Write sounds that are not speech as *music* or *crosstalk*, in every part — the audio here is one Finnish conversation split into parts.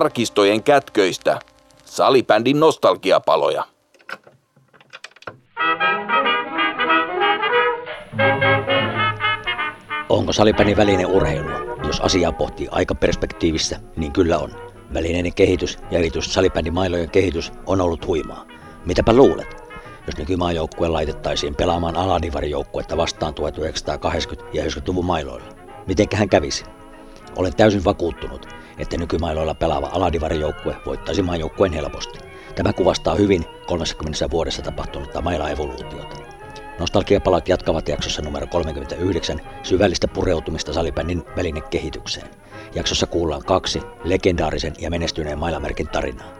arkistojen kätköistä. Salibändin nostalgiapaloja. Onko salibändin väline urheilua? Jos asiaa pohtii aikaperspektiivissä, niin kyllä on. Välineiden kehitys ja erityisesti salibändin mailojen kehitys on ollut huimaa. Mitäpä luulet? Jos nykymaajoukkue laitettaisiin pelaamaan aladivarijoukkuetta vastaan 1980- ja 90-luvun mailoilla. Mitenköhän kävisi? Olen täysin vakuuttunut, että nykymailoilla pelaava aladivarijoukkue voittaisi maajoukkueen helposti. Tämä kuvastaa hyvin 30 vuodessa tapahtunutta maila-evoluutiota. Nostalgiapalat jatkavat jaksossa numero 39 syvällistä pureutumista salibändin välinekehitykseen. Jaksossa kuullaan kaksi legendaarisen ja menestyneen mailamerkin tarinaa.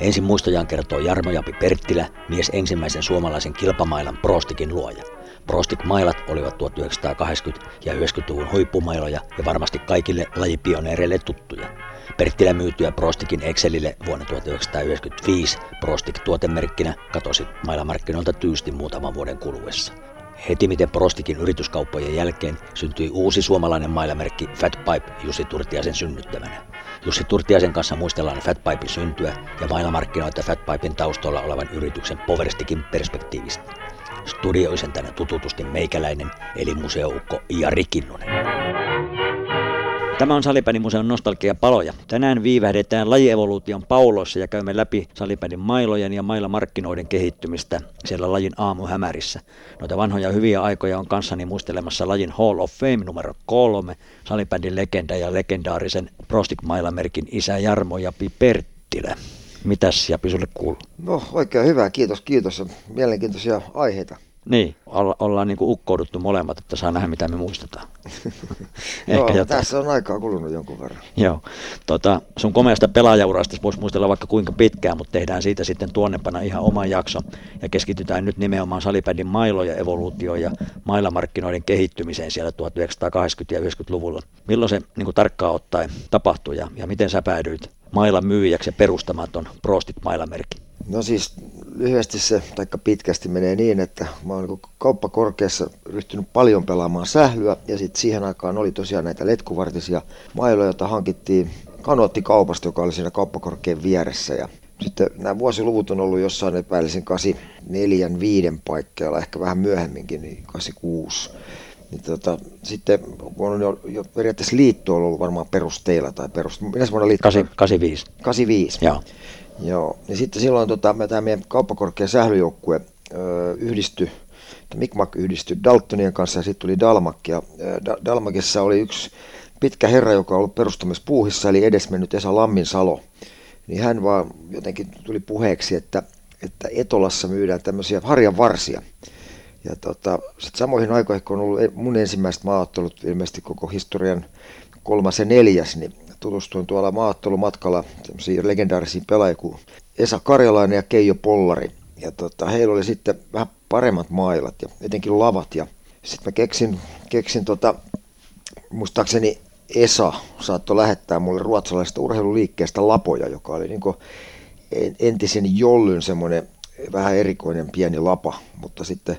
Ensin muistojaan kertoo Jarmo Japi Perttilä, mies ensimmäisen suomalaisen kilpamailan Prostikin luoja. Prostik-mailat olivat 1980- ja 90-luvun huippumailoja ja varmasti kaikille lajipioneereille tuttuja. Perttilä myytyä Prostikin Excelille vuonna 1995 Prostik tuotemerkkinä katosi mailamarkkinoilta tyysti muutaman vuoden kuluessa. Heti miten Prostikin yrityskauppojen jälkeen syntyi uusi suomalainen mailamerkki Fat Pipe Jussi Turtiaisen synnyttämänä. Jussi Turtiaisen kanssa muistellaan Fat Pipein syntyä ja mailamarkkinoita Fat Pipein taustalla olevan yrityksen Poverstikin perspektiivistä. Studioisentäjänä tututusti meikäläinen eli museoukko Jari Kinnunen. Tämä on Salipädin museon nostalgia paloja. Tänään viivähdetään lajievoluution pauloissa ja käymme läpi Salipädin mailojen ja mailamarkkinoiden kehittymistä siellä lajin aamuhämärissä. Noita vanhoja hyviä aikoja on kanssani muistelemassa lajin Hall of Fame numero kolme, Salipädin legenda ja legendaarisen Prostic Mailamerkin isä Jarmo ja Perttilä. Mitäs Japi sulle kuuluu? No oikein hyvä, kiitos, kiitos. Mielenkiintoisia aiheita. Niin, olla, ollaan niin kuin ukkouduttu molemmat, että saa nähdä mitä me muistetaan. *laughs* Ehkä no, tässä on aikaa kulunut jonkun verran. Joo. Tota, sun komeasta pelaajaurasta voisi muistella vaikka kuinka pitkään, mutta tehdään siitä sitten tuonnepana ihan oma jakso. Ja keskitytään nyt nimenomaan salipädin mailoja evoluutioon ja mailamarkkinoiden kehittymiseen siellä 1980- ja 90-luvulla. Milloin se niin kuin tarkkaan ottaen tapahtui ja, ja miten sä päädyit mailan myyjäksi ja perustamaton Prostit mailamerkki? No siis lyhyesti se, taikka pitkästi menee niin, että mä oon niin kauppakorkeassa ryhtynyt paljon pelaamaan sählyä ja sitten siihen aikaan oli tosiaan näitä letkuvartisia mailoja, joita hankittiin kanuottikaupasta, joka oli siinä kauppakorkean vieressä ja sitten nämä vuosiluvut on ollut jossain epäilisin 84, 5 paikkeilla, ehkä vähän myöhemminkin, niin 86. Niin tota, sitten kun on jo, jo periaatteessa liitto on ollut varmaan perusteilla tai perust... Minä vuonna liitto? 85. 85. Joo. Joo, ja sitten silloin tota, tämä meidän kauppakorkean sählyjoukkue öö, yhdistyi, Mikmak yhdistyi Daltonien kanssa ja sitten tuli Dalmak. Ja öö, Dalmakissa oli yksi pitkä herra, joka on ollut perustamispuuhissa, eli edesmennyt Esa Lamminsalo. Niin hän vaan jotenkin tuli puheeksi, että, että Etolassa myydään tämmöisiä harjan varsia. Ja tota, sitten samoihin aikoihin, kun on ollut mun ensimmäiset maaottelut, ilmeisesti koko historian kolmas ja neljäs, niin tutustuin tuolla maattelumatkalla legendaarisiin pelaajia kuin Esa Karjalainen ja Keijo Pollari. Ja tota, heillä oli sitten vähän paremmat mailat ja etenkin lavat. Ja sitten mä keksin, keksin tota, muistaakseni Esa saattoi lähettää mulle ruotsalaisesta urheiluliikkeestä lapoja, joka oli niin entisen jollyn semmoinen vähän erikoinen pieni lapa, mutta sitten,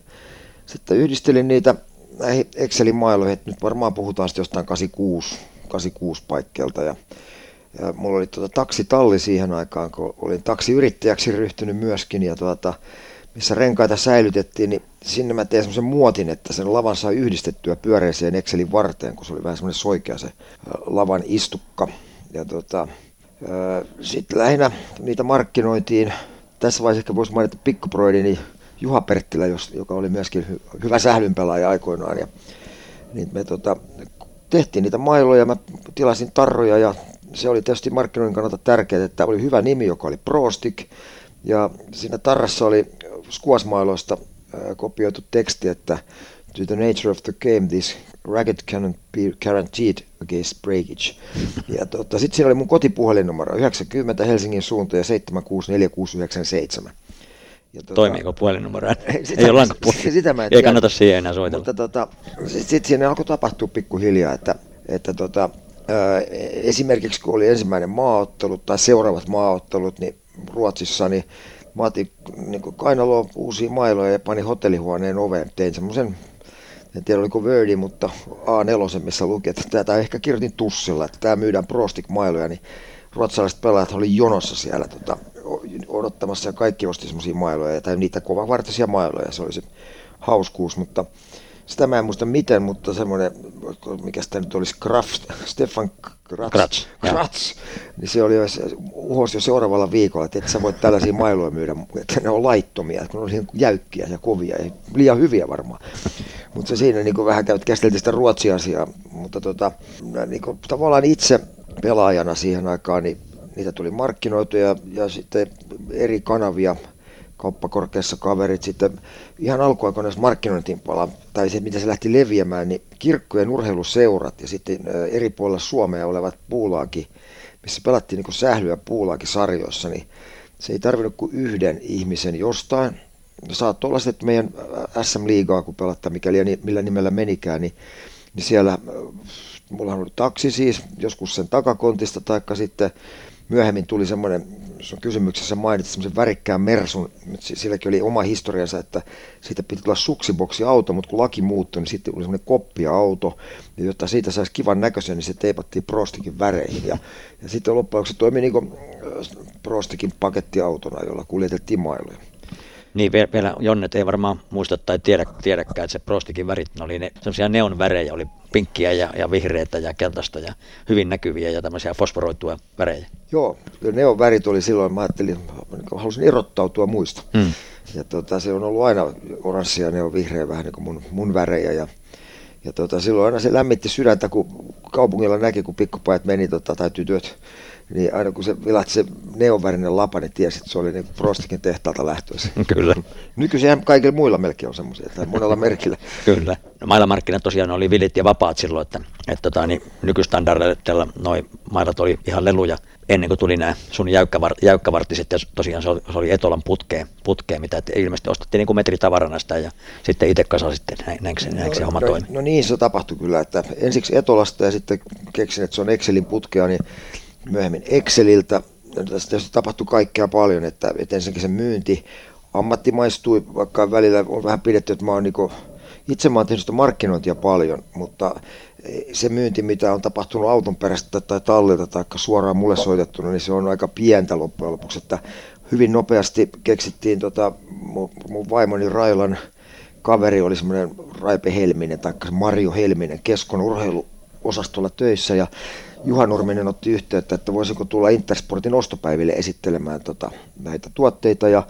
sitten yhdistelin niitä näihin Excelin mailoihin, että nyt varmaan puhutaan sitten jostain 86 86 paikkeelta ja, ja mulla oli tuota taksitalli siihen aikaan, kun olin taksiyrittäjäksi ryhtynyt myöskin ja tuota, missä renkaita säilytettiin, niin sinne mä tein semmoisen muotin, että sen lavan sai yhdistettyä pyöreiseen Excelin varteen, kun se oli vähän semmoinen soikea se lavan istukka. Ja tuota, sitten lähinnä niitä markkinoitiin. Tässä vaiheessa ehkä voisi mainita pikkuproidini Juha Perttilä, joka oli myöskin hyvä sählynpelaaja aikoinaan. Ja, niin me tota, tehtiin niitä mailoja, mä tilasin tarroja ja se oli tietysti markkinoinnin kannalta tärkeää, että oli hyvä nimi, joka oli Prostik. Ja siinä tarrassa oli skuasmailoista kopioitu teksti, että To the nature of the game, this racket cannot be guaranteed against breakage. *laughs* Ja tota, sitten siinä oli mun kotipuhelinnumero 90 Helsingin suunta ja 764697. Ja tuota, Toimiiko puhelinnumero? Sitä, ei ole puhelin. *laughs* Sitä mä en Ei kannata siihen enää soitella. Mutta tota, sitten sit siinä alkoi tapahtua pikkuhiljaa, että, että tota, esimerkiksi kun oli ensimmäinen maaottelu tai seuraavat maaottelut niin Ruotsissa, niin mä otin niin kainaloon uusia mailoja ja panin hotellihuoneen oveen. Tein semmoisen, en tiedä oliko Wordi, mutta A4, missä luki, että tätä ehkä kirjoitin tussilla, että tämä myydään Prostik-mailoja, niin ruotsalaiset pelaajat oli jonossa siellä tota, odottamassa ja kaikki osti semmoisia mailoja, tai niitä kovavartisia mailoja, se oli se hauskuus, mutta sitä mä en muista miten, mutta semmoinen, mikä sitä nyt olisi, Kraft, Stefan Kratz, Kratz, Kratz. Niin se oli jo, uhosi jo seuraavalla viikolla, että et sä voit tällaisia mailoja myydä, että ne on laittomia, että ne on jäykkiä ja kovia ja liian hyviä varmaan. mutta se siinä niin vähän käyt, käsiteltiin sitä ruotsia-asiaa, mutta tota, niin kuin, tavallaan itse pelaajana siihen aikaan, niin niitä tuli markkinoitu ja, ja sitten eri kanavia, kauppakorkeassa kaverit sitten ihan alkuaikoina markkinointiin pala, tai se mitä se lähti leviämään, niin kirkkojen urheiluseurat ja sitten eri puolilla Suomea olevat puulaaki, missä pelattiin niin sählyä puulaaki sarjoissa, niin se ei tarvinnut kuin yhden ihmisen jostain. Saattoi olla että meidän SM-liigaa, kun pelattaa, mikäli millä nimellä menikään, niin, niin siellä mulla ollut taksi siis, joskus sen takakontista, taikka sitten myöhemmin tuli semmoinen, sun kysymyksessä mainitsit semmoisen värikkään Mersun, silläkin oli oma historiansa, että siitä piti tulla suksiboksi auto, mutta kun laki muuttui, niin sitten oli semmoinen koppiauto, ja jotta siitä saisi kivan näköisen, niin se teipattiin Prostikin väreihin, ja, ja sitten loppujen lopuksi toimi niin kuin Prostikin pakettiautona, jolla kuljetettiin mailoja. Niin vielä Jonnet ei varmaan muista tai tiedä, tiedäkään, että se Prostikin värit, ne oli ne semmoisia neon värejä, oli pinkkiä ja, ja vihreitä ja keltaista ja hyvin näkyviä ja tämmöisiä fosforoitua värejä. Joo, neon värit oli silloin, mä ajattelin, että halusin erottautua muista. Hmm. Ja tota, se on ollut aina oranssia ja vihreä vähän niin kuin mun, mun värejä ja ja tota, silloin aina se lämmitti sydäntä, kun kaupungilla näki, kun pikkupajat meni, tota, tai tytöt, niin aina kun se vilahti se neonvärinen lapa, niin tiesi, että se oli niin Prostikin tehtaalta lähtöisin. *laughs* Kyllä. Nykyisin kaikilla muilla melkein on semmoisia, tai monella merkillä. *laughs* Kyllä. No, mailamarkkinat tosiaan oli vilit ja vapaat silloin, että, että tota, niin, nykystandardeilla noin mailat oli ihan leluja ennen kuin tuli nämä sun jäykkävar, jäykkävartiset, ja tosiaan se oli, se oli Etolan putkeen, putkeen mitä että ilmeisesti ostettiin niin kuin metritavarana sitä, ja sitten itse sitten näin, näin, se, näin no, se homma no, toimi. No niin, se tapahtui kyllä, että ensiksi Etolasta ja sitten keksin, että se on Excelin putkea, niin myöhemmin Exceliltä. Tästä tapahtui kaikkea paljon, että, että ensinnäkin se myynti ammattimaistui, vaikka välillä on vähän pidetty, että mä oon niin itse mä oon tehnyt sitä markkinointia paljon, mutta se myynti, mitä on tapahtunut auton perästä tai tallilta tai suoraan mulle soitettuna, niin se on aika pientä loppujen lopuksi, että hyvin nopeasti keksittiin tota, mun, mun vaimoni Railan kaveri oli semmoinen Raipe Helminen tai Mario Helminen Keskon urheiluosastolla töissä ja Juha Nurminen otti yhteyttä, että voisiko tulla Intersportin ostopäiville esittelemään tota, näitä tuotteita ja,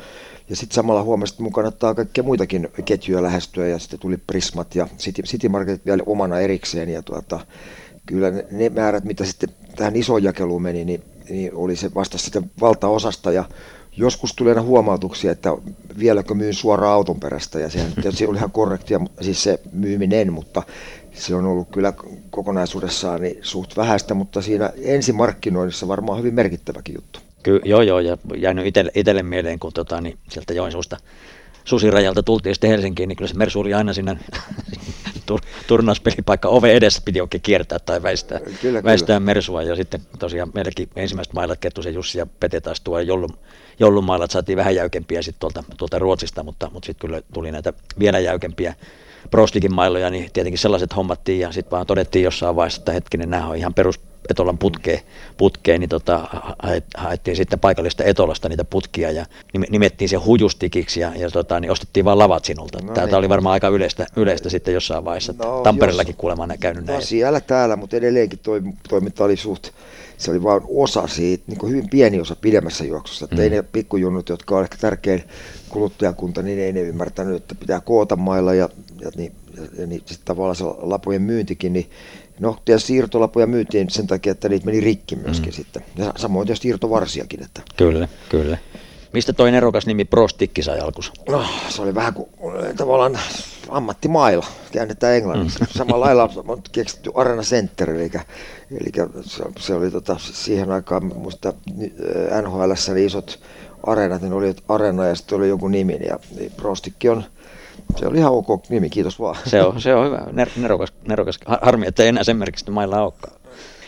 ja sitten samalla huomasi, että mun kannattaa kaikkia muitakin ketjuja lähestyä ja sitten tuli Prismat ja City, City Market vielä omana erikseen ja tuota, kyllä ne, ne määrät, mitä sitten tähän isoon jakeluun meni, niin, niin oli se vasta sitten valtaosasta ja joskus tuli aina huomautuksia, että vieläkö myyn suoraan auton perästä ja sehän se oli ihan korrektia, siis se myyminen, mutta se on ollut kyllä kokonaisuudessaan niin suht vähäistä, mutta siinä ensimarkkinoinnissa varmaan hyvin merkittäväkin juttu. Kyllä, joo, joo, ja jäänyt itselle, itselle mieleen, kun tota, niin sieltä Joensuusta susirajalta tultiin sitten Helsinkiin, niin kyllä se Mersu oli aina sinne *laughs* tur, turnauspelipaikka ove edessä piti oikein kiertää tai väistää, kyllä, väistää kyllä. Mersua. Ja sitten tosiaan meilläkin ensimmäiset mailat, Kettusen Jussi ja Pete taas tuo jollun, jollumailat saatiin vähän jäykempiä sitten tuolta, tuolta Ruotsista, mutta, mutta sitten kyllä tuli näitä vielä jäykempiä Prostikin mailoja, niin tietenkin sellaiset hommattiin ja sitten vaan todettiin jossain vaiheessa, että hetkinen, nämä on ihan perus Etolan putkeen, putkeen niin tota, haettiin sitten paikallista Etolasta niitä putkia ja nimettiin se hujustikiksi ja, ja tota, niin ostettiin vaan lavat sinulta. No Tämä niin. oli varmaan aika yleistä, yleistä sitten jossain vaiheessa. No, Tampereellakin jos, kuulemma käynyt no, näin. siellä täällä, mutta edelleenkin toi, toiminta oli suht, se oli vain osa siitä, niin kuin hyvin pieni osa pidemmässä juoksussa. Mm. Ei ne pikkujunnut, jotka on ehkä tärkein kuluttajakunta, niin ei ne ymmärtänyt, että pitää koota mailla ja, ja, niin, ja, ja niin, sitten tavallaan se lapujen myyntikin, niin No, tietysti siirtolapuja myytiin sen takia, että niitä meni rikki myöskin mm. sitten. Ja samoin tietysti siirtovarsiakin. Että. Kyllä, kyllä. Mistä toi erokas nimi Prostikki sai alkus? No, se oli vähän kuin tavallaan ammattimailla, käännetään englanniksi. Mm. *laughs* Samalla lailla on keksitty Arena Center, eli, eli se, se oli tota, siihen aikaan, muista NHL isot areenat, niin oli arena ja sitten oli joku nimi, ja niin Prostikki on se oli ihan ok nimi, kiitos vaan. Se on, se on hyvä, nerokas, nerokas. Harmi, että ei enää sen merkistä mailla olekaan.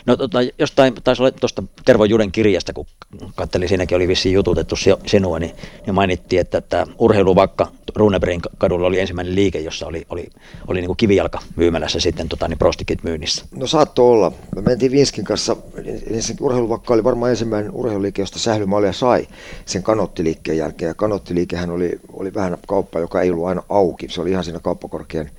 No tota, jostain, taisi olla tuosta Tervo Juden kirjasta, kun katselin, siinäkin oli vissiin jututettu sinua, niin, niin mainittiin, että tämä urheiluvakka Runebergin kadulla oli ensimmäinen liike, jossa oli, oli, oli niin kuin kivijalka myymälässä sitten tota, niin prostikit myynnissä. No saattoi olla. Me mentiin Vinskin kanssa, se urheiluvakka oli varmaan ensimmäinen urheiluliike, josta sählymalja sai sen kanottiliikkeen jälkeen. Ja kanottiliikehän oli, oli vähän kauppa, joka ei ollut aina auki. Se oli ihan siinä kauppakorkean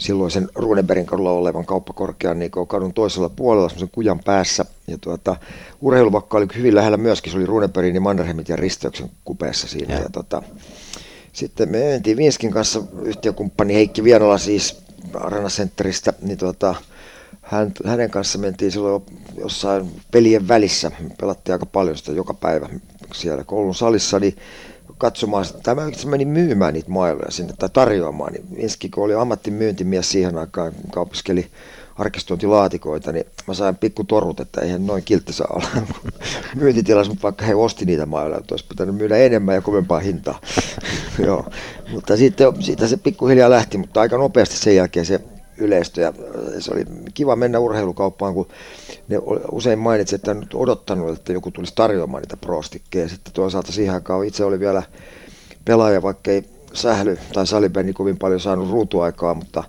silloisen Runebergin kadulla olevan kauppakorkean niin kadun toisella puolella, semmoisen kujan päässä. Ja tuota, urheiluvakka oli hyvin lähellä myöskin, se oli Runebergin ja Mannerheimin ja risteyksen kupeessa siinä. Ja. Ja tuota, sitten me mentiin Vinskin kanssa, yhtiökumppani Heikki Vienola siis Arena Centeristä, niin tuota, hän, hänen kanssa mentiin silloin jossain pelien välissä, pelattiin aika paljon sitä joka päivä siellä koulun salissa, niin katsomaan, tai mä menin myymään niitä mailoja sinne tai tarjoamaan, niin Vinski, kun oli ammattimyyntimies siihen aikaan, kaupiskeli arkistointilaatikoita, niin mä sain pikku torut, että eihän noin kiltti saa olla *laughs* myyntitilas, mutta vaikka he osti niitä mailoja, että olisi pitänyt myydä enemmän ja kovempaa hintaa. *laughs* Joo. Mutta sitten siitä se pikkuhiljaa lähti, mutta aika nopeasti sen jälkeen se yleistö. Ja se oli kiva mennä urheilukauppaan, kun ne usein mainitsi, että nyt odottanut, että joku tulisi tarjoamaan niitä prostikkeja. Sitten toisaalta siihen aikaan itse oli vielä pelaaja, vaikka ei sähly tai salibändi kovin paljon saanut ruutuaikaa, mutta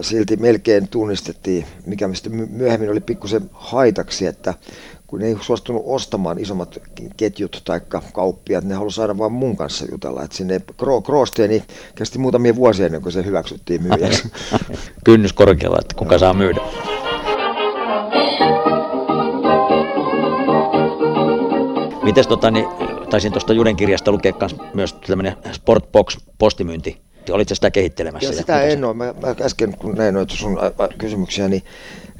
silti melkein tunnistettiin, mikä sitten myöhemmin oli pikkusen haitaksi, että kun ei suostunut ostamaan isommat ketjut tai kauppiat, ne halusivat saada vain mun kanssa jutella. Että sinne Kroosteeni kesti muutamia vuosia ennen kuin se hyväksyttiin myyjäksi. *laughs* Kynnys korkealla, että kuka saa myydä. Mites tota, niin, taisin tuosta Juden kirjasta lukea myös tämmöinen Sportbox postimyynti Olitko sitä kehittelemässä? Ja sitä en ole. Mä, mä äsken kun näin noita sun kysymyksiä, niin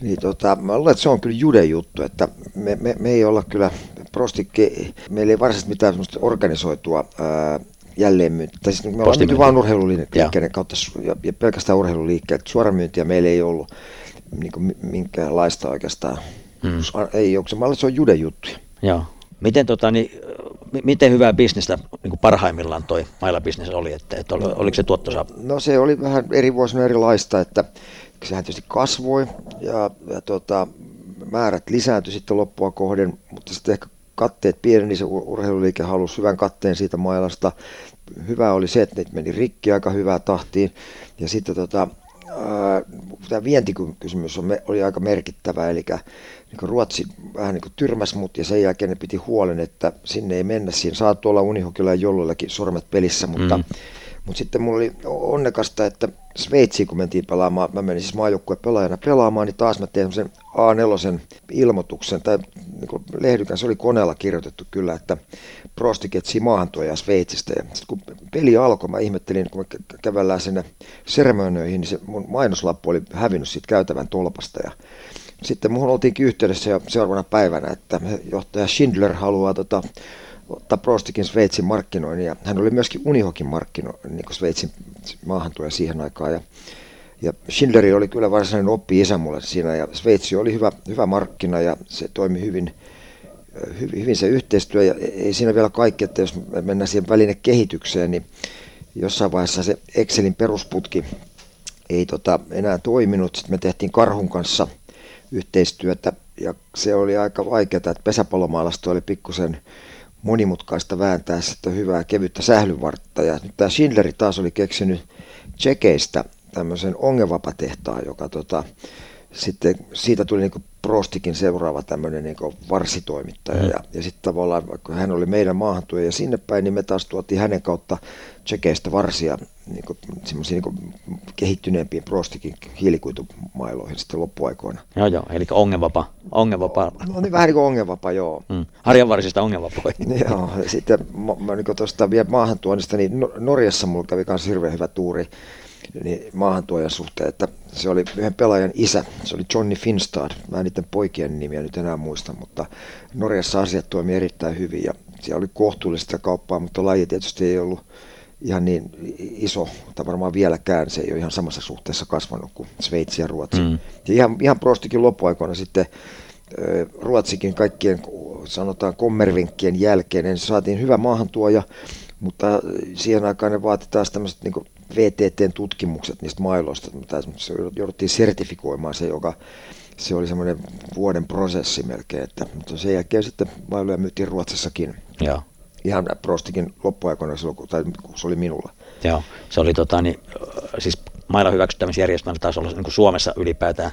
niin tota, mä luulen, että se on kyllä jude juttu, että me, me, me ei olla kyllä prostikke, meillä ei varsinaisesti mitään semmoista organisoitua ää, jälleenmyyntiä. Tai siis me ollaan vain urheiluliikkeiden kautta ja, ja pelkästään urheiluliikkeet. Suoramyyntiä meillä ei ollut niin kuin minkäänlaista oikeastaan. Hmm. Ei ole, se, se on jude juttuja. Joo. Miten, tota, niin, miten hyvää bisnestä niin kuin parhaimmillaan toi mailabisnes oli, että, että oliko se tuottosa? No se oli vähän eri vuosina erilaista, että sehän tietysti kasvoi ja, ja tota, määrät lisääntyi sitten loppua kohden, mutta sitten ehkä katteet pieneni, se urheiluliike halusi hyvän katteen siitä mailasta. Hyvä oli se, että ne meni rikki aika hyvää tahtiin. Ja sitten tota, tämä vientikysymys on, oli aika merkittävä, eli niin Ruotsi vähän niin tyrmäs mut ja sen jälkeen ne piti huolen, että sinne ei mennä. Siinä saa tuolla unihokilla ja jolloillakin sormet pelissä, mutta mm. Mutta sitten mulla oli onnekasta, että Sveitsiin kun mentiin pelaamaan, mä menin siis maajoukkueen pelaajana pelaamaan, niin taas mä tein sen A4 ilmoituksen, tai niin lehdykän, se oli koneella kirjoitettu kyllä, että Prosti ketsii maahantuoja Sveitsistä. Ja sitten kun peli alkoi, mä ihmettelin, kun me kävellään sinne seremonioihin, niin se mun mainoslappu oli hävinnyt siitä käytävän tolpasta. Ja sitten muuhun oltiinkin yhteydessä jo seuraavana päivänä, että johtaja Schindler haluaa tota, ottaa Prostikin Sveitsin markkinoin ja hän oli myöskin Unihokin markkino, niin kuin Sveitsin maahantuoja siihen aikaan ja, ja Schindleri oli kyllä varsinainen oppi isä mulle siinä ja Sveitsi oli hyvä, hyvä markkina ja se toimi hyvin, hyvin, hyvin se yhteistyö ja ei siinä vielä kaikki, että jos mennään siihen välinekehitykseen, niin jossain vaiheessa se Excelin perusputki ei tota, enää toiminut. Sitten me tehtiin Karhun kanssa yhteistyötä ja se oli aika vaikeaa, että pesäpallomaalasta oli pikkusen monimutkaista vääntää sitä hyvää kevyttä sählyvartta. Ja nyt tämä Schindleri taas oli keksinyt Tsekeistä tämmöisen ongevapatehtaan, joka tota, sitten siitä tuli niin Prostikin seuraava tämmöinen niin varsitoimittaja. Mm. Ja, ja sitten tavallaan, vaikka hän oli meidän maahantuja ja sinne päin, niin me taas tuotiin hänen kautta tsekeistä varsia niin semmoisiin niin kehittyneempiin Prostikin hiilikuitumailoihin sitten loppuaikoina. Joo, joo, eli ongenvapa. ongenvapa. No niin, vähän niin kuin ongenvapa, joo. Mm. Harjanvarsista ongenvapoihin. joo, sitten mä, mä niin tuosta vielä maahantuonnista, niin Norjassa mulla kävi myös hirveän hyvä tuuri niin maahantuojan suhteen, että se oli yhden pelaajan isä, se oli Johnny Finstad, mä en niiden poikien nimiä nyt enää muista, mutta Norjassa asiat toimii erittäin hyvin ja siellä oli kohtuullista kauppaa, mutta laji tietysti ei ollut ihan niin iso, tai varmaan vieläkään se ei ole ihan samassa suhteessa kasvanut kuin Sveitsi ja Ruotsi. Mm. Ja ihan, ihan prostikin loppuaikoina sitten Ruotsikin kaikkien sanotaan kommervenkkien jälkeen, niin saatiin hyvä maahantuoja, mutta siihen aikaan ne vaati taas tämmöiset niin VTTn tutkimukset niistä mailoista, mutta se jouduttiin sertifikoimaan se, joka se oli semmoinen vuoden prosessi melkein, että, mutta sen jälkeen sitten mailoja myytiin Ruotsissakin. Joo. Ihan Prostikin loppuaikoina silloin, kun, tai kun se oli minulla. Joo, se oli tota, niin, siis mailla hyväksyttämisjärjestelmä taisi olla niin kuin Suomessa ylipäätään.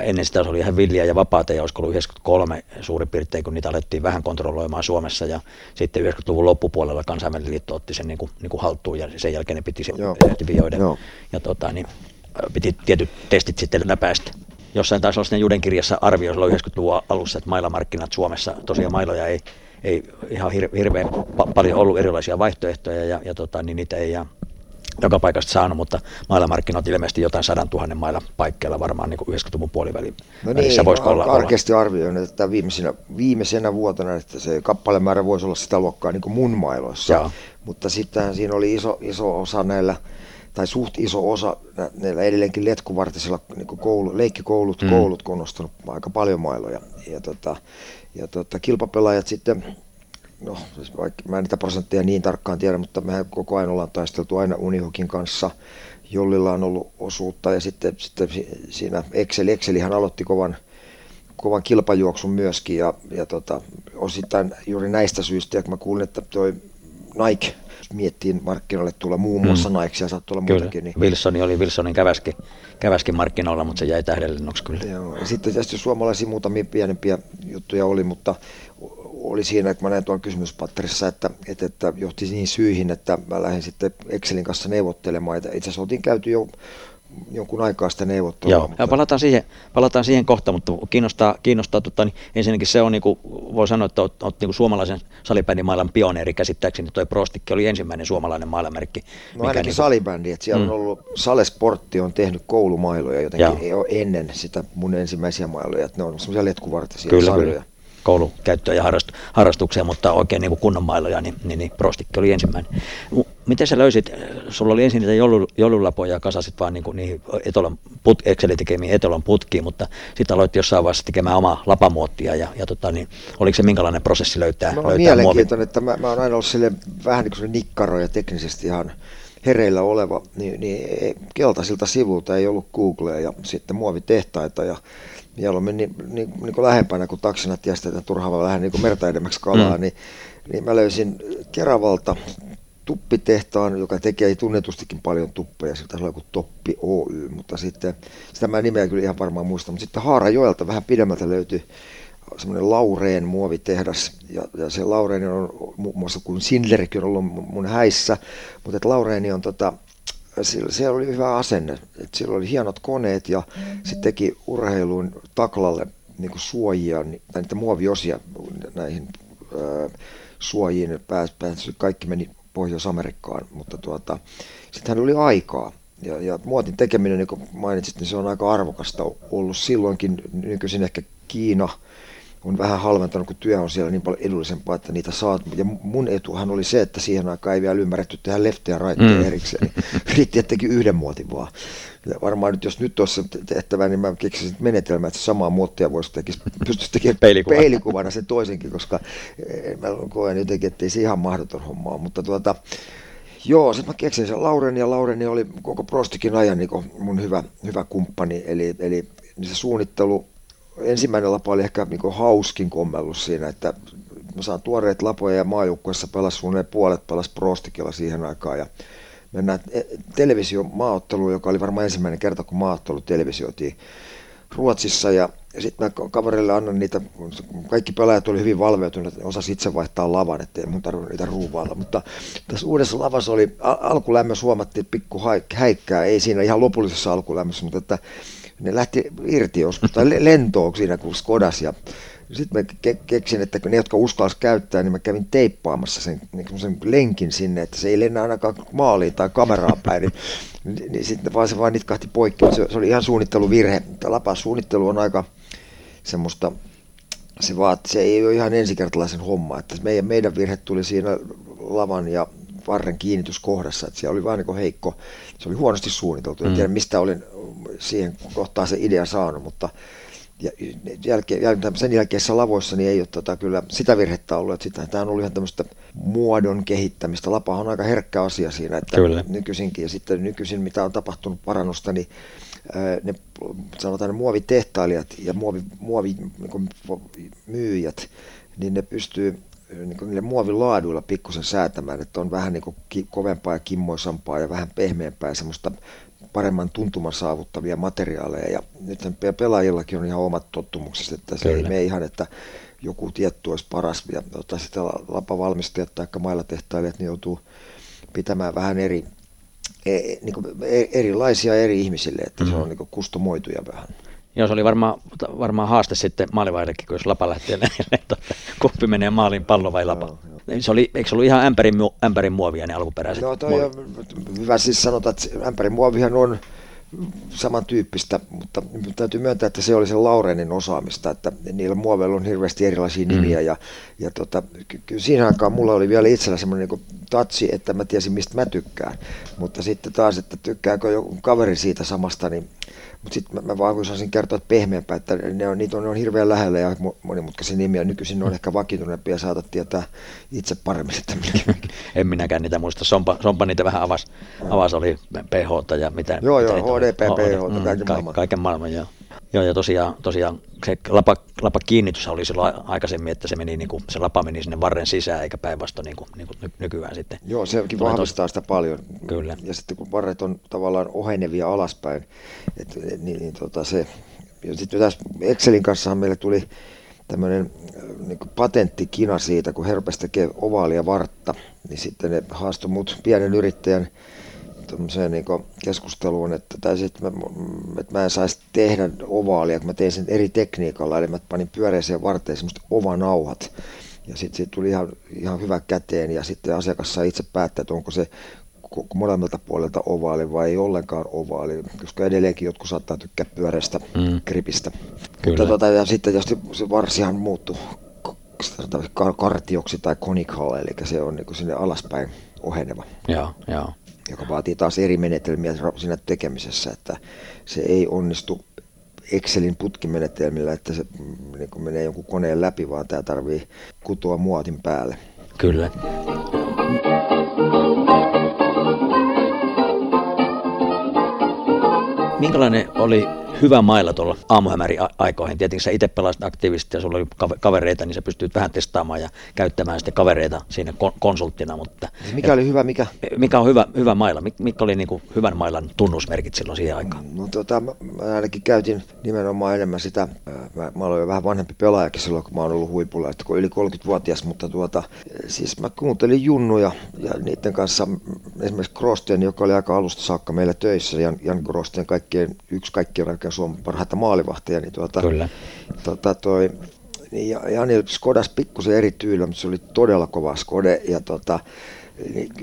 Ennen sitä se oli ihan villiä ja vapaata ja olisiko ollut 93 suurin piirtein, kun niitä alettiin vähän kontrolloimaan Suomessa. Ja sitten 90-luvun loppupuolella kansainvälinen liitto otti sen niin kuin, niin kuin haltuun ja sen jälkeen ne piti se sertifioida ja tota, niin, piti tietyt testit sitten läpäistä. Jossain taisi olla Juden kirjassa arvio silloin 90-luvun alussa, että mailamarkkinat Suomessa, tosiaan mailoja ei, ei ihan hirveän paljon ollut erilaisia vaihtoehtoja ja, ja tota, niin niitä ei ja joka paikasta saanut, mutta maailmanmarkkinoilla ilmeisesti jotain sadan tuhannen mailla paikkeilla varmaan niin 90-luvun puolivälin no niin, voisiko olla, karkeasti arvioin, että viimeisenä, viimeisenä vuotena, että se kappalemäärä voisi olla sitä luokkaa niin kuin mun mailoissa, Jaa. mutta sitten siinä oli iso, iso osa näillä, tai suht iso osa näillä edelleenkin letkuvartisilla niin koulu, leikkikoulut, mm. koulut kun on nostanut aika paljon mailoja. Ja, tota, ja tota, kilpapelaajat sitten no siis vaikka mä en niitä prosentteja niin tarkkaan tiedä, mutta me koko ajan ollaan taisteltu aina Unihokin kanssa, Jollilla on ollut osuutta ja sitten, sitten siinä Excel, Excelihan aloitti kovan, kovan kilpajuoksun myöskin ja, ja tota, osittain juuri näistä syistä, kun mä kuulin, että toi Nike miettii markkinoille tulla muun muassa mm. Nike ja saattoi olla kyllä. muutakin. Niin... Wilsoni oli Wilsonin käväski, käväski markkinoilla, mutta se jäi tähdellennoksi kyllä. Joo, ja sitten tietysti suomalaisia muutamia pienempiä juttuja oli, mutta oli siinä, että mä näin tuolla kysymyspatterissa, että, että, että johti niihin syihin, että mä lähdin sitten Excelin kanssa neuvottelemaan. Itse asiassa oltiin käyty jo jonkun aikaa sitä neuvottelua. Joo, mutta... ja palataan siihen, palataan siihen kohta, mutta kiinnostaa, kiinnostaa tota, niin ensinnäkin se on, niin kuin, voi sanoa, että olet, olet niin suomalaisen salibändimaailman pioneeri käsittääkseni, toi Prostikki oli ensimmäinen suomalainen maailmanmerkki. No ainakin niin kuin... salibändi, että siellä mm. on ollut, Sale Sportti on tehnyt koulumailoja jotenkin jo ennen sitä mun ensimmäisiä mailoja, että ne on semmoisia letkuvartisia kyllä, sarjoja. Kyllä koulukäyttöön ja harrastukseen, mutta oikein niin kuin kunnon mailoja, niin, niin, niin prostikki oli ensimmäinen. Miten sä löysit, sulla oli ensin niitä joulu, joululapoja ja kasasit vaan niin kuin niihin Etolan put, Excelin tekemiin Etolan putkiin, mutta sitten aloit jossain vaiheessa tekemään omaa lapamuottia ja, ja tota, niin, oliko se minkälainen prosessi löytää, no, löytää mielenkiintoinen, että mä, mä oon aina ollut sille vähän niin kuin nikkaro ja teknisesti ihan hereillä oleva, niin, niin keltaisilta sivulta ei ollut Googlea ja sitten muovitehtaita ja mieluummin niin, niin, niin kuin lähempänä kuin taksina tiestä, että turhaa vähän niin kuin merta edemmäksi kalaa, mm. niin, niin mä löysin Keravalta tuppitehtaan, joka tekee tunnetustikin paljon tuppeja, siltä on kuin Toppi Oy, mutta sitten, sitä mä nimeä kyllä ihan varmaan muista, mutta sitten Haarajoelta vähän pidemmältä löytyi semmoinen Laureen muovitehdas, ja, ja se Laureeni on muun muassa kuin Sindlerikin on ollut mun häissä, mutta että Laureeni on tota, sillä, siellä oli hyvä asenne. että sillä oli hienot koneet ja mm-hmm. sitten teki urheiluun taklalle niin kuin suojia, tai niitä muoviosia näihin ää, suojiin. Pääs, pääs, kaikki meni Pohjois-Amerikkaan, mutta tuota, sitten hän oli aikaa. Ja, ja muotin tekeminen, niin kuin mainitsit, niin se on aika arvokasta ollut silloinkin. Nykyisin ehkä Kiina – on vähän halventanut, kun työ on siellä niin paljon edullisempaa, että niitä saat. Ja mun etuhan oli se, että siihen aikaan ei vielä ymmärretty tehdä leftejä ja raitteja mm. erikseen. Niin *laughs* riitti, että teki yhden muotin vaan. Ja varmaan nyt, jos nyt olisi tehtävä, niin mä keksisin menetelmää, että samaa muottia voisi tekisi, pystyisi tekemään Peilikuva. peilikuvana sen toisenkin, koska eh, mä koen jotenkin, että ei se ihan mahdoton hommaa. Mutta tuota, Joo, sitten mä keksin sen Lauren ja Laureni oli koko Prostikin ajan niin mun hyvä, hyvä kumppani. Eli, eli se suunnittelu ensimmäinen lapa oli ehkä niin hauskin kommellus siinä, että mä saan tuoreet lapoja ja maajoukkueessa pelasi suunnilleen puolet pelas prostikilla siihen aikaan. Ja mennään televisiomaaotteluun, joka oli varmaan ensimmäinen kerta, kun maaottelu televisioitiin Ruotsissa. Ja, sitten mä kaverille annan niitä, kaikki pelaajat oli hyvin valveutuneet, osa itse vaihtaa lavan, ettei mun tarvinnut niitä ruuvailla, mutta tässä uudessa lavassa oli, al- alkulämmössä huomattiin pikku häikkää, ei siinä ihan lopullisessa alkulämmössä, mutta että ne lähti irti joskus, tai lentoon siinä kuin Skodas, ja sitten mä ke- keksin, että ne, jotka uskalsivat käyttää, niin mä kävin teippaamassa sen, niin sen lenkin sinne, että se ei lennä ainakaan maaliin tai kameraan päin, niin, niin, niin sitten vaan se vaan nitkahti poikki, se, se oli ihan suunnitteluvirhe. Tämä suunnittelu on aika semmoista, se, vaat, se ei ole ihan ensikertalaisen homma, että meidän, meidän virhe tuli siinä lavan ja varren kiinnityskohdassa, että siellä oli vain niin heikko, se oli huonosti suunniteltu, en mm. tiedä mistä olin siihen kohtaan se idea saanut, mutta jälkeen, sen jälkeisissä lavoissa niin ei ole tota, kyllä sitä virhettä ollut, että sitä, tämä on ollut ihan tämmöistä muodon kehittämistä. Lapa on aika herkkä asia siinä, että kyllä. nykyisinkin ja sitten nykyisin mitä on tapahtunut parannusta, niin ne sanotaan ne muovitehtailijat ja muovi, muovi niin myyjät, niin ne pystyy niin niille muovin laaduilla pikkusen säätämään, että on vähän niin kuin ki- kovempaa ja kimmoisampaa ja vähän pehmeämpää ja semmoista paremman tuntuman saavuttavia materiaaleja. Ja nyt pelaajillakin on ihan omat tottumukset, että se Kyllä. ei mene ihan, että joku tietty olisi paras. Ja tota, sitten lapavalmistajat tai mailatehtailijat niin joutuu pitämään vähän eri, e, niin kuin e, erilaisia eri ihmisille, että mm-hmm. se on niin kuin kustomoituja vähän. Joo, se oli varmaan, varmaan haaste sitten maalivaihdellekin, kun jos lapa lähtee *laughs* tuota, kumpi menee maaliin, pallo vai lapa. Joo, joo. Se oli, eikö se ollut ihan ämpärin, ämpärin muovia ne alkuperäiset? No toi on, hyvä siis sanota, että ämpärin muovihan on samantyyppistä, mutta täytyy myöntää, että se oli se Laurenin osaamista, että niillä muoveilla on hirveästi erilaisia mm. nimiä ja, ja tota, kyllä siinä aikaan mulla oli vielä itsellä semmoinen niin tatsi, että mä tiesin mistä mä tykkään, mutta sitten taas, että tykkääkö joku kaveri siitä samasta, niin mutta sitten mä, mä vaan voisin kertoa, että pehmeämpää, että ne on, niitä on, ne on hirveän lähellä ja monimutkaisia nimiä. Nykyisin ne on ehkä vakituneempia ja saatat tietää itse paremmin, että mikä. *laughs* en minäkään niitä muista. Sompa, Sompa niitä vähän avasi, avas oli PH ja mitä. Joo, mitä joo, HDP, PH, mm, kaiken maailman. Kaiken maailman, joo. Joo, ja tosiaan, tosiaan se lapa, lapa kiinnitys oli silloin aikaisemmin, että se, meni, niin kuin, se lapa meni sinne varren sisään, eikä päinvastoin niin kuin, niin kuin nykyään sitten. Joo, sekin vahvistaa tos... sitä paljon. Kyllä. Ja sitten kun varret on tavallaan ohenevia alaspäin, et, niin, niin tota se, ja sitten tässä Excelin kanssa meille tuli tämmöinen äh, niin patenttikina siitä, kun Herpes tekee ovaalia vartta, niin sitten ne haastoi mut pienen yrittäjän niin keskusteluun, että, tai sit mä, että mä en saisi tehdä ovaalia, kun mä tein sen eri tekniikalla, eli mä panin pyöreiseen varteen semmoista ovanauhat, ja sitten siitä tuli ihan, ihan hyvä käteen, ja sitten asiakas saa itse päättää, että onko se molemmilta puolelta ovaali vai ei ollenkaan ovaali, koska edelleenkin jotkut saattaa tykkää pyöreästä mm. gripistä. Kyllä. Mutta tota, ja sitten jos se varsihan muuttuu kartioksi tai conical, eli se on niin sinne alaspäin oheneva. Joo, joo joka vaatii taas eri menetelmiä siinä tekemisessä, että se ei onnistu Excelin putkimenetelmillä, että se mm, niin menee jonkun koneen läpi, vaan tämä tarvii kutoa muotin päälle. Kyllä. Minkälainen oli hyvä mailla tuolla aamuhämäri aikoihin. Tietenkin sä itse pelasit aktiivisesti ja sulla oli kavereita, niin sä pystyt vähän testaamaan ja käyttämään sitten kavereita siinä konsulttina. Mutta, mikä oli hyvä, mikä? Mikä on hyvä, hyvä mailla? Mikä oli niin kuin hyvän mailan tunnusmerkit silloin siihen aikaan? No tota, mä, mä ainakin käytin nimenomaan enemmän sitä, mä, mä olin jo vähän vanhempi pelaajakin silloin, kun mä oon ollut huipulla, että kun yli 30-vuotias, mutta tuota, siis mä kuuntelin junnuja ja niiden kanssa esimerkiksi Krosten, joka oli aika alusta saakka meillä töissä, Jan, Jan Krosten kaikkien, yksi kaikkien oikein Suomen parhaita maalivahtia, niin, tuota, Kyllä. Tuota, toi, niin Jani Skodas pikkusen eri tyyllä, mutta se oli todella kova Skode ja tuota, niin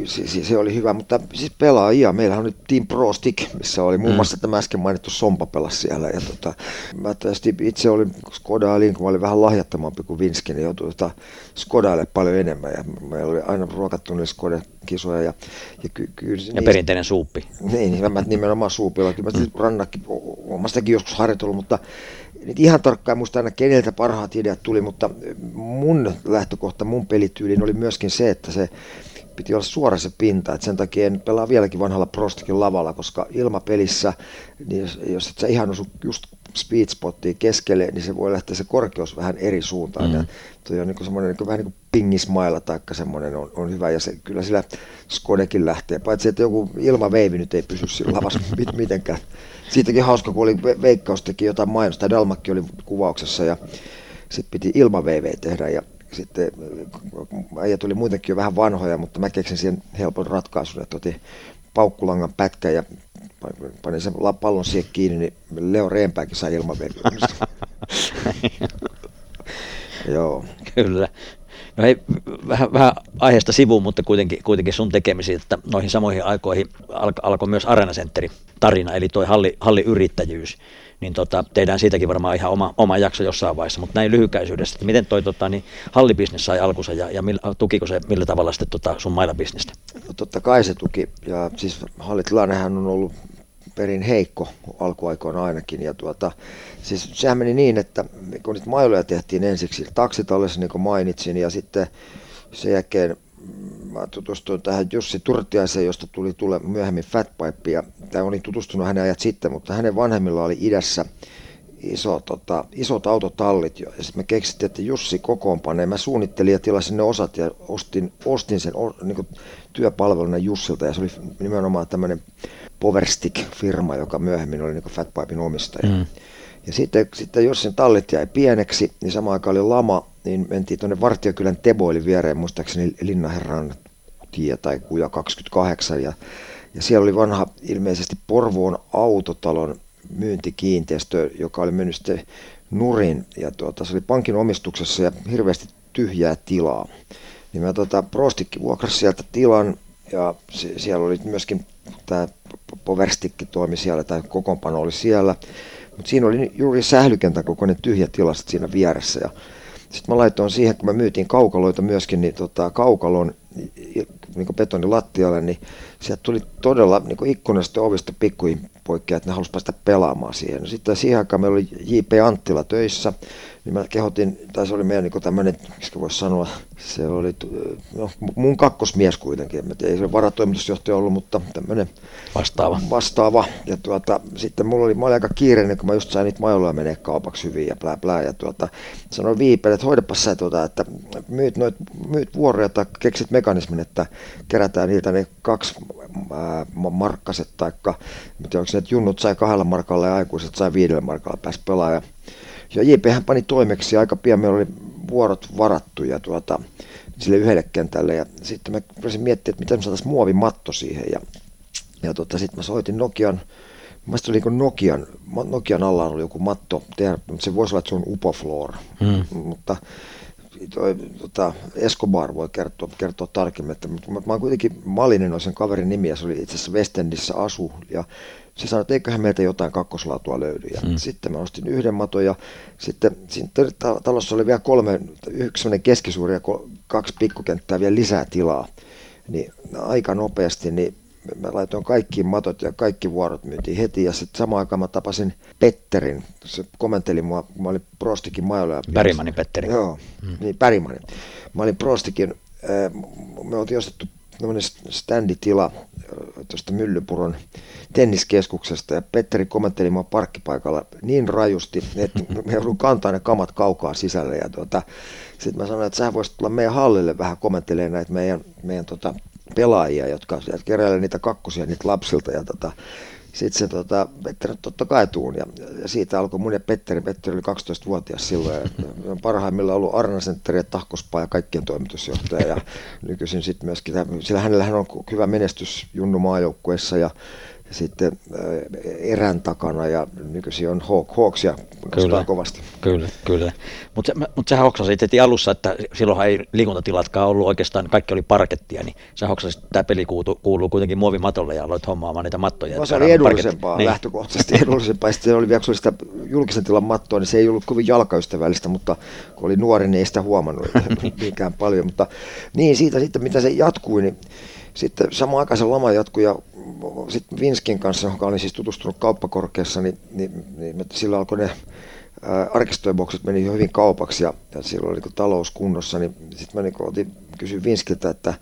se, se, oli hyvä, mutta siis pelaajia, meillä on nyt Team Pro Stick, missä oli muun mm. muassa mm. tämä äsken mainittu Sompa pelas siellä. Ja tota, mä tietysti itse olin Skodailin, kun mä olin vähän lahjattomampi kuin Vinski, niin joutui tota Skodaille paljon enemmän. Ja meillä oli aina ruokattu niille Skode-kisoja. Ja, ja, ky, ky, ja niistä, perinteinen suuppi. Niin, niin mä nimenomaan suupilla. Kyllä mä mm. rannakin, olen sitäkin joskus harjoitellut, mutta nyt ihan tarkkaan muista aina keneltä parhaat ideat tuli, mutta mun lähtökohta, mun pelityyliin oli myöskin se, että se piti olla suora se pinta, että sen takia en pelaa vieläkin vanhalla prostikin lavalla, koska ilmapelissä, niin jos et sä ihan osu just speed spottiin keskelle, niin se voi lähteä se korkeus vähän eri suuntaan. Mm. Ja toi on niin semmoinen niin vähän niin kuin pingismailla tai semmoinen on, on, hyvä ja se, kyllä sillä Skodekin lähtee, paitsi että joku ilmaveivi nyt ei pysy sillä lavassa *laughs* mitenkään. Siitäkin hauska, kun oli Veikkaus teki jotain mainosta, Dalmakki oli kuvauksessa ja sitten piti ilmaveiveä tehdä ja sitten äijä tuli muutenkin jo vähän vanhoja, mutta mä keksin siihen helpon ratkaisun, että otin paukkulangan pätkä ja panin sen pallon siihen kiinni, niin Leo Reenpääkin sai ilmaveiveä. *laughs* Joo. Kyllä. No hei, vähän, vähän aiheesta sivuun, mutta kuitenkin, kuitenkin sun tekemisiin, että noihin samoihin aikoihin alko, alkoi myös Arena tarina, eli toi halli, halliyrittäjyys. Niin tota, tehdään siitäkin varmaan ihan oma, oma jakso jossain vaiheessa, mutta näin lyhykäisyydessä, että miten toi tota, niin hallibisnes sai alkunsa ja, ja millä, tukiko se millä tavalla sitten tota sun mailabisnestä? No totta kai se tuki, ja siis hallitilannehän on ollut perin heikko alkuaikoina ainakin. Ja tuota, siis sehän meni niin, että kun niitä mailoja tehtiin ensiksi taksitallessa, niin kuin mainitsin, ja sitten sen jälkeen mä tutustuin tähän Jussi Turtiaiseen, josta tuli tule myöhemmin Fatpipe, ja tämä olin tutustunut hänen ajat sitten, mutta hänen vanhemmilla oli idässä iso, tota, isot autotallit jo. Ja sitten me keksittiin, että Jussi kokoonpanee. Mä suunnittelin ja tilasin ne osat ja ostin, ostin sen niin kuin työpalveluna Jussilta. Ja se oli nimenomaan tämmöinen Powerstick-firma, joka myöhemmin oli niin Fatpipein omistaja. Mm. Ja sitten, sitten jos sen tallit jäi pieneksi, niin samaan aikaan oli lama, niin mentiin tuonne Vartiokylän Teboilin viereen, muistaakseni Linnaherran tie tai kuja 28. Ja, ja siellä oli vanha ilmeisesti Porvoon autotalon myyntikiinteistö, joka oli mennyt sitten nurin. Ja tuota, se oli pankin omistuksessa ja hirveästi tyhjää tilaa. Niin mä tota, Prostikki vuokrasi sieltä tilan ja se, siellä oli myöskin tämä Poverstikki toimi siellä, tai kokoonpano oli siellä. Mutta siinä oli juuri sählykentän kokoinen tyhjä tila siinä vieressä. Ja sitten mä laitoin siihen, kun mä myytiin kaukaloita myöskin, niin tota, kaukalon niin betonilattialle, niin sieltä tuli todella niin ikkunasta ovista pikkuin poikkeaa, että ne halusivat päästä pelaamaan siihen. No sitten siihen aikaan meillä oli J.P. Anttila töissä, niin mä kehotin, tai se oli meidän niin tämmöinen, miksi voisi sanoa, se oli no, mun kakkosmies kuitenkin, mä ei se varatoimitusjohtaja ollut, mutta tämmöinen vastaava. vastaava. Ja tuota, sitten mulla oli, mä olin aika kiireinen, kun mä just sain niitä majoilla menee kaupaksi hyvin ja plää plää. Ja tuota, sanoin Viipelle, että hoidapas sä tuota, että myyt, noit, myyt vuoroja tai keksit mekanismin, että kerätään niiltä ne kaksi markkaset, taikka onko se, että junnut sai kahdella markalla ja aikuiset sai viidellä markalla pääsi pelaamaan. Ja JP hän pani toimeksi aika pian meillä oli vuorot varattu ja tuota, sille yhdelle kentälle. Ja sitten mä rupesin miettimään, että miten me saataisiin muovimatto siihen. Ja, ja tuota, sitten mä soitin Nokian, Mä oli niin Nokian, Nokian alla oli joku matto, tehdä, se voisi olla, että se on Upofloor. Mm. Mutta toi, tota, Escobar voi kertoa, kertoa tarkemmin, että mä, mä oon kuitenkin Malinen on sen kaverin nimi ja se oli itse asiassa Westendissä asu ja se sanoi, että eiköhän meiltä jotain kakkoslaatua löydy. Ja mm. Sitten mä ostin yhden maton ja sitten sitten talossa oli vielä kolme, yksi keskisuuri ja kaksi pikkukenttää vielä lisää tilaa. Niin aika nopeasti niin mä laitoin kaikki matot ja kaikki vuorot myytiin heti. Ja sitten samaan aikaan mä tapasin Petterin. Se komenteli mua, mä olin Prostikin majoilla. Pärimanin Petteri. Joo, mm. niin Pärimanin. Mä olin Prostikin, me oltiin ostettu tämmöinen standitila tuosta Myllypuron tenniskeskuksesta ja Petteri komenteli mua parkkipaikalla niin rajusti, että *laughs* me joudun kantaa ne kamat kaukaa sisälle ja tuota, sitten mä sanoin, että sä voisit tulla meidän hallille vähän kommenttelemaan näitä meidän, meidän tota, pelaajia, jotka keräilee niitä kakkosia niitä lapsilta ja tota, sitten se tota, Petteri totta kai tuun ja, ja, siitä alkoi mun ja Petteri, Petteri oli 12-vuotias silloin ja on parhaimmillaan ollut Arna Center ja Tahkospaa ja kaikkien toimitusjohtaja ja nykyisin sitten myöskin, sillä hänellähän on hyvä menestys Junnu maajoukkueessa ja sitten erän takana ja nykyisin on Hawk, Hawksia kyllä, kovasti. Kyllä, kyllä. Mutta mut sä hoksasit heti alussa, että silloinhan ei liikuntatilatkaan ollut oikeastaan, kaikki oli parkettia, niin sä hoksasit, että tämä peli kuuluu, kuuluu kuitenkin muovimatolle ja aloit hommaamaan niitä mattoja. No, se oli edullisempaa, niin. lähtökohtaisesti edullisempaa. Sitten se oli vielä, kun sitä julkisen tilan mattoa, niin se ei ollut kovin jalkaystävällistä, mutta kun oli nuori, niin ei sitä huomannut *laughs* niinkään paljon. Mutta niin, siitä sitten, mitä se jatkui, niin sitten samaan aikaan se lama jatkui ja sitten Vinskin kanssa, joka olin siis tutustunut kauppakorkeassa, niin, niin, niin sillä alkoi ne arkistoibokset meni hyvin kaupaksi ja, ja silloin oli niin talous kunnossa, niin sitten mä niin otin, kysyin Vinskiltä, että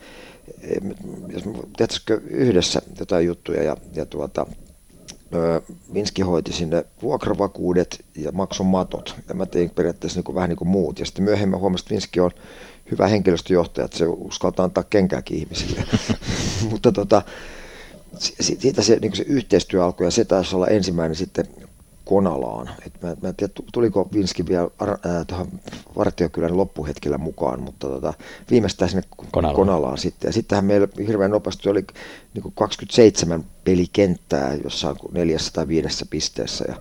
jos me tehtäisikö yhdessä jotain juttuja ja, ja tuota, Vinski hoiti sinne vuokravakuudet ja maksun matot. Ja mä tein periaatteessa niin kuin, vähän niin kuin muut. Ja sitten myöhemmin huomasin, että Vinski on hyvä henkilöstöjohtaja, että se uskaltaa antaa kenkääkin ihmisille. *laughs* Mutta tota, siitä se, niin se yhteistyö alkoi ja se taisi olla ensimmäinen sitten Konalaan. Et mä, mä en tiedä, tuliko Vinski vielä äh, tuohon Vartiokylän loppuhetkellä mukaan, mutta tota, viimeistään sinne Konalaan. Konalaan sitten. Ja sittenhän meillä hirveän nopeasti oli niin kuin 27 pelikenttää jossain neljässä tai viidessä pisteessä. Ja,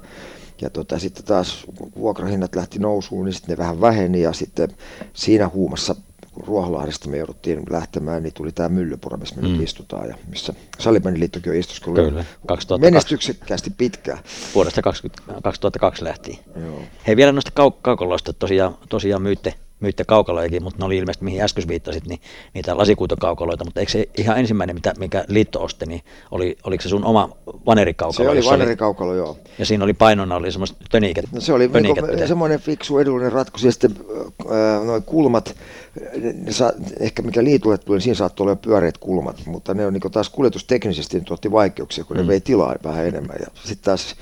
ja tota, sitten taas vuokrahinnat lähti nousuun, niin sitten ne vähän väheni ja sitten siinä huumassa kun Ruoholahdesta me jouduttiin lähtemään, niin tuli tämä Myllypuro, missä me mm. nyt istutaan ja missä Salibändiliittokin on istuskellut Kyllä, 2002. menestyksekkäästi pitkään. Vuodesta 20, 2002 lähtien. Joo. Hei vielä noista kau- kaukoloista, tosiaan, tosiaan myytte myytte kaukalojakin, mutta ne oli ilmeisesti, mihin äsken viittasit, niin niitä lasikuitokaukaloita, mutta eikö se ihan ensimmäinen, mitä, mikä liitto osti, niin oli, oliko se sun oma vanerikaukalo? Se oli vanerikaukalo, joo. Ja siinä oli painona oli semmoista pöniket. No se oli niinku, semmoinen fiksu edullinen ratkaisu, ja sitten äh, noin kulmat, ne saa, ehkä mikä liitulle tuli, niin siinä saattoi olla pyöreät kulmat, mutta ne on niin taas kuljetusteknisesti tuotti vaikeuksia, kun mm. ne vei tilaa vähän enemmän. Ja sitten taas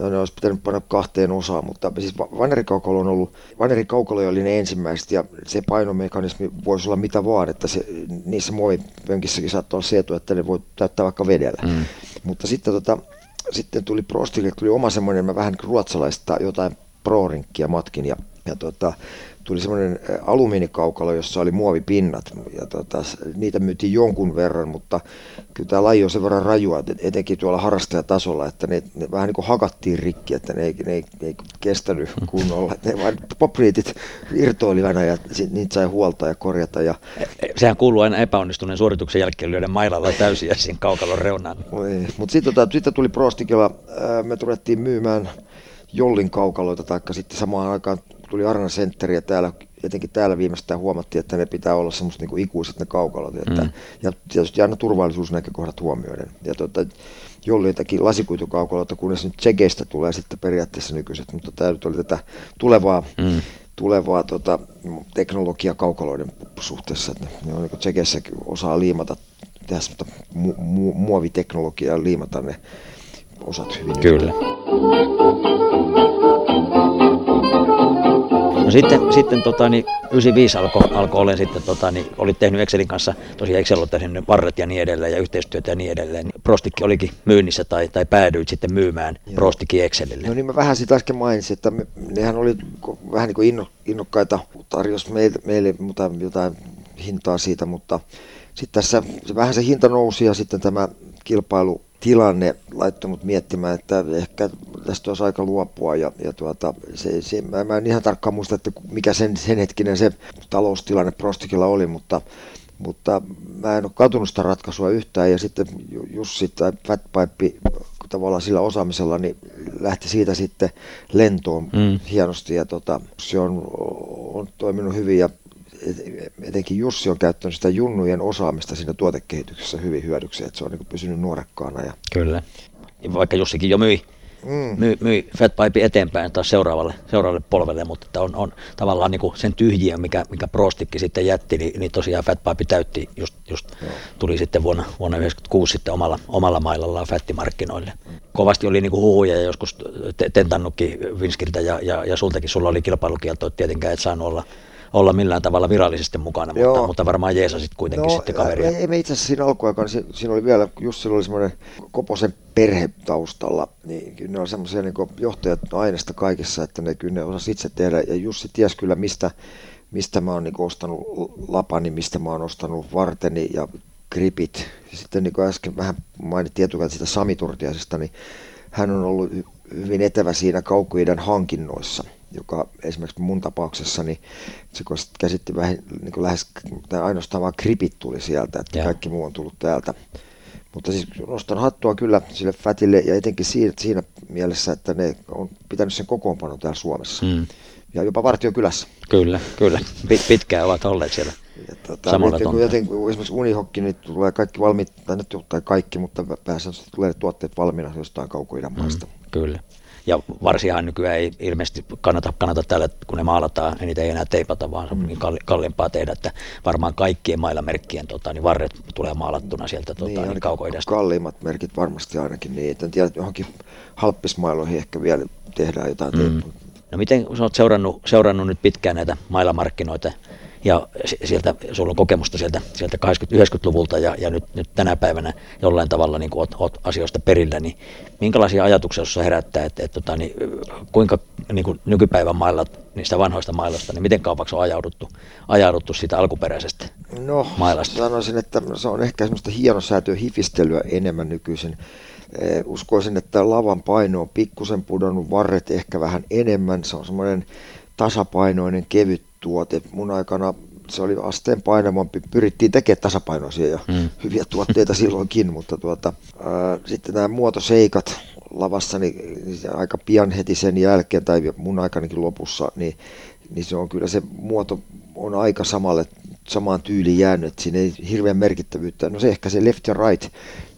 ne olisi pitänyt panna kahteen osaan, mutta siis vanerikaukalo on ollut, vanerikaukalo oli ne ensimmäiset ja se painomekanismi voisi olla mitä vaan, että se, niissä muovipönkissäkin saattaa olla se etu, että ne voi täyttää vaikka vedellä. Mm. Mutta sitten, tota, sitten tuli Prostille, tuli oma semmoinen, mä vähän ruotsalaista jotain pro-rinkkiä matkin ja, ja tota, tuli semmoinen alumiinikaukalo, jossa oli muovipinnat ja tota, niitä myytiin jonkun verran, mutta kyllä tämä laji on sen verran rajua, etenkin tuolla harrastajatasolla, että ne, ne vähän niin kuin hakattiin rikki, että ne ei, ne ei, ne ei kestänyt *laughs* kunnolla. Ne vain popriitit irtoili aina ja niitä sai huolta ja korjata. Ja... E, e, sehän kuuluu aina epäonnistuneen suorituksen jälkeen lyödä mailalla täysin ja siinä kaukalon reunaan. Mutta sitten tota, sit tuli Prostikilla, me tulettiin myymään Jollin kaukaloita, taikka sitten samaan aikaan tuli Arna Center ja täällä, etenkin täällä viimeistään huomattiin, että ne pitää olla semmoista niin kuin ikuiset ne kaukalot. Että, mm. Ja tietysti aina turvallisuusnäkökohdat huomioiden. Ja tuota, jollakin lasikuitukaukaloita, kunnes nyt Tsekeistä tulee sitten periaatteessa nykyiset, mutta tämä nyt oli tätä tulevaa, mm. tulevaa tota, teknologia kaukaloiden suhteessa. Että ne on niin Tsekeissäkin osaa liimata, tehdä semmoista mu- mu- muoviteknologiaa liimata ne osat hyvin. Kyllä. Sitten, sitten tota, niin 95 alkoi alko olen sitten, tota, niin olit tehnyt Excelin kanssa, tosiaan Excel on tehnyt varret ja niin edelleen ja yhteistyötä ja niin edelleen. Prostikki olikin myynnissä tai, tai päädyit sitten myymään Joo. Prostikki Excelille. No niin mä vähän sitä äsken mainitsin, että me, nehän oli vähän niin kuin inno, innokkaita, tarjosi meille, meille jotain, jotain hintaa siitä, mutta sitten tässä se, vähän se hinta nousi ja sitten tämä kilpailu tilanne laittoi mut miettimään, että ehkä tästä olisi aika luopua. Ja, ja tuota, se, se, mä, mä en ihan tarkkaan muista, että mikä sen, sen hetkinen se taloustilanne Prostikilla oli, mutta, mutta mä en ole katunut sitä ratkaisua yhtään. Ja sitten Jussi tai Fatpipe tavallaan sillä osaamisella niin lähti siitä sitten lentoon mm. hienosti ja tota, se on, on toiminut hyvin ja etenkin Jussi on käyttänyt sitä junnujen osaamista siinä tuotekehityksessä hyvin hyödyksi, että se on niin pysynyt nuorekkaana. Ja... Kyllä. Vaikka Jussikin jo myi, mm. myi, myi Fatpipe eteenpäin taas seuraavalle, seuraavalle polvelle, mutta että on, on tavallaan niin kuin sen tyhjiä, mikä, mikä Prostikki sitten jätti, niin, niin tosiaan Fatpipe täytti, just, just tuli sitten vuonna, vuonna 1996 sitten omalla, omalla mailallaan Fattimarkkinoille. Kovasti oli niin kuin huhuja ja joskus tentannutkin Vinskiltä ja, ja, ja sultakin, sulla oli kilpailukielto, että tietenkään et saanut olla olla millään tavalla virallisesti mukana, mutta, mutta varmaan jeesasit kuitenkin no, sitten kaveria. Ei, me itse asiassa siinä alkuaikaan, siinä, siinä oli vielä, just silloin oli semmoinen Koposen perhe taustalla, niin kyllä ne on semmoisia niin johtajat aineesta kaikessa, että ne kyllä ne osasi itse tehdä, ja Jussi ties kyllä mistä, mistä mä oon niin ostanut lapani, mistä mä oon ostanut varteni ja gripit. Ja sitten niin kuin äsken vähän mainittiin etukäteen sitä Samiturtiaisesta, niin hän on ollut hyvin etevä siinä kaukoiden hankinnoissa – joka esimerkiksi mun tapauksessa, niin se käsitti vähän niin kuin lähes, tai ainoastaan vaan kripit tuli sieltä, että ja. kaikki muu on tullut täältä. Mutta siis nostan hattua kyllä sille Fatille ja etenkin siinä, siinä mielessä, että ne on pitänyt sen kokoonpanon täällä Suomessa. Mm. Ja jopa Vartiokylässä. Kyllä, kyllä. Pit, pitkään ovat olleet siellä. Ja tota, Samalla kun, joten, kun esimerkiksi unihokki, niin tulee kaikki valmiit, tai nyt tai kaikki, mutta pääsääntöisesti tulee tuotteet valmiina jostain maasta. Mm, kyllä. Ja varsinhan nykyään ei ilmeisesti kannata, kannata täällä, kun ne maalataan, niin niitä ei enää teipata, vaan se on niin kalliimpaa tehdä, että varmaan kaikkien mailamerkkien tota, niin varret tulee maalattuna sieltä tota, niin, niin kaukoidesta. Kalliimmat merkit varmasti ainakin niin, että en tiedä, johonkin halppismailoihin ehkä vielä tehdään jotain mm. No miten sä oot seurannut, seurannut nyt pitkään näitä mailamarkkinoita, ja sieltä, sulla on kokemusta sieltä, sieltä 80-90-luvulta ja, ja nyt, nyt tänä päivänä jollain tavalla niin oot, oot asioista perillä, niin minkälaisia ajatuksia sinussa herättää, että, että, että niin, kuinka niin kuin nykypäivän mailla, niistä vanhoista mailoista, niin miten kaupaksi on ajauduttu, ajauduttu siitä alkuperäisestä no, mailasta? sanoisin, että se on ehkä semmoista hienosäätöä hifistelyä enemmän nykyisin. Uskoisin, että lavan paino on pikkusen pudonnut, varret ehkä vähän enemmän, se on semmoinen tasapainoinen, kevyt tuote. Mun aikana se oli asteen painavampi. Pyrittiin tekemään tasapainoisia ja mm. hyviä tuotteita *laughs* silloinkin, mutta tuota, ää, sitten nämä muotoseikat lavassa niin, niin aika pian heti sen jälkeen, tai mun aikanakin lopussa, niin, niin se on kyllä se muoto on aika samalle, samaan tyyliin jäänyt, että siinä ei hirveän merkittävyyttä. No se ehkä se left ja right,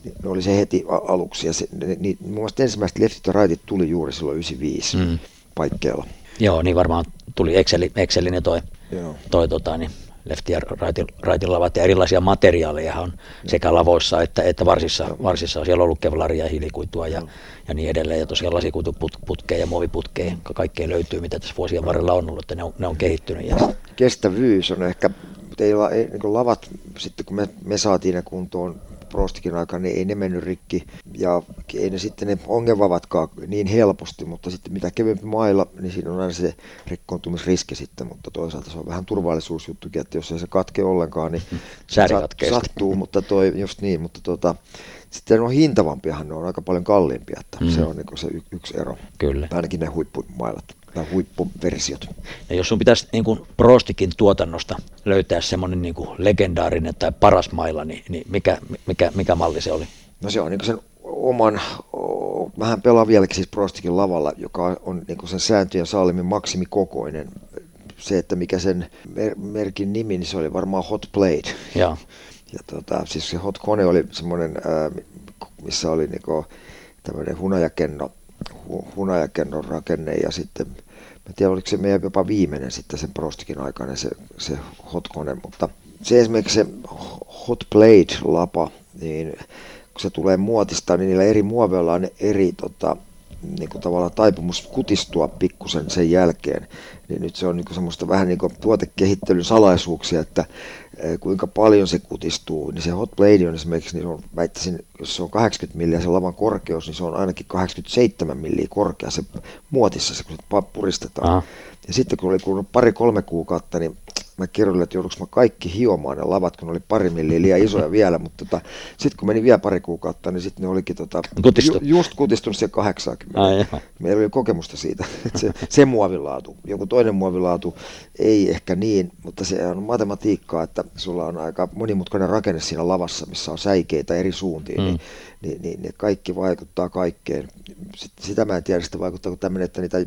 niin oli se heti aluksi. Ja se, niin, mun mielestä ensimmäiset left ja rightit tuli juuri silloin 95 mm. paikkeilla. Joo, niin varmaan tuli Exceli, Excelin ja toi, Joo. toi tota, niin lefti- ja raitin, raitin lavat ja erilaisia materiaaleja on sekä lavoissa että, että varsissa, varsissa on siellä ollut kevlaria ja hiilikuitua ja, ja niin edelleen. Ja tosiaan lasikuituputkeja ja muoviputkeja, kaikkea löytyy, mitä tässä vuosien varrella on ollut, että ne on, ne on kehittynyt. Ja... Kestävyys on ehkä, teillä ei, niin lavat, sitten kun me, me saatiin ne kuntoon Prostikin aikaan, niin ei ne mennyt rikki. Ja ei ne sitten ne ongelmavatkaan niin helposti, mutta sitten mitä kevyempi mailla, niin siinä on aina se rikkoontumisriski sitten, mutta toisaalta se on vähän turvallisuusjuttukin, että jos ei se katke ollenkaan, niin sattuu, mutta toi, just niin, mutta tota, sitten on hintavampiahan, ne on aika paljon kalliimpia, että mm. se on niin se y- yksi ero. Kyllä. Ainakin ne huippumailat tai huippuversiot. Ja jos sun pitäisi niin kuin Prostikin tuotannosta löytää semmoinen niin kuin legendaarinen tai paras mailla, niin, niin mikä, mikä, mikä malli se oli? No se on niin sen oman, vähän pelaa vieläkin siis Prostikin lavalla, joka on niin sen sääntöjen sallimin maksimikokoinen. Se, että mikä sen mer- merkin nimi, niin se oli varmaan Hot Plate. Ja, ja tota, siis se Hot Kone oli semmoinen, missä oli niin tämmöinen hunajakenno, hunajakennon rakenne ja sitten Mä tiedän, oliko se meidän jopa viimeinen sitten sen Prostikin aikainen se, se Kone, mutta se esimerkiksi se Hot Blade-lapa, niin kun se tulee muotista, niin niillä eri muoveilla on eri tota, niin kuin tavallaan taipumus kutistua pikkusen sen jälkeen. Niin nyt se on niin kuin semmoista vähän niin kuin tuotekehittelyn salaisuuksia, että kuinka paljon se kutistuu. Niin se Hot Blade on esimerkiksi, niin on, väittäisin, jos se on 80 milliä se lavan korkeus, niin se on ainakin 87 milliä korkea se muotissa, se kun se puristetaan. Aha. Ja sitten kun oli kulunut pari-kolme kuukautta, niin mä kirjoitin, että joudunko mä kaikki hiomaan ne lavat, kun ne oli pari milliä liian isoja vielä, mutta tota, sitten kun meni vielä pari kuukautta, niin sitten ne olikin tota, Kutistu. ju, just kutistunut se 80. Ai, Meillä oli kokemusta siitä, *laughs* että se, se muovilaatu, joku toinen muovilaatu ei ehkä niin, mutta se on matematiikkaa, että sulla on aika monimutkainen rakenne siinä lavassa, missä on säikeitä eri suuntiin, mm. niin niin, niin ne kaikki vaikuttaa kaikkeen. Sitä mä en tiedä, sitä vaikuttaa tämmöinen, että niitä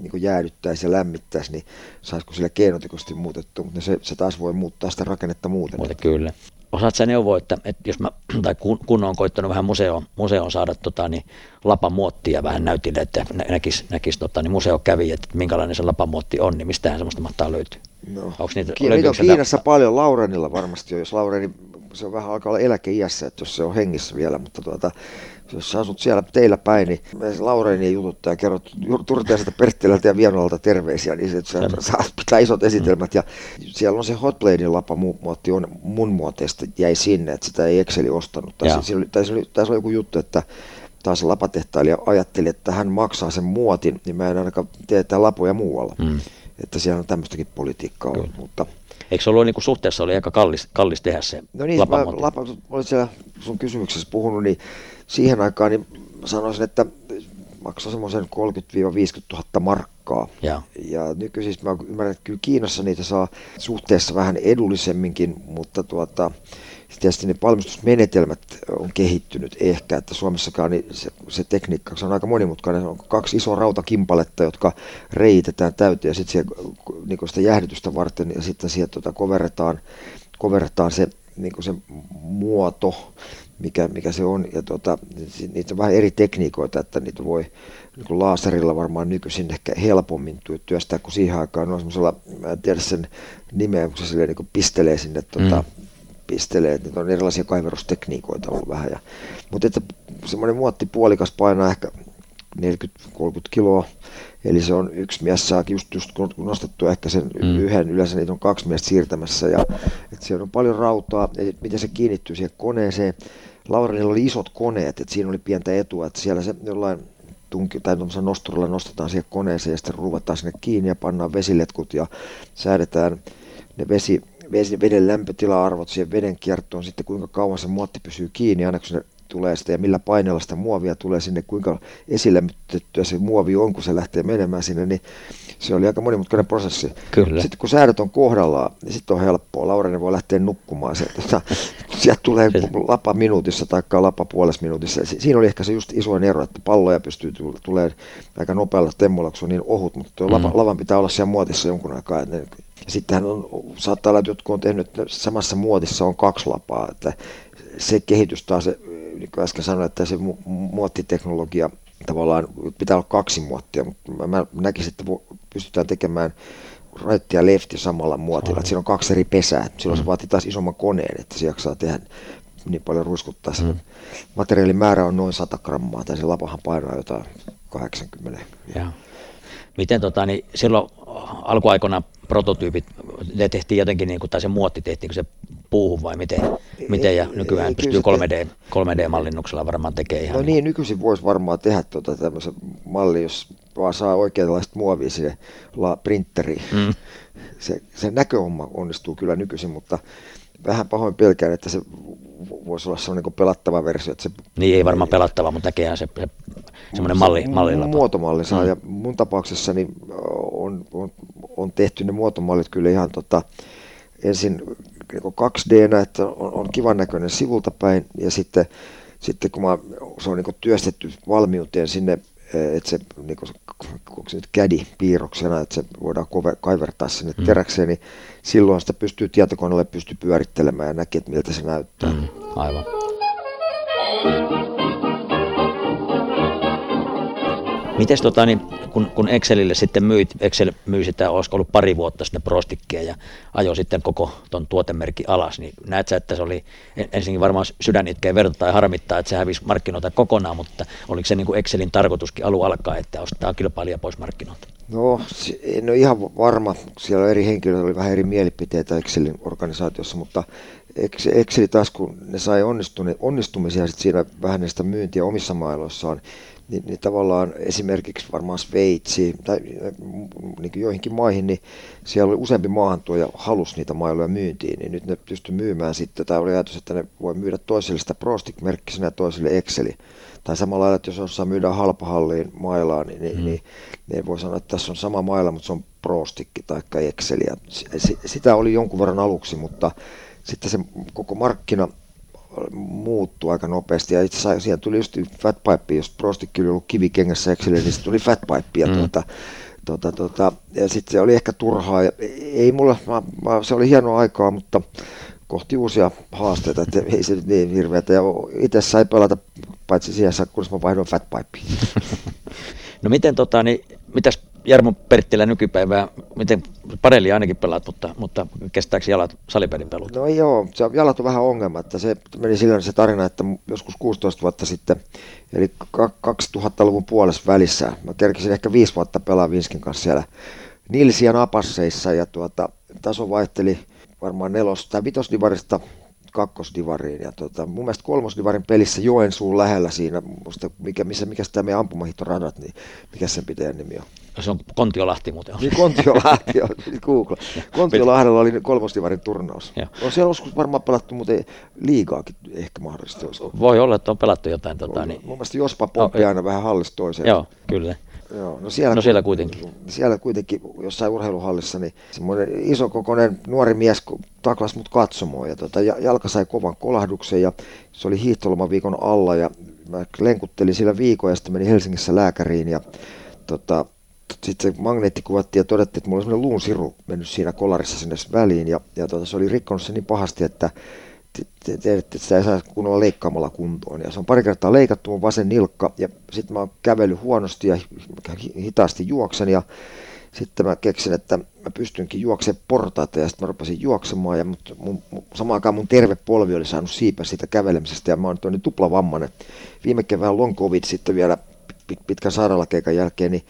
niin jäädyttäisi ja lämmittäisi, niin saisiko sillä keinotekoisesti muutettu, mutta se, se taas voi muuttaa sitä rakennetta muuten. Muuten kyllä. Osaat sä neuvoa, että, että jos mä, *clears throat* tai kun, kun on koittanut vähän museoon, museoon saada tota, niin lapamuottia vähän näytille, että näkisi, näkisi tota, niin museo kävi, että minkälainen se lapamuotti on, niin mistähän semmoista mahtaa löytyä? No, Onko niitä, Ki- niitä on Kiinassa paljon, Laurenilla varmasti on, jos Laureni se on vähän alkaa olla eläkeiässä, että jos se on hengissä vielä, mutta tuota, jos sä asut siellä teillä päin, niin Laureeni jututtaa ja kerrot Turteelta, Perttilältä ja Vienolalta terveisiä, niin se, sä saat pitää isot esitelmät. Ja siellä on se Hotbladein lapa muotti on mun muoteista jäi sinne, että sitä ei Exceli ostanut. Tai se, oli, tai se oli, tässä oli joku juttu, että taas lapatehtailija ajatteli, että hän maksaa sen muotin, niin mä en ainakaan tee lapoja muualla. Mm. Että siellä on tämmöistäkin politiikkaa, Kyllä. mutta Eikö se ollut niin kuin suhteessa oli aika kallis, kallis tehdä se No niin, mä, lapa, olit siellä sun kysymyksessä puhunut, niin siihen aikaan niin sanoisin, että maksaa semmoisen 30-50 000 markkaa. Ja, ja nykyisin mä ymmärrän, että kyllä Kiinassa niitä saa suhteessa vähän edullisemminkin, mutta tuota, tietysti ne valmistusmenetelmät on kehittynyt ehkä, että Suomessakaan niin se, se tekniikka se on aika monimutkainen. On kaksi isoa rautakimpaletta, jotka reitetään täyteen ja sitten niin sitä jäähdytystä varten ja sitten sieltä tuota, koverretaan, koverretaan se, niin se muoto, mikä, mikä se on. Ja tuota, niitä on vähän eri tekniikoita, että niitä voi niin laaserilla varmaan nykyisin ehkä helpommin työstää kuin siihen aikaan. No semmoisella, mä en tiedä sen nimeä, kun se niin pistelee sinne tuota, mm pistelee, että on erilaisia kaiverustekniikoita ollut vähän. Ja, mutta että semmoinen muotti puolikas painaa ehkä 40-30 kiloa, eli se on yksi mies saa just, just nostettu ehkä sen mm. yhden, yleensä niitä on kaksi miestä siirtämässä, ja että siellä on paljon rautaa, ja miten se kiinnittyy siihen koneeseen. Laurenilla oli isot koneet, että siinä oli pientä etua, että siellä se jollain tunki, tai nosturilla nostetaan siihen koneeseen ja sitten ruuvataan sinne kiinni ja pannaan vesiletkut ja säädetään ne vesi, veden lämpötila-arvot siihen veden kiertoon, sitten kuinka kauan se muotti pysyy kiinni, aina kun se tulee sitä ja millä paineella sitä muovia tulee sinne, kuinka esilämmitettyä se muovi on, kun se lähtee menemään sinne, niin se oli aika monimutkainen prosessi. Kyllä. Sitten kun säädöt on kohdallaan, niin sitten on helppoa. Laurinen voi lähteä nukkumaan. Se, tuota, sieltä tulee lapa minuutissa tai lapa puolessa minuutissa. Siinä oli ehkä se just isoin ero, että palloja pystyy tulemaan aika nopealla temmolla, kun se on niin ohut, mutta tuo mm. lava, lavan pitää olla siellä muotissa jonkun aikaa. Että Sittenhän on, saattaa olla, että jotkut on tehnyt, että samassa muotissa on kaksi lapaa, että se kehitys taas, niin kuin äsken sanoin, että se muottiteknologia tavallaan pitää olla kaksi muottia, mutta mä näkisin, että pystytään tekemään right ja lefti samalla muotilla. Siinä on kaksi eri pesää. Silloin mm. se vaatii taas isomman koneen, että se jaksaa tehdä niin paljon ruiskuttaa. Mm. Materiaalin määrä on noin 100 grammaa, tai se lapahan painaa jotain 80. Ja. Miten tota, niin silloin alkuaikoina prototyypit, ne tehtiin jotenkin, niin kuin, tai se muotti tehtiin se puuhun vai miten, miten ja nykyään ei, pystyy 3D, 3D-mallinnuksella varmaan tekemään ihan. No niin, niin nykyisin voisi varmaan tehdä tuota tämmöisen malli, jos vaan saa oikeanlaista muovia sinne printeriin. Mm. Se, se näköhomma onnistuu kyllä nykyisin, mutta vähän pahoin pelkään, että se voisi olla sellainen pelattava versio. Että se, niin ei varmaan pelattava, mutta näkeehän se, se semmoinen malli, mallilla. Muotomalli saa mm. ja mun tapauksessa niin on, on, on, tehty ne muotomallit kyllä ihan tota, ensin 2D, niin että on, on kivan näköinen sivulta päin ja sitten, sitten kun mä, se on niin työstetty valmiuteen sinne että se, niin kuin, onko se nyt kädi piirroksena, että se voidaan kove, kaivertaa sinne mm. teräkseen, niin silloin sitä pystyy tietokoneelle pystyy pyörittelemään ja näkee, että miltä se näyttää. Mm, aivan. Miten tota, niin, kun, kun Excelille sitten myit, Excel myi sitä, olisiko ollut pari vuotta sitten prostikkia ja ajoi sitten koko ton tuotemerkki alas, niin näet sä, että se oli ensinnäkin varmaan sydän itkee verta tai harmittaa, että se hävisi markkinoilta kokonaan, mutta oliko se niin kuin Excelin tarkoituskin alu alkaa, että ostaa kilpailija pois markkinoilta? No, en ole ihan varma. Siellä eri henkilöitä, oli vähän eri mielipiteitä Excelin organisaatiossa, mutta Excel taas, kun ne sai onnistumisia sit siinä vähän näistä myyntiä omissa mailoissaan, niin, niin tavallaan esimerkiksi varmaan Sveitsi tai niin joihinkin maihin, niin siellä oli useampi maahantuoja halus niitä mailoja myyntiin, niin nyt ne pysty myymään sitten, tai oli ajatus, että ne voi myydä toiselle sitä Prostic-merkkisenä ja toiselle Exceli. Tai samalla lailla, että jos jossain myydään halpahalliin mailaa, niin, niin, mm. niin, niin voi sanoa, että tässä on sama maila, mutta se on Prostikki tai Exceli. Ja sitä oli jonkun verran aluksi, mutta sitten se koko markkina muuttui aika nopeasti. Ja itse asiassa siihen tuli just Fatpipe, jos Prostikki oli ollut kivikengässä Excelle, niin tuli Fatpipe. Ja, mm. tuota, tuota, tuota, ja sitten se oli ehkä turhaa. Ja ei mulla, mä, mä, se oli hienoa aikaa, mutta kohti uusia haasteita, että ei se nyt niin hirveätä. Ja itse sai pelata paitsi siihen kun mä vaihdoin Fatpipeen. *laughs* no miten tota, niin, mitäs Jarmo Perttilä nykypäivää, miten padeli ainakin pelaat, mutta, mutta kestääkö jalat salipelin pelut? No joo, se jalat on vähän ongelma, että se meni silloin se tarina, että joskus 16 vuotta sitten, eli 2000-luvun puolessa välissä, mä kerkisin ehkä viisi vuotta pelaa Vinskin kanssa siellä Nilsian apasseissa ja tuota, taso vaihteli varmaan nelos- tai vitosdivarista kakkosdivariin. Ja tota, mun mielestä kolmosdivarin pelissä Joensuun lähellä siinä, musta, mikä, missä, mikä tämä meidän ampumahitoradat, niin mikä sen pitäjän nimi on? Se on Kontiolahti muuten. On. Niin Kontiolahti, on, Google. *laughs* Kontiolahdella oli kolmosdivarin turnaus. Joo. On siellä joskus varmaan pelattu muuten liigaakin ehkä mahdollisesti. Voi olla, että on pelattu jotain. Tota, niin... Mun mielestä Jospa pomppi no, aina vähän hallista toiseen. Joo, kyllä. Joo, no siellä, no siellä kuitenkin. Siellä kuitenkin jossain urheiluhallissa, niin semmoinen isokokoinen nuori mies taklas mut katsomoon ja tota, jalka sai kovan kolahduksen ja se oli hiihtolomaviikon alla ja mä lenkuttelin sillä viikon ja sitten menin Helsingissä lääkäriin ja tota, sitten se magneetti kuvattiin ja todettiin, että mulla oli semmoinen luun siru mennyt siinä kolarissa sinne väliin ja, ja tota, se oli rikkonut se niin pahasti, että sitä ei saa kunnolla leikkaamalla kuntoon. Ja se on pari kertaa leikattu mun vasen nilkka ja sitten mä oon kävellyt huonosti ja hitaasti juoksen ja sitten mä keksin, että mä pystynkin juoksemaan portaita ja sitten mä rupesin juoksemaan ja mut, mun, mun, samaan aikaan mun terve polvi oli saanut siipeä siitä kävelemisestä ja mä oon toinen tuplavammainen. Viime kevään long covid sitten vielä pitkän sairaalakeikan jälkeen, niin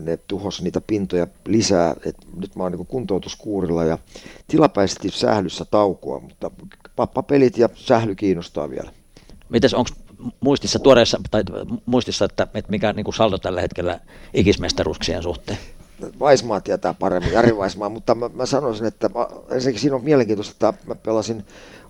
ne tuhos niitä pintoja lisää. Et nyt mä oon niin kuntoutuskuurilla ja tilapäisesti sählyssä taukoa, mutta pappapelit ja sähly kiinnostaa vielä. Mites onko muistissa tuoreessa, tai muistissa, että, että mikä niin kuin saldo tällä hetkellä ikismestaruuksien suhteen? Vaismaa tietää paremmin, Jari Vaismaa, mutta mä, mä sanoisin, että ensinnäkin siinä on mielenkiintoista, että mä pelasin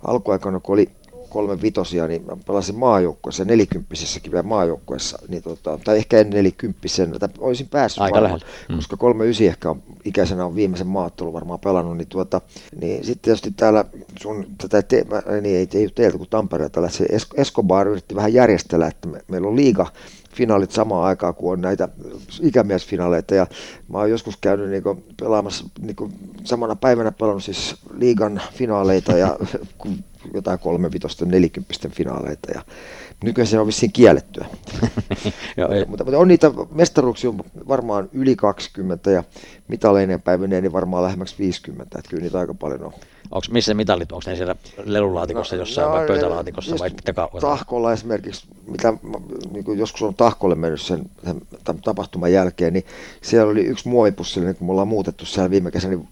alkuaikana, kun oli kolme vitosia, niin mä pelasin maajoukkueessa, nelikymppisessäkin vielä maajoukkueessa, niin tota, tai ehkä ennen nelikymppisen, tai olisin päässyt Aika varmaan, mm. koska kolme ysi ehkä on, ikäisenä on viimeisen maattelun varmaan pelannut, niin, tuota, niin sitten tietysti täällä sun, tätä te, mä, niin ei, ei teiltä kuin Tampereelta, se Escobar yritti vähän järjestellä, että me, meillä on liiga, finaalit samaan aikaan, kun on näitä ikämiesfinaaleita. Ja mä oon joskus käynyt niin pelaamassa niin samana päivänä pelannut siis liigan finaaleita ja *laughs* jotain 3-5 40 finaaleita. Ja nykyään se on vissiin kiellettyä. *laughs* Joo, mutta, mutta, on niitä mestaruuksia varmaan yli 20 ja mitaleineen päiväneen niin varmaan lähemmäksi 50, että kyllä niitä aika paljon on. Onko missä mitalit, onko ne siellä lelulaatikossa no, jossain no, vai pöytälaatikossa vai Tahkolla esimerkiksi, mitä niin kuin joskus on tahkolle mennyt sen, sen tapahtuman jälkeen, niin siellä oli yksi muovipussi, niin kun me ollaan muutettu siellä viime kesänä, niin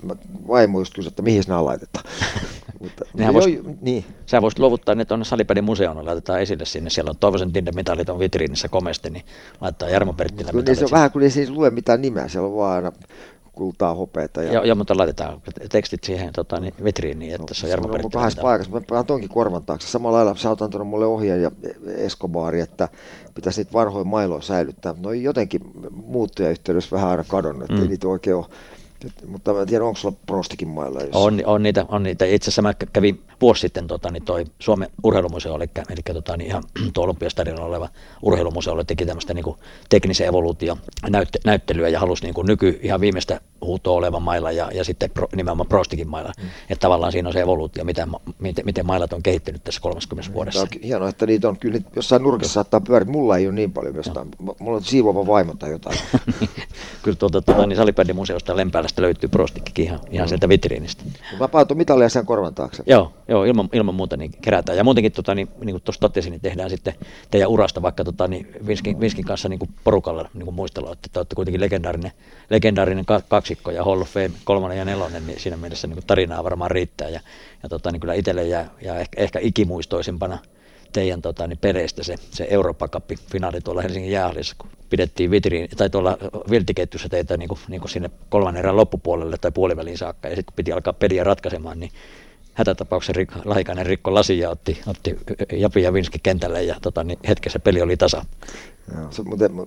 vaimo just kysyi, että mihin nämä laitetaan. *laughs* Mutta, Nehän vois, jo, niin. Sä voisit luovuttaa ne tuonne Salipädin museoon, laitetaan esille sinne. Siellä on Toivosen Tinde-mitalit on vitriinissä komesti, niin laittaa Jarmo Perttilä niin se on vähän kuin ei siis lue mitään nimeä, siellä on vaan aina kultaa, hopeeta. Ja... Joo, joo, mutta laitetaan tekstit siihen tota, niin, vitriiniin, että no, se on Jarmo Perttilä. kahdessa paikassa, mä panen tonkin korvan taakse. Samalla lailla sä oot antanut mulle ohjeen ja Escobaari, että pitäisi niitä vanhoja mailoja säilyttää. No jotenkin muuttujayhteydessä vähän aina kadonnut, mm. niitä oikein ole mutta mä en tiedä, onko sulla prostikin mailla? Jos... On, on, niitä, on niitä. Itse asiassa mä kävin vuosi sitten tota, niin toi Suomen urheilumuseo, eli, eli tota, niin ihan *clears throat* tuo Olympiastadionilla oleva urheilumuseo teki tämmöistä niin teknisen evoluutio näytte, näyttelyä ja halusi niin kuin nyky ihan viimeistä huutoa olevan mailla ja, ja sitten pro, nimenomaan prostikin mailla. Mm. Että tavallaan siinä on se evoluutio, miten, miten, miten mailat on kehittynyt tässä 30 vuodessa. Tämä on hienoa, että niitä on kyllä jossain nurkassa saattaa pyöriä. Mulla ei ole niin paljon jostain. Mulla on siivoava vaimo tai jotain. *laughs* kyllä tuota, tuota niin salibändimuseosta Lempäälästä löytyy prostikkikin ihan, ihan sieltä vitriinistä. Vapautu mitalia sen korvan taakse. Joo, joo ilman, ilman muuta niin kerätään. Ja muutenkin, tota, niin, niin kuin tuossa totesin, niin tehdään sitten teidän urasta vaikka tota, niin Vinskin, Vinskin kanssa niin kuin porukalla niin kuin muistelua, että te olette kuitenkin legendaarinen, legendaarinen kaksikko ja Hall of Fame kolmonen ja nelonen, niin siinä mielessä niin kuin tarinaa varmaan riittää. Ja, ja tota, niin kyllä itselle jää, ja ehkä, ehkä ikimuistoisimpana teidän tota, niin pereistä se, se Eurooppa finaali tuolla Helsingin jäähallissa, kun pidettiin vitriin, tai tuolla viltiketjussa teitä niin kuin, niin kuin sinne kolmannen erän loppupuolelle tai puoliväliin saakka, ja sitten kun piti alkaa peliä ratkaisemaan, niin hätätapauksessa rik, Lahikainen rikko lasia ja otti, otti Japi ja Vinski kentälle ja tota, niin hetkessä peli oli tasa. Se, mutta me,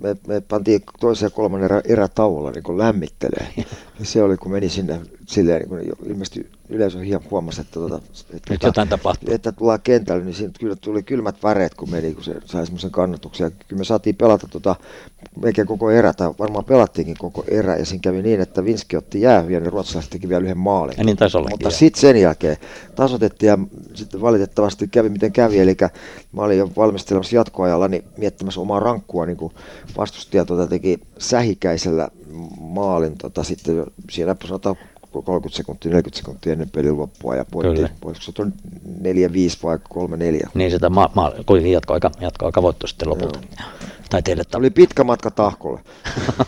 me, me, pantiin toisen ja kolmannen erä, erätauolla niin lämmittelee. ja *laughs* se oli, kun meni sinne silleen, niin kun ilmeisesti yleisö hieman huomasi, että, tuota, että, Nyt jotain tapahtuu. että tullaan kentälle, niin siinä kyllä tuli kylmät väreet, kun meni, kun se sai semmoisen kannatuksen. Ja kyllä me saatiin pelata tota, melkein koko erä, tai varmaan pelattiinkin koko erä, ja siinä kävi niin, että Vinski otti jäähyä, niin ruotsalaiset teki vielä yhden maalin. Ja niin taisi Mutta sitten sen jälkeen tasotettiin, ja sitten valitettavasti kävi miten kävi, eli mä olin jo valmistelemassa jatkoajalla, niin miettimässä omaa rankkua, niin kuin vastustaja tuota, teki sähikäisellä maalin tota, sitten siinä sanotaan 30 sekuntia, 40 sekuntia ennen pelin loppua ja voitti, voisiko se on 4-5 vai 3-4. Niin sitä ma- ma- kuitenkin jatkoaika, jatkoaika voittu sitten lopulta. Joo. Tai teille ta- oli pitkä matka tahkolle.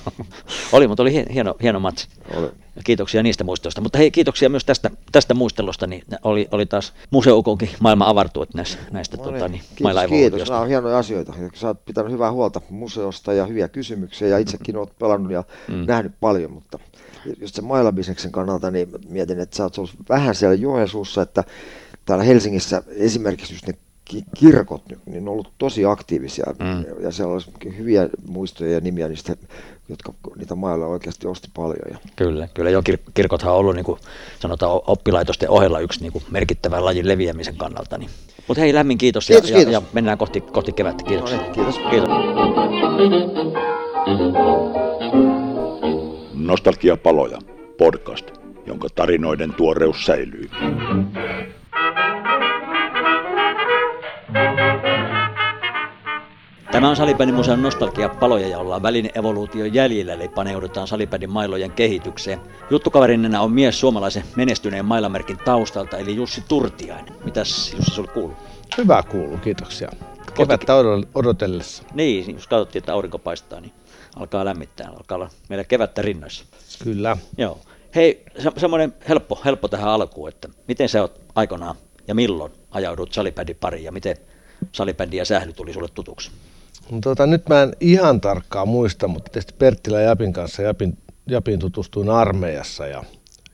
*laughs* oli, mutta oli hieno, hieno matsi. Oli. Kiitoksia niistä muistoista. Mutta hei, kiitoksia myös tästä, tästä muistelusta. Niin oli, oli taas museoukonkin maailma avartu näistä, näistä no niin, tota, niin, kiitos, kiitos. Nämä on hienoja asioita. Sä oot pitänyt hyvää huolta museosta ja hyviä kysymyksiä ja itsekin oot pelannut ja mm. nähnyt paljon, mutta just sen mailabisneksen kannalta, niin mietin, että sä oot ollut vähän siellä Joensuussa, että täällä Helsingissä esimerkiksi just ne kirkot, niin on ollut tosi aktiivisia mm. ja siellä olisi hyviä muistoja ja nimiä niistä, jotka niitä mailla oikeasti osti paljon. Ja. Kyllä, kyllä jo kir- kirkothan on ollut niin kuin sanotaan oppilaitosten ohella yksi niin kuin merkittävä lajin leviämisen kannalta. Niin. Mutta hei, lämmin kiitos, kiitos, ja, kiitos. Ja, ja mennään kohti, kohti kevättä. Kiitos. No niin, kiitos. kiitos. Nostalgiapaloja, podcast, jonka tarinoiden tuoreus säilyy. Tämä on Salibändin museon nostalgia paloja ja ollaan väline evoluution jäljellä, eli paneudutaan salibändin mailojen kehitykseen. Juttukaverinena on mies suomalaisen menestyneen mailamerkin taustalta, eli Jussi Turtiainen. Mitäs Jussi sulle kuuluu? Hyvä kuuluu, kiitoksia. Kevättä odotellessa. Niin, jos katsottiin, että aurinko paistaa, niin alkaa lämmittää, alkaa olla meillä kevättä rinnoissa. Kyllä. Joo. Hei, se, semmoinen helppo, helppo tähän alkuun, että miten sä oot aikanaan ja milloin ajaudut salibändin pariin ja miten salibändi ja sähly tuli sulle tutuksi? No, tota, nyt mä en ihan tarkkaan muista, mutta tietysti Perttilä ja Japin kanssa Japin, Japin tutustuin armeijassa ja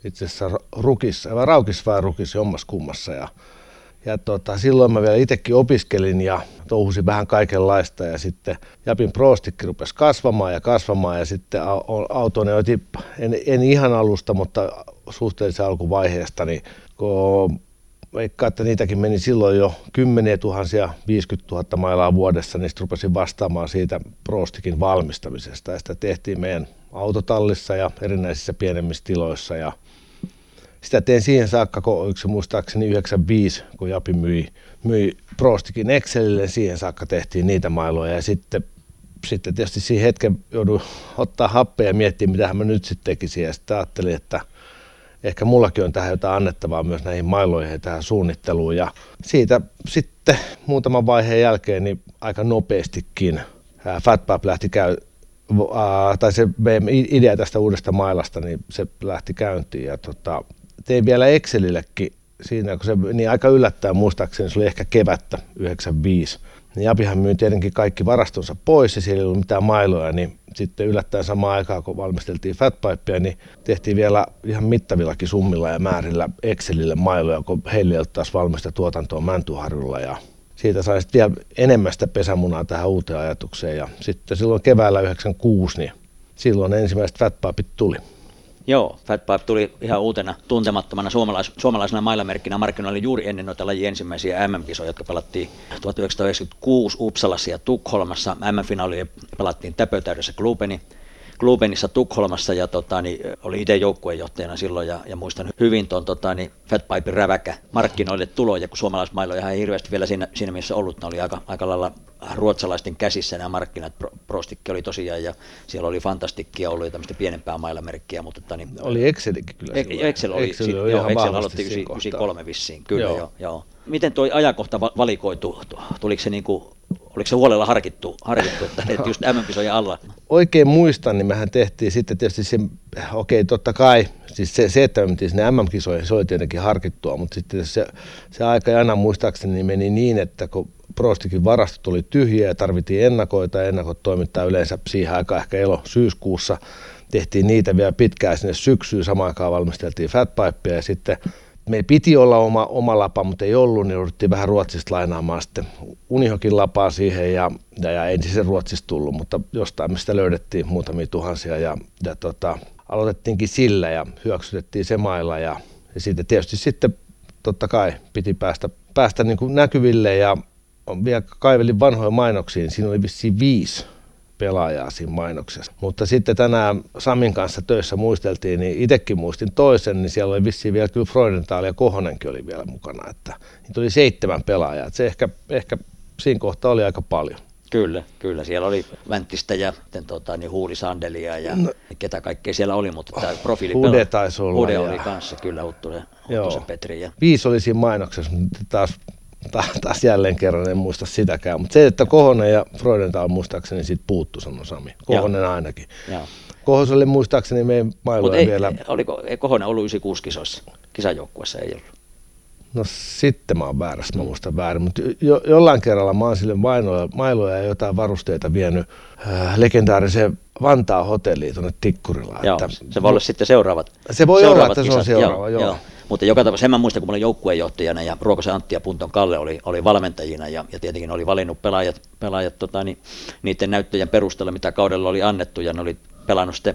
itse asiassa Rukissa, vai Raukissa vai Rukissa, jommassa kummassa. Ja ja tota, silloin mä vielä itsekin opiskelin ja touhusin vähän kaikenlaista ja sitten Japin proostikki rupesi kasvamaan ja kasvamaan ja sitten autoni otin, en, en ihan alusta, mutta suhteellisen alkuvaiheesta, niin kun vaikka että niitäkin meni silloin jo kymmeniä tuhansia, 50 000 mailaa vuodessa, niin sitten rupesin vastaamaan siitä proostikin valmistamisesta. Ja sitä tehtiin meidän autotallissa ja erinäisissä pienemmissä tiloissa ja sitä tein siihen saakka, kun yksi muistaakseni 95, kun Japi myi, myi Prostikin Excelille, siihen saakka tehtiin niitä mailoja ja sitten sitten tietysti siihen hetken joudun ottaa happea ja miettiä, mitä mä nyt sitten tekisin. Ja sitten ajattelin, että ehkä mullakin on tähän jotain annettavaa myös näihin mailoihin ja tähän suunnitteluun. Ja siitä sitten muutaman vaiheen jälkeen niin aika nopeastikin Fatpap lähti käy, tai se idea tästä uudesta mailasta, niin se lähti käyntiin. Ja tota, tein vielä Excelillekin siinä, kun se niin aika yllättäen muistaakseni, se oli ehkä kevättä 95 niin Japihan myi tietenkin kaikki varastonsa pois ja siellä ei ollut mitään mailoja, niin sitten yllättäen samaan aikaan, kun valmisteltiin Fatpipea, niin tehtiin vielä ihan mittavillakin summilla ja määrillä Excelille mailoja, kun heille ei taas valmista tuotantoa Mäntyharjulla. Ja siitä sai sitten vielä enemmän sitä pesämunaa tähän uuteen ajatukseen. Ja sitten silloin keväällä 96, niin silloin ensimmäiset Fatpipit tuli. Joo, Fat Pipe tuli ihan uutena tuntemattomana suomalais- suomalaisena mailamerkkinä markkinoille juuri ennen noita lajien ensimmäisiä MM-kisoja, jotka pelattiin 1996 Uppsalassa ja Tukholmassa. MM-finaali pelattiin täpötäydessä Klubeni Klubenissa Tukholmassa ja tota, niin, oli itse joukkueenjohtajana silloin ja, ja muistan hyvin tuon tota, niin Fatpipe räväkä markkinoille tulo ja kun suomalaismailoja ei hirveästi vielä siinä, siinä missä ollut, ne oli aika, aika lailla ruotsalaisten käsissä nämä markkinat. Prostikki oli tosiaan ja siellä oli Fantastikkia ollut ja tämmöistä pienempää mailamerkkiä. Mutta, tota, niin, oli Excelikin kyllä silloin. Excel oli, Excel, oli joo, Excel aloitti 93 vissiin, kyllä joo. joo, joo. Miten tuo ajankohta valikoitu? Tuliko se niin kuin Oliko se huolella harkittu, harkittu että, että just MM-kisojen alla? Oikein muistan, niin mehän tehtiin sitten tietysti se, okei totta kai, siis se, se että me mentiin sinne MM-kisoihin, se oli tietenkin harkittua, mutta sitten se, se aika aina muistaakseni niin meni niin, että kun Prostikin varastot oli tyhjiä ja tarvittiin ennakoita ja ennakot toimittaa yleensä siihen aikaan ehkä elo syyskuussa, tehtiin niitä vielä pitkään sinne syksyyn, samaan aikaan valmisteltiin Fatpipea ja sitten meillä piti olla oma, oma lapa, mutta ei ollut, niin jouduttiin vähän Ruotsista lainaamaan sitten Unihokin lapaa siihen ja, ja, ja ei se Ruotsista tullut, mutta jostain mistä löydettiin muutamia tuhansia ja, ja tota, aloitettiinkin sillä ja hyöksytettiin se mailla ja, ja siitä tietysti sitten totta kai piti päästä, päästä niin kuin näkyville ja vielä kaivelin vanhoja mainoksia, niin siinä oli vissiin viisi pelaajaa siinä mainoksessa. Mutta sitten tänään Samin kanssa töissä muisteltiin, niin itsekin muistin toisen, niin siellä oli vissiin vielä kyllä Freudenthal ja Kohonenkin oli vielä mukana, että niitä oli seitsemän pelaajaa. Että se ehkä, ehkä siinä kohtaa oli aika paljon. Kyllä, kyllä. Siellä oli Vänttistä ja tota, niin Huuli Sandelia ja no, ketä kaikkea siellä oli, mutta tämä profiili Hude taisi olla. Hude ja... oli kanssa, kyllä, Huttusen, Huttusen Petri. Ja... Viisi oli siinä mainoksessa, mutta taas taas jälleen kerran en muista sitäkään. Mutta se, että Kohonen ja Freudenthal muistaakseni siitä puuttu, sanoi Sami. Kohonen Joo. ainakin. Joo. Kohoselle muistaakseni meidän mailoja ei, vielä. Oliko, ei Kohonen ollut 96 kisoissa? Kisajoukkuessa ei ollut. No sitten mä oon väärässä, mä muistan väärin, mutta jo, jollain kerralla mä oon sille mailoja, mailoja ja jotain varusteita vienyt äh, legendaariseen Vantaa hotelliin tuonne Tikkurilla. Joo, että, se voi olla sitten seuraavat Se voi seuraavat olla, että kisat. se on seuraava, joo. joo. joo. Mutta joka tapauksessa sen mä muistan, kun mä olin joukkueenjohtajana ja Ruokosen Antti ja Punton Kalle oli, oli valmentajina ja, ja tietenkin oli valinnut pelaajat, pelaajat tota, niin, niiden näyttöjen perusteella, mitä kaudella oli annettu ja ne oli pelannut sitten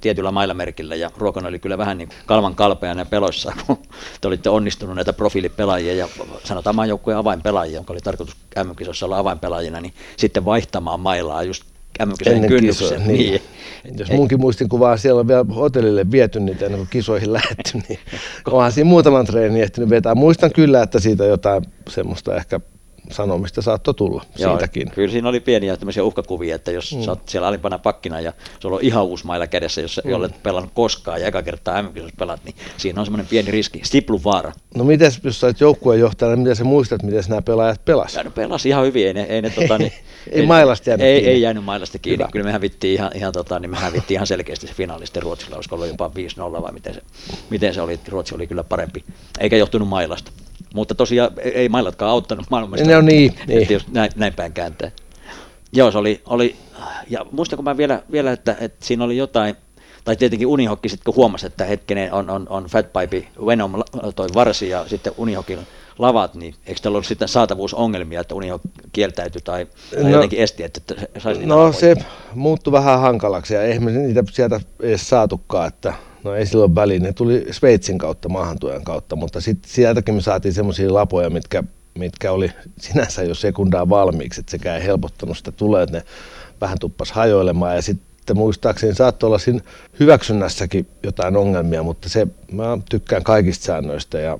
tietyllä mailamerkillä ja Ruokonen oli kyllä vähän niin kalvan kalpeana peloissa, *laughs* kun te olitte onnistunut näitä profiilipelaajia ja sanotaan maajoukkueen avainpelaajia, jonka oli tarkoitus MM-kisossa olla avainpelaajina, niin sitten vaihtamaan mailaa just mm kynnyksen. Niin. niin. Jos munkin muistikuvaa siellä on vielä hotellille viety niitä ennen kuin kisoihin lähetty, niin *laughs* onhan siinä muutaman treenin ehtinyt vetää. Muistan kyllä, että siitä jotain semmoista ehkä sanomista saattoi tulla Joo, siitäkin. Kyllä siinä oli pieniä tämmöisiä uhkakuvia, että jos mm. sä oot siellä alimpana pakkina ja sulla on ihan uusi mailla kädessä, jos mm. olet pelannut koskaan ja eka kertaa mm pelat, niin siinä on semmoinen pieni riski, stiplun vaara. No miten, jos sä olet joukkueenjohtajana, niin miten sä muistat, miten nämä pelaajat pelasivat? No pelasi ihan hyvin, ei ne, ei ne *laughs* tota, niin, ei, ei mailasta jäänyt ei, kiinni. ei jäänyt mailasta kiinni. Hyvä. Kyllä me hävittiin ihan, ihan, tota, niin me hävittiin ihan selkeästi se finaalisti Ruotsilla, olisiko ollut jopa 5-0 vai miten se, miten se oli. Ruotsi oli kyllä parempi, eikä johtunut mailasta. Mutta tosiaan ei mailatkaan auttanut maailmasta. No niin, niin. Jos näin, näin päin kääntää. Joo, se oli, oli ja muistanko mä vielä, vielä että, että siinä oli jotain, tai tietenkin Unihokki sitten kun huomasi, että hetkinen on, on, on Fatpipe Venom toi varsi ja sitten Unihokin lavat, niin eikö teillä ollut sitten saatavuusongelmia, että Uniho kieltäytyi tai, tai no, jotenkin esti, että saisi No se muuttui vähän hankalaksi ja eihän me niitä sieltä edes saatukaan, että No ei silloin väliin. Ne tuli Sveitsin kautta, maahantuojan kautta, mutta sitten sieltäkin me saatiin semmoisia lapoja, mitkä, mitkä oli sinänsä jo sekundaa valmiiksi, että sekään ei helpottanut sitä tulee, että ne vähän tuppas hajoilemaan ja sitten muistaakseni saattoi olla siinä hyväksynnässäkin jotain ongelmia, mutta se, mä tykkään kaikista säännöistä ja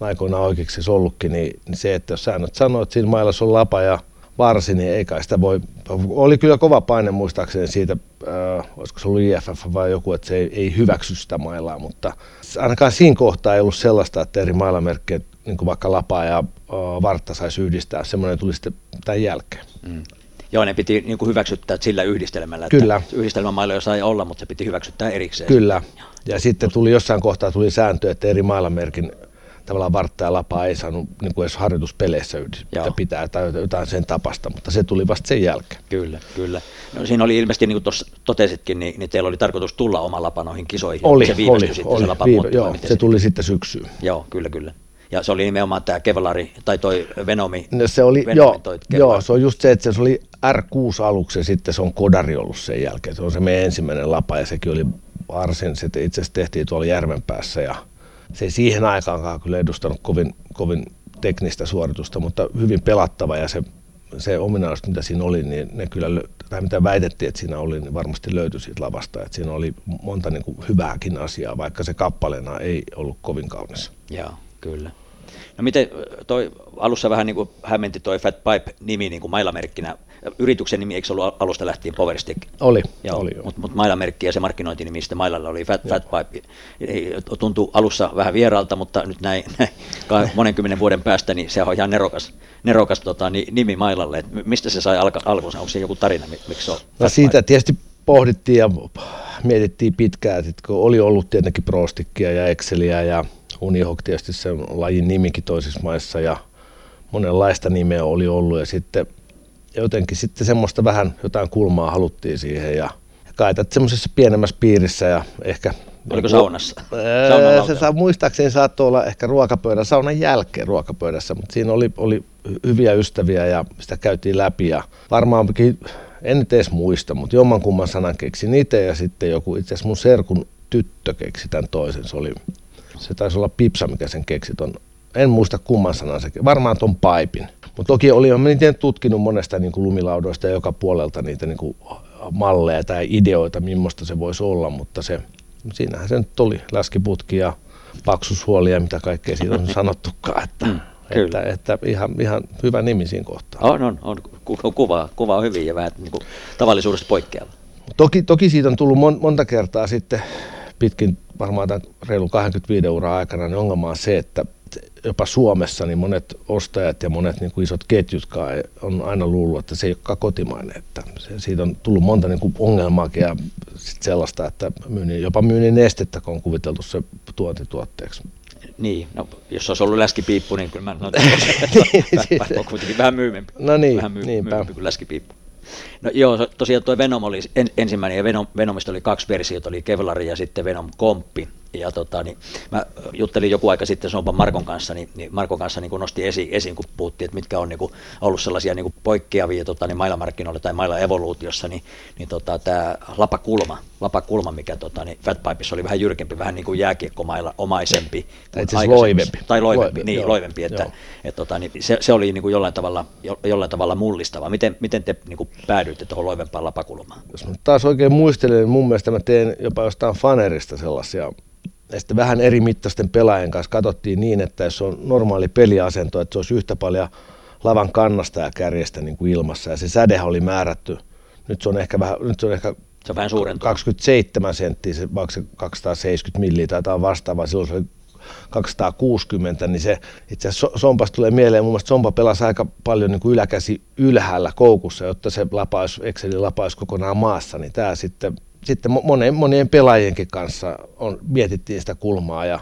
aikoinaan oikeiksi ollutkin, niin, niin, se, että jos säännöt sanoo, että siinä mailassa on lapa ja varsi, niin ei kai sitä voi. Oli kyllä kova paine muistaakseni siitä, äh, olisiko se ollut IFF vai joku, että se ei, ei hyväksy sitä mailaa, mutta ainakaan siinä kohtaa ei ollut sellaista, että eri mailamerkkejä, niin kuin vaikka lapaa ja äh, vartta saisi yhdistää. Semmoinen tuli sitten tämän jälkeen. Mm. Joo, ne piti niin kuin hyväksyttää sillä yhdistelmällä. Kyllä. Yhdistelmämailla sai olla, mutta se piti hyväksyttää erikseen. Kyllä. Ja sitten tuli jossain kohtaa tuli sääntö, että eri mailamerkin tavallaan vartta ja lapaa ei saanut niin kuin edes harjoituspeleissä yhdistää pitää tai jotain sen tapasta, mutta se tuli vasta sen jälkeen. Kyllä, kyllä. No, siinä oli ilmeisesti, niin kuin tuossa totesitkin, niin, niin teillä oli tarkoitus tulla oma lapa noihin kisoihin. Oli, se oli, sitten, oli, se, viive, joo, se, se tuli sitten syksyyn. Joo, kyllä, kyllä. Ja se oli nimenomaan tämä Kevlari, tai toi Venomi. No se oli, Venomi, joo, toi joo, se on just se, että se oli R6 aluksi ja sitten se on Kodari ollut sen jälkeen. Se on se meidän ensimmäinen lapa ja sekin oli varsin, se itse asiassa tehtiin tuolla Järvenpäässä ja se ei siihen aikaankaan kyllä edustanut kovin, kovin teknistä suoritusta, mutta hyvin pelattava ja se, se ominaisuus, mitä siinä oli, niin ne kyllä, tai mitä väitettiin, että siinä oli, niin varmasti löytyi siitä lavasta. Että siinä oli monta niin kuin hyvääkin asiaa, vaikka se kappaleena ei ollut kovin kaunis. Joo, kyllä. No miten toi alussa vähän niin kuin hämmenti toi Fat Pipe-nimi niin kuin mailamerkkinä yrityksen nimi, eikö ollut alusta lähtien Powerstick? Oli, joo, oli joo. Mutta mut mailamerkki ja se markkinointinimi sitten mailalla oli Fat, Fat Pipe. Tuntui alussa vähän vieraalta, mutta nyt näin, *laughs* näin monenkymmenen vuoden päästä, niin se on ihan nerokas, nerokas tota, niin, nimi mailalle. Et mistä se sai alka, alkunsa? Onko se joku tarina, miksi se on? No siitä tietysti pohdittiin ja mietittiin pitkään, että kun oli ollut tietenkin Prostikkia ja Exceliä ja Unihawk tietysti se lajin nimikin toisissa maissa ja monenlaista nimeä oli ollut ja sitten jotenkin sitten semmoista vähän jotain kulmaa haluttiin siihen ja, ja kai semmoisessa pienemmässä piirissä ja ehkä Oliko saunassa? Öö, se saa, muistaakseni saattoi olla ehkä ruokapöydän, saunan jälkeen ruokapöydässä, mutta siinä oli, oli hyviä ystäviä ja sitä käytiin läpi ja varmaankin, en nyt edes muista, mutta jommankumman sanan keksin itse ja sitten joku, itse asiassa mun serkun tyttö keksi tämän toisen, se oli, se taisi olla Pipsa, mikä sen keksi ton, en muista kumman sanan se, varmaan ton paipin. Mutta toki oli mä niitä tutkinut monesta niin kuin lumilaudoista ja joka puolelta niitä niin kuin malleja tai ideoita, millaista se voisi olla, mutta se, siinähän se nyt oli läskiputki ja paksusuoli ja mitä kaikkea siitä on sanottukaan, että, mm, että, että ihan, ihan, hyvä nimi siinä kohtaa. On, on, on kuva, kuva on hyvin ja vähän niin kuin tavallisuudesta poikkeava. Toki, toki siitä on tullut mon, monta kertaa sitten pitkin varmaan tämän reilun 25 uraa aikana, niin ongelma on se, että jopa Suomessa niin monet ostajat ja monet niin kuin isot ketjut on aina luullut, että se ei olekaan kotimainen. Että se, siitä on tullut monta niin kuin ongelmaakin ja sit sellaista, että myynnin, jopa myynnin nestettä, kun on kuviteltu se tuontituotteeksi. Niin, no jos olisi ollut läskipiippu, niin kyllä mä no, *laughs* on kuitenkin vähän myymempi. No niin, vähän myy- myymempi kuin läskipiippu. No joo, tosiaan tuo Venom oli en, ensimmäinen ja Venom, Venomista oli kaksi versiota, oli Kevlari ja sitten Venom Komppi ja tota, niin mä juttelin joku aika sitten Sompan Markon kanssa, niin, niin Markon kanssa niin nosti esiin, esiin, kun puhuttiin, että mitkä on niin kuin, ollut sellaisia niin poikkeavia tota, niin mailamarkkinoilla tai mailla evoluutiossa, niin, niin tota, tämä lapakulma, lapakulma, mikä tota, niin Fatpipeissa oli vähän jyrkempi, vähän niin kuin jääkiekkomailla omaisempi. Tai itse loivempi. Tai loivempi, niin, joo, loivempi, että et, tota, niin se, se, oli niin kuin jollain, tavalla, jo, jollain tavalla mullistava. Miten, miten te niin kuin päädyitte tuohon loivempaan lapakulmaan? Jos mä taas oikein muistelen, niin mun mielestä mä teen jopa jostain fanerista sellaisia ja sitten vähän eri mittaisten pelaajien kanssa katsottiin niin, että jos on normaali peliasento, että se olisi yhtä paljon lavan kannasta ja kärjestä niin kuin ilmassa. Ja se sädehän oli määrätty. Nyt se on ehkä vähän, nyt se on ehkä se on vähän 27 senttiä, se, se 270 milliä tai jotain vastaavaa, silloin se oli 260, niin se itse asiassa Sompasta tulee mieleen, mun mielestä Sompa pelasi aika paljon niin kuin yläkäsi ylhäällä koukussa, jotta se lapaus, Excelin lapaus kokonaan maassa, niin tämä sitten sitten monien, monien pelaajienkin kanssa on, mietittiin sitä kulmaa ja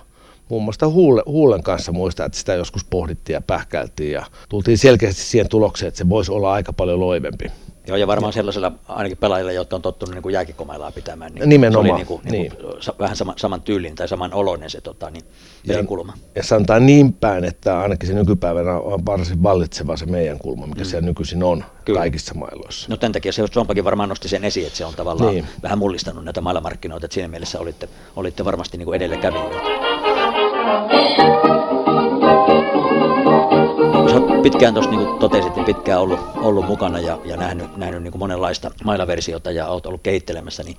muun muassa Huule, Huulen kanssa muistaa, että sitä joskus pohdittiin ja pähkäiltiin ja tultiin selkeästi siihen tulokseen, että se voisi olla aika paljon loivempi. Joo, ja varmaan sellaisella ainakin pelaajilla, jotka on tottunut niin jääkikomailaa pitämään, niin Nimenomaan. se oli niin kuin, niin kuin niin. vähän sama, saman tyylin tai saman oloinen se tota, niin, pelinkulma. Ja, ja sanotaan niin päin, että ainakin se nykypäivänä on varsin vallitseva se meidän kulma, mikä mm. siellä nykyisin on Kyllä. kaikissa mailoissa. No tämän takia se Sompakin varmaan nosti sen esiin, että se on tavallaan niin. vähän mullistanut näitä mailamarkkinoita, että siinä mielessä olitte, olitte varmasti niin edelläkävijöitä oot pitkään tuossa niin totesit, niin pitkään ollut, ollut mukana ja, ja nähnyt, nähnyt niin monenlaista mailaversiota ja oot ollut kehittelemässä, niin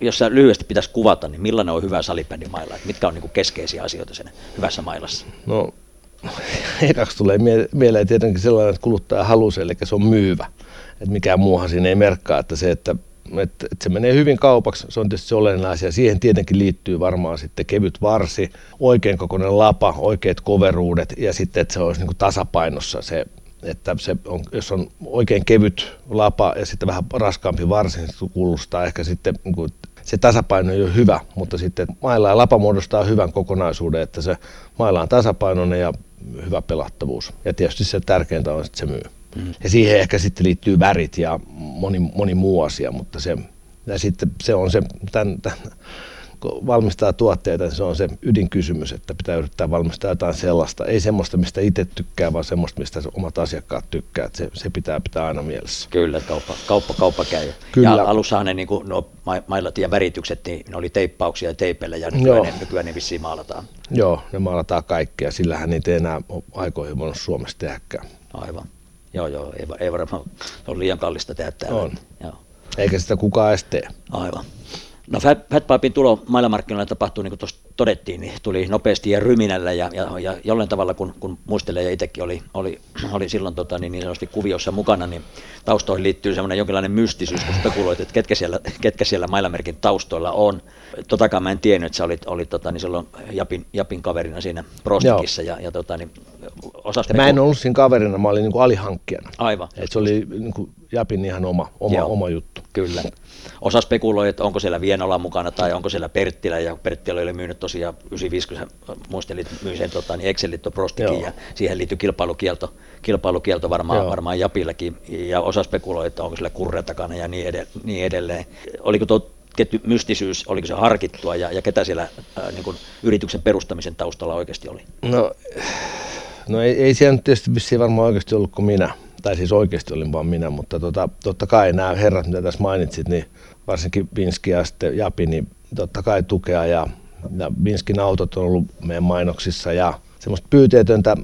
jos sä lyhyesti pitäisi kuvata, niin millainen on hyvä salibändin maila? Mitkä on niin keskeisiä asioita sen hyvässä mailassa? No, *laughs* ekaksi tulee mieleen tietenkin sellainen, että kuluttaja haluaa eli se on myyvä. Että mikään muuhan siinä ei merkkaa, että se, että että, että se menee hyvin kaupaksi, se on tietysti se olennainen asia. Siihen tietenkin liittyy varmaan sitten kevyt varsi, oikein kokoinen lapa, oikeat koveruudet ja sitten, että se olisi niin kuin tasapainossa se, että se on, jos on oikein kevyt lapa ja sitten vähän raskaampi varsi, niin se kuulostaa ehkä sitten niin kuin, se tasapaino ei ole hyvä, mutta sitten mailla ja lapa muodostaa hyvän kokonaisuuden, että se mailla on tasapainoinen ja hyvä pelattavuus. Ja tietysti se tärkeintä on, että se myy. Mm. Ja siihen ehkä sitten liittyy värit ja moni, moni muu asia, mutta se, ja sitten se on se, tämän, tämän, kun valmistaa tuotteita, niin se on se ydinkysymys, että pitää yrittää valmistaa jotain sellaista, ei semmoista, mistä itse tykkää, vaan semmoista, mistä omat asiakkaat tykkää. Että se, se pitää pitää aina mielessä. Kyllä, kauppa, kauppa, kauppa käy. Kyllä. Ja alussahan ne niin kuin, no, mailat ja väritykset, niin ne oli teippauksia ja teipeillä ja nykyään, ne, nykyään ne vissiin maalataan. Joo, ne maalataan kaikkea, sillähän niitä ei enää aikoihin voinut Suomessa tehdäkään. Aivan. Joo, joo, ei, ei varmaan, on liian kallista tehdä täällä. On. Joo. Eikä sitä kukaan edes tee. Aivan. No Fat, Fat Pipin tulo maailmanmarkkinoilla tapahtui, niin kuin tuossa todettiin, niin tuli nopeasti ja ryminällä ja, ja, ja jollain tavalla, kun, kun muistelee ja itsekin oli, oli, oli silloin tota, niin, niin sanotusti kuviossa mukana, niin taustoihin liittyy semmoinen jonkinlainen mystisyys, kun spekuloit, että ketkä siellä, ketkä siellä mailamerkin taustoilla on. Totakaan mä en tiennyt, että sä olit, olit tota, niin silloin Japin, Japin kaverina siinä Prostikissa. Ja, ja, tota, niin. Mä en ollut siinä kaverina, mä olin niin kuin alihankkijana. Aivan. Et se oli niin kuin Japin ihan oma, oma, oma juttu. Kyllä. Osa spekuloi, että onko siellä Vienola mukana tai onko siellä Perttilä, ja Perttilä oli myynyt tosiaan 95, kun muistelit, myi sen tota, niin Excelit Prostikin, ja siihen liittyy kilpailukielto, kilpailukielto varmaan, varmaan Japillakin, ja osa spekuloi, että onko siellä kurre takana ja niin, edelleen. Niin edelleen. Oliko tuo tietty mystisyys, oliko se harkittua ja, ja ketä siellä ää, niin kuin yrityksen perustamisen taustalla oikeasti oli? No, no ei, ei siellä nyt tietysti varmaan oikeasti ollut kuin minä tai siis oikeasti olin vaan minä, mutta tota, totta kai nämä herrat, mitä tässä mainitsit, niin varsinkin Vinski ja sitten Japi, niin totta kai tukea ja, ja Vinskin autot on ollut meidän mainoksissa ja semmoista pyyteetöntä,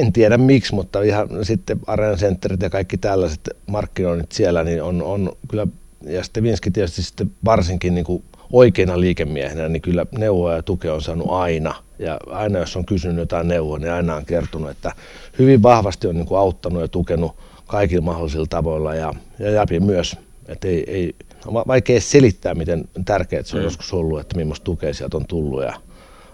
en tiedä miksi, mutta ihan sitten Arena Centerit ja kaikki tällaiset markkinoinnit siellä, niin on, on kyllä, ja sitten Vinski tietysti sitten varsinkin niin kuin oikeina liikemiehenä, niin kyllä neuvoa ja tukea on saanut aina. Ja aina jos on kysynyt jotain neuvoa, niin aina on kertonut, että hyvin vahvasti on niin kuin auttanut ja tukenut kaikilla mahdollisilla tavoilla ja, ja Japi myös. Että ei, ei, on vaikea selittää, miten tärkeää se on mm. joskus ollut, että millaista tukea sieltä on tullut ja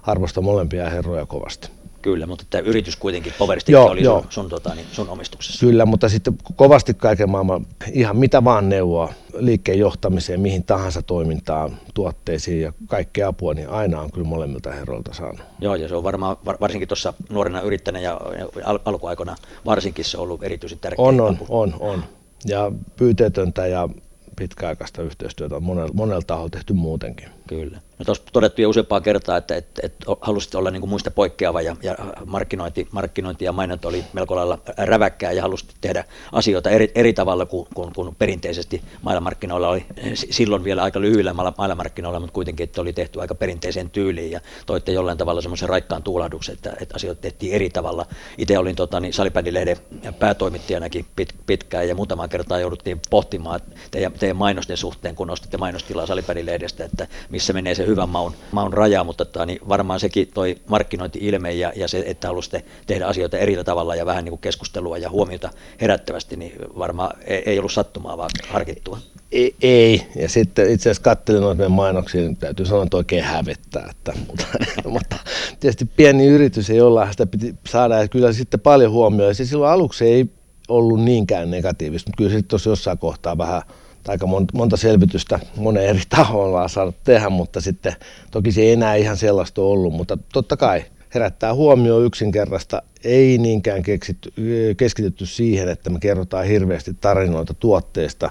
arvostan molempia herroja kovasti. Kyllä, mutta tämä yritys kuitenkin, Poveristik oli joo. sun, sun, tota, niin, sun omistuksessa. Kyllä, mutta sitten kovasti kaiken maailman ihan mitä vaan neuvoa liikkeen johtamiseen, mihin tahansa toimintaan, tuotteisiin ja kaikkea apua, niin aina on kyllä molemmilta herroilta saanut. Joo, ja se on varmaan, varsinkin tuossa nuorena yrittäjänä ja al- alkuaikona varsinkin se on ollut erityisen tärkeä On, on, on, on. Ja pyyteetöntä ja pitkäaikaista yhteistyötä on monella, monella taholla tehty muutenkin. Kyllä. No tuossa todettu jo useampaa kertaa, että, että, että halusit olla niin kuin muista poikkeava ja, ja markkinointi, markkinointi ja mainonta oli melko lailla räväkkää ja halusit tehdä asioita eri, eri tavalla kuin, kuin, kuin perinteisesti maailmanmarkkinoilla oli silloin vielä aika lyhyillä maailmanmarkkinoilla, mutta kuitenkin että oli tehty aika perinteiseen tyyliin ja toitte jollain tavalla semmoisen raikkaan tuulahduksen, että, että asioita tehtiin eri tavalla. Itse olin tota, niin Salibändilehden päätoimittajanakin pit, pitkään ja muutama kertaa jouduttiin pohtimaan teidän, teidän mainosten suhteen, kun nostitte mainostilaa Salibändilehdestä, että missä menee se hyvän maun, maun raja, mutta tota, niin varmaan sekin toi markkinointi-ilme ja, ja se, että halusitte tehdä asioita eri tavalla ja vähän niin kuin keskustelua ja huomiota herättävästi, niin varmaan ei, ei ollut sattumaa, vaan harkittua. Ei, ei. ja sitten itse asiassa katselin noita meidän mainoksia, niin täytyy sanoa, että oikein hävettää. Että, *laughs* mutta, mutta tietysti pieni yritys ei olla, sitä piti saada ja kyllä sitten paljon huomioon. Ja se silloin aluksi ei ollut niinkään negatiivista, mutta kyllä sitten tuossa jossain kohtaa vähän aika monta selvitystä monen eri tahoilla on saanut tehdä, mutta sitten toki se ei enää ihan sellaista ollut, mutta totta kai herättää huomioon yksinkertaista, ei niinkään keksitty, keskitytty siihen, että me kerrotaan hirveästi tarinoita tuotteista.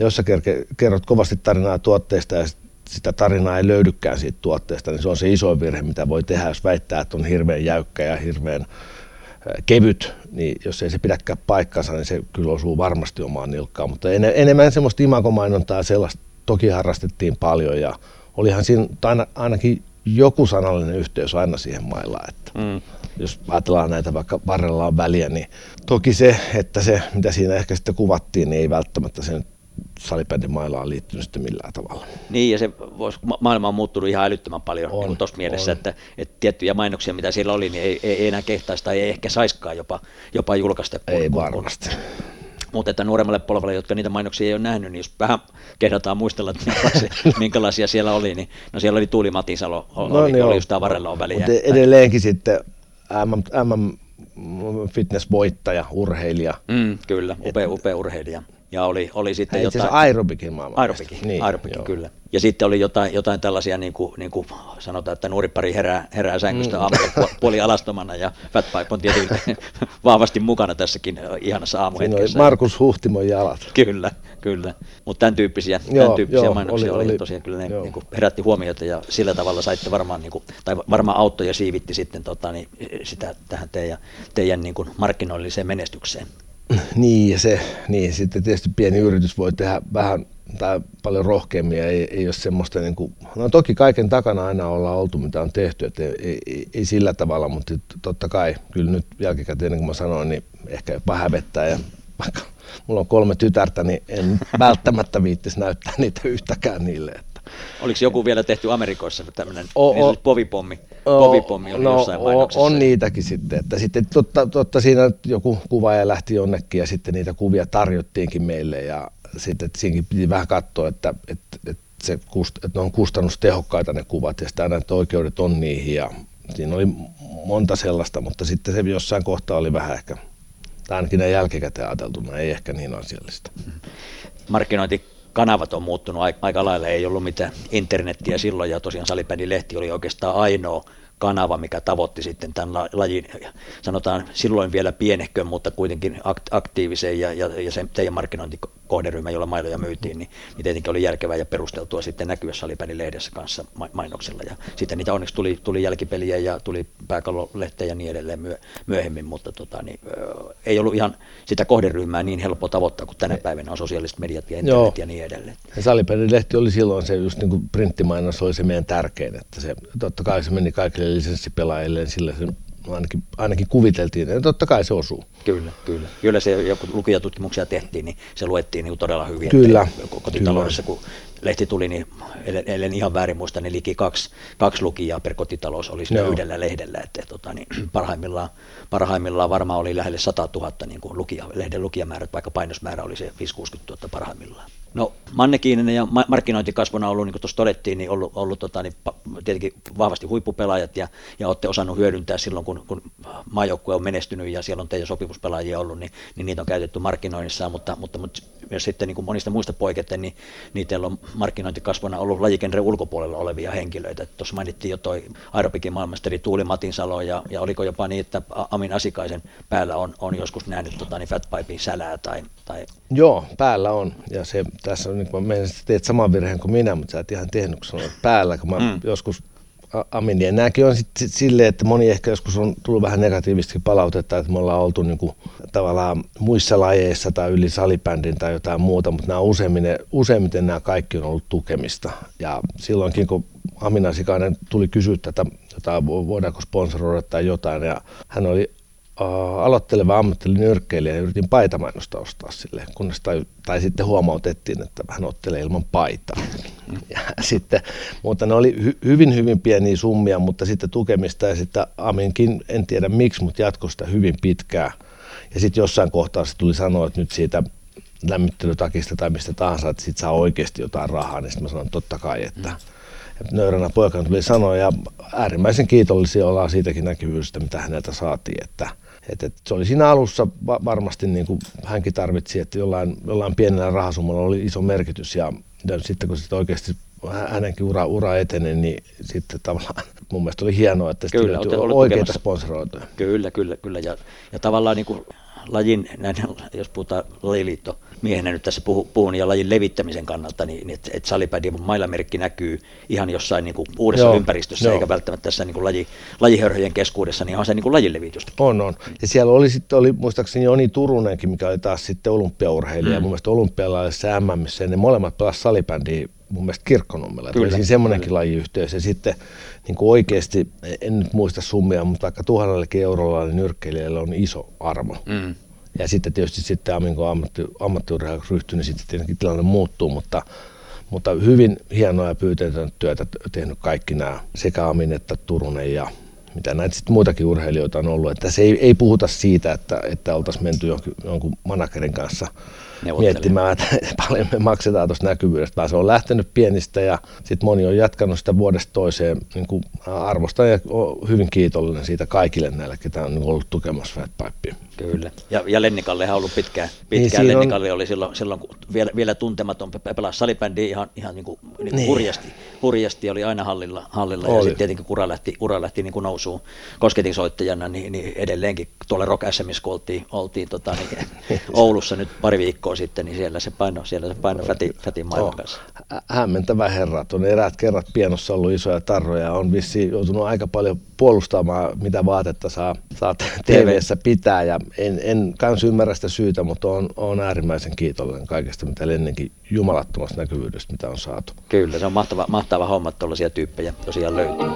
Jos sä kerrot kovasti tarinaa tuotteista ja sitä tarinaa ei löydykään siitä tuotteesta, niin se on se iso virhe, mitä voi tehdä, jos väittää, että on hirveän jäykkä ja hirveän kevyt, niin jos ei se pidäkään paikkansa, niin se kyllä osuu varmasti omaan nilkkaan. Mutta en, enemmän semmoista imakomainontaa sellaista toki harrastettiin paljon ja olihan siinä aina, ainakin joku sanallinen yhteys aina siihen mailaan. Että. Mm. jos ajatellaan näitä vaikka varrella on väliä, niin toki se, että se mitä siinä ehkä sitten kuvattiin, niin ei välttämättä sen salibändin mailaan liittynyt sitten millään tavalla. Niin, ja se vois, maailma on muuttunut ihan älyttömän paljon on, niin tuossa mielessä, että, että, tiettyjä mainoksia, mitä siellä oli, niin ei, ei, ei enää kehtaisi tai ei ehkä saiskaan jopa, jopa julkaista. Kun, ei varmasti. Kun, mutta että nuoremmalle polvelle, jotka niitä mainoksia ei ole nähnyt, niin jos vähän kehdataan muistella, että minkälaisia, *laughs* minkälaisia siellä oli, niin no siellä oli Tuuli Matisalo, oli, no, niin oli just tämä varrella on väliä. Mutta edelleenkin sitten MM, MM fitness-voittaja, urheilija. Mm, kyllä, upea, upea urheilija. Ja oli, oli sitten Itse jotain... aerobikin maailman. Aerobikin, niin, aerobikin kyllä. Ja sitten oli jotain, jotain tällaisia, niin kuin, niin kuin sanotaan, että nuoripari herää, herää sängystä mm. aamulla puoli alastomana ja Fat Pipe on tietenkin *laughs* vahvasti mukana tässäkin ihanassa aamuhetkessä. Siinä oli Markus Huhtimon jalat. Kyllä, kyllä. Mutta tämän tyyppisiä, joo, tämän tyyppisiä joo, mainoksia oli, oli, oli, tosiaan kyllä ne niin kuin herätti huomiota ja sillä tavalla saitte varmaan, niin kuin, tai varmaan auttoi ja siivitti sitten tota, niin, sitä tähän teidän, teidän niin kuin markkinoilliseen menestykseen. Niin, ja se, niin, sitten tietysti pieni yritys voi tehdä vähän tai paljon rohkeammin ja ei, ei ole semmoista, niin kuin, no toki kaiken takana aina ollaan oltu, mitä on tehty, että ei, ei, ei sillä tavalla, mutta totta kai, kyllä nyt jälkikäteen, niin kuin mä sanoin, niin ehkä jopa hävettää ja vaikka mulla on kolme tytärtä, niin en *laughs* välttämättä viittisi näyttää niitä yhtäkään niille. Että. Oliko joku vielä tehty Amerikoissa tämmöinen niin povipommi? Povipommi oli no, jossain mainoksessa. On niitäkin sitten. Että sitten totta, totta siinä joku kuvaaja lähti jonnekin ja sitten niitä kuvia tarjottiinkin meille ja sitten että siinäkin piti vähän katsoa, että, että, että, se, että ne on kustannustehokkaita ne kuvat ja sitä aina, että oikeudet on niihin ja siinä oli monta sellaista, mutta sitten se jossain kohtaa oli vähän ehkä, tai ainakin ne jälkikäteen ajateltuna, ei ehkä niin asiallista. Markkinointi kanavat on muuttunut aika lailla, ei ollut mitään internettiä silloin ja tosiaan Salipädin-lehti oli oikeastaan ainoa kanava, mikä tavoitti sitten tämän lajin, sanotaan silloin vielä pienehkön, mutta kuitenkin aktiivisen ja, ja, ja sen teidän markkinointikohderyhmä, jolla mailoja myytiin, niin, niin tietenkin oli järkevää ja perusteltua sitten näkyä Salipänin lehdessä kanssa mainoksella. Ja sitten niitä onneksi tuli, tuli jälkipeliä ja tuli pääkallolehtejä ja niin edelleen myö, myöhemmin, mutta tota, niin, ö, ei ollut ihan sitä kohderyhmää niin helppo tavoittaa kuin tänä päivänä on sosiaaliset mediat ja internet Joo. ja niin edelleen. Ja Salipänin lehti oli silloin se just niin kuin printtimainos oli se meidän tärkein, että se totta kai se meni kaikille lisenssipelaajille, sillä se ainakin, ainakin kuviteltiin, että totta kai se osuu. Kyllä, kyllä. Kyllä se, joku lukijatutkimuksia tehtiin, niin se luettiin niin todella hyvin. Kyllä. Kotitaloudessa, kyllä. kun lehti tuli, niin ellen ihan väärin muista, niin liki kaksi, kaksi lukijaa per kotitalous oli siinä yhdellä lehdellä. Että, tota, niin, *clears throat* parhaimmillaan, parhaimmillaan varmaan oli lähelle 100 000 niin kuin lukija, lehden lukijamäärät, vaikka painosmäärä oli se 5-60 000 parhaimmillaan. No Manne Kiininen ja markkinointikasvuna on ollut, niin kuin tuossa todettiin, niin ollut, ollut tota, niin, tietenkin vahvasti huippupelaajat ja, ja olette osannut hyödyntää silloin, kun, kun maajoukkue on menestynyt ja siellä on teidän sopimuspelaajia ollut, niin, niin niitä on käytetty markkinoinnissa, mutta, mutta, mutta myös sitten niin kuin monista muista poiketen, niin niitä on markkinointikasvuna ollut lajikenren ulkopuolella olevia henkilöitä. Tuossa mainittiin jo toi Aerobikin maailmasteri Tuuli Matinsalo ja, ja oliko jopa niin, että Amin Asikaisen päällä on, on joskus nähnyt tota, niin Fatpipein sälää tai, tai... Joo, päällä on ja se tässä on, niin mä teet saman virheen kuin minä, mutta sä et ihan tehnyt, kun sanoit päällä, kun mä mm. joskus Amin, ja nämäkin on sitten silleen, että moni ehkä joskus on tullut vähän negatiivisesti palautetta, että me ollaan oltu niin kuin, tavallaan muissa lajeissa tai yli salibändin tai jotain muuta, mutta nämä useimmiten, useimmiten nämä kaikki on ollut tukemista. Ja silloinkin, kun Amina Sikainen tuli kysyä tätä, jotain, voidaanko sponsoroida tai jotain, ja hän oli aloitteleva ammatillinen nyrkkeilijä ja yritin paitamainosta ostaa sille, kunnes tai, tai sitten huomautettiin, että hän ottelee ilman paitaa. Ja sitten, mutta ne oli hy, hyvin, hyvin pieniä summia, mutta sitten tukemista ja sitten Aminkin, en tiedä miksi, mutta jatkoi sitä hyvin pitkään. Ja sitten jossain kohtaa se tuli sanoa, että nyt siitä lämmittelytakista tai mistä tahansa, että sitten saa oikeasti jotain rahaa, niin sitten mä sanoin totta kai, että, että nöyränä poikana tuli sanoa ja äärimmäisen kiitollisia ollaan siitäkin näkyvyydestä, mitä häneltä saatiin, että – et, et se oli siinä alussa varmasti niin kuin hänkin tarvitsi, että jollain, jollain pienellä rahasummalla oli iso merkitys ja, ja sitten kun sitten oikeasti hänenkin ura, ura eteni, niin sitten tavallaan *laughs* mun mielestä oli hienoa, että sitten kyllä, löytyi oikeita sponsoroituja. Kyllä, kyllä, kyllä. Ja, ja tavallaan niin kuin lajin, näin, jos puhutaan lajiliitto miehenä nyt tässä puhun, puhun ja lajin levittämisen kannalta, niin, niin että et salipädin mailamerkki näkyy ihan jossain niin kuin uudessa joo, ympäristössä, joo. eikä välttämättä tässä niin kuin laji, lajihörhöjen keskuudessa, niin on se niin kuin lajin levitys. On, on. Ja siellä oli sitten, oli, muistaakseni Joni Turunenkin, mikä oli taas sitten olympiaurheilija, mm. mun mielestä olympialaisessa MMissä, ja ne molemmat pelasivat salibändiä mun mielestä Kirkkonummella. Kyllä, siinä semmoinenkin lajiyhteys. Ja sitten niin kuin oikeasti, en nyt muista summia, mutta vaikka tuhannellekin eurolla niin nyrkkeilijällä on iso arvo. Mm. Ja sitten tietysti sitten kun ammatti, ammattiurheilijaksi ryhtyy, niin sitten tietenkin tilanne muuttuu, mutta, mutta hyvin hienoa ja pyyteetöntä työtä tehnyt kaikki nämä sekä Amin että Turunen ja mitä näitä sitten muitakin urheilijoita on ollut. Että se ei, ei puhuta siitä, että, että oltaisiin menty jonkun, jonkun managerin kanssa – miettimään, että *laughs* paljon me maksetaan tuosta näkyvyydestä, vaan se on lähtenyt pienistä ja sitten moni on jatkanut sitä vuodesta toiseen niin kuin arvostan ja on hyvin kiitollinen siitä kaikille näille, ketä on ollut tukemassa Fatpipea. Kyllä. Ja, ja Lennikallehan on ollut pitkään. pitkään. Niin Lennikalle on... oli silloin, silloin kun vielä, vielä tuntematon pelasi salibändi ihan, ihan niin kuin, niin kuin niin. hurjasti. Hurjasti oli aina hallilla, hallilla oli. ja sitten tietenkin ura lähti, ura lähti niin kuin nousuun kosketinsoittajana, niin, niin edelleenkin tuolla Rock SMissä, kun oltiin, oltiin tota, niin, *laughs* Oulussa nyt pari viikkoa sitten, niin siellä se paino, siellä se paino Fätin, Fätin maailman oh. kanssa. Hämmentävä herra. On eräät kerrat pienossa ollut isoja tarroja. On vissi joutunut aika paljon puolustamaan, mitä vaatetta saa, saa TV-ssä pitää. Ja en, en kans ymmärrä sitä syytä, mutta on, on äärimmäisen kiitollinen kaikesta, mitä ennenkin jumalattomasta näkyvyydestä, mitä on saatu. Kyllä, se on mahtava, mahtava homma, että tuollaisia tyyppejä tosiaan löytyy.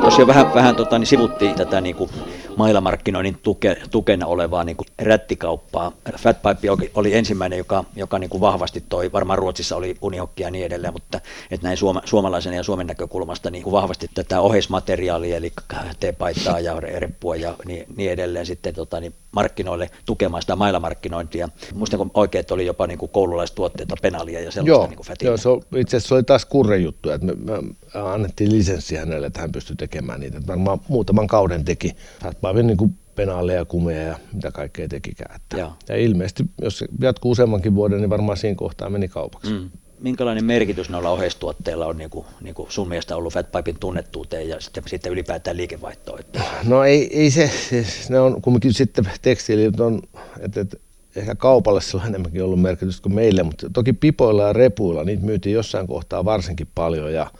Tuossa jo vähän, vähän tota, niin sivuttiin tätä niin kuin mailamarkkinoinnin tuke, tukena olevaa niin kuin rättikauppaa. Fatpipe oli, oli ensimmäinen, joka, joka niin kuin vahvasti toi, varmaan Ruotsissa oli unihokkia ja niin edelleen, mutta että näin suoma, suomalaisen ja Suomen näkökulmasta niin kuin vahvasti tätä oheismateriaalia, eli teepaitaa ja reppua ja niin, niin edelleen sitten tota, niin markkinoille tukemaan sitä mailamarkkinointia. Muistan, kun oikein oli jopa niin kuin koululaistuotteita, penalia ja sellaista joo, niin kuin joo, se on, itse asiassa se oli taas kurre juttu, että me, me annettiin lisenssi hänelle, että hän pystyi tekemään niitä. Varmaan muutaman kauden teki aivan niin kuin penaaleja, kumeja ja mitä kaikkea tekikään. Että, ja ilmeisesti, jos jatkuu useammankin vuoden, niin varmaan siinä kohtaa meni kaupaksi. Mm. Minkälainen merkitys noilla oheistuotteilla on niin kuin, niin kuin sun mielestä ollut Fatpipen tunnettuuteen ja sitten, sitten ylipäätään liikevaihtoon? Että... No ei, ei se, siis ne on kumminkin sitten tekstiili, on, että, että ehkä kaupalle sillä on enemmänkin ollut merkitystä kuin meille, mutta toki pipoilla ja repuilla niitä myytiin jossain kohtaa varsinkin paljon ja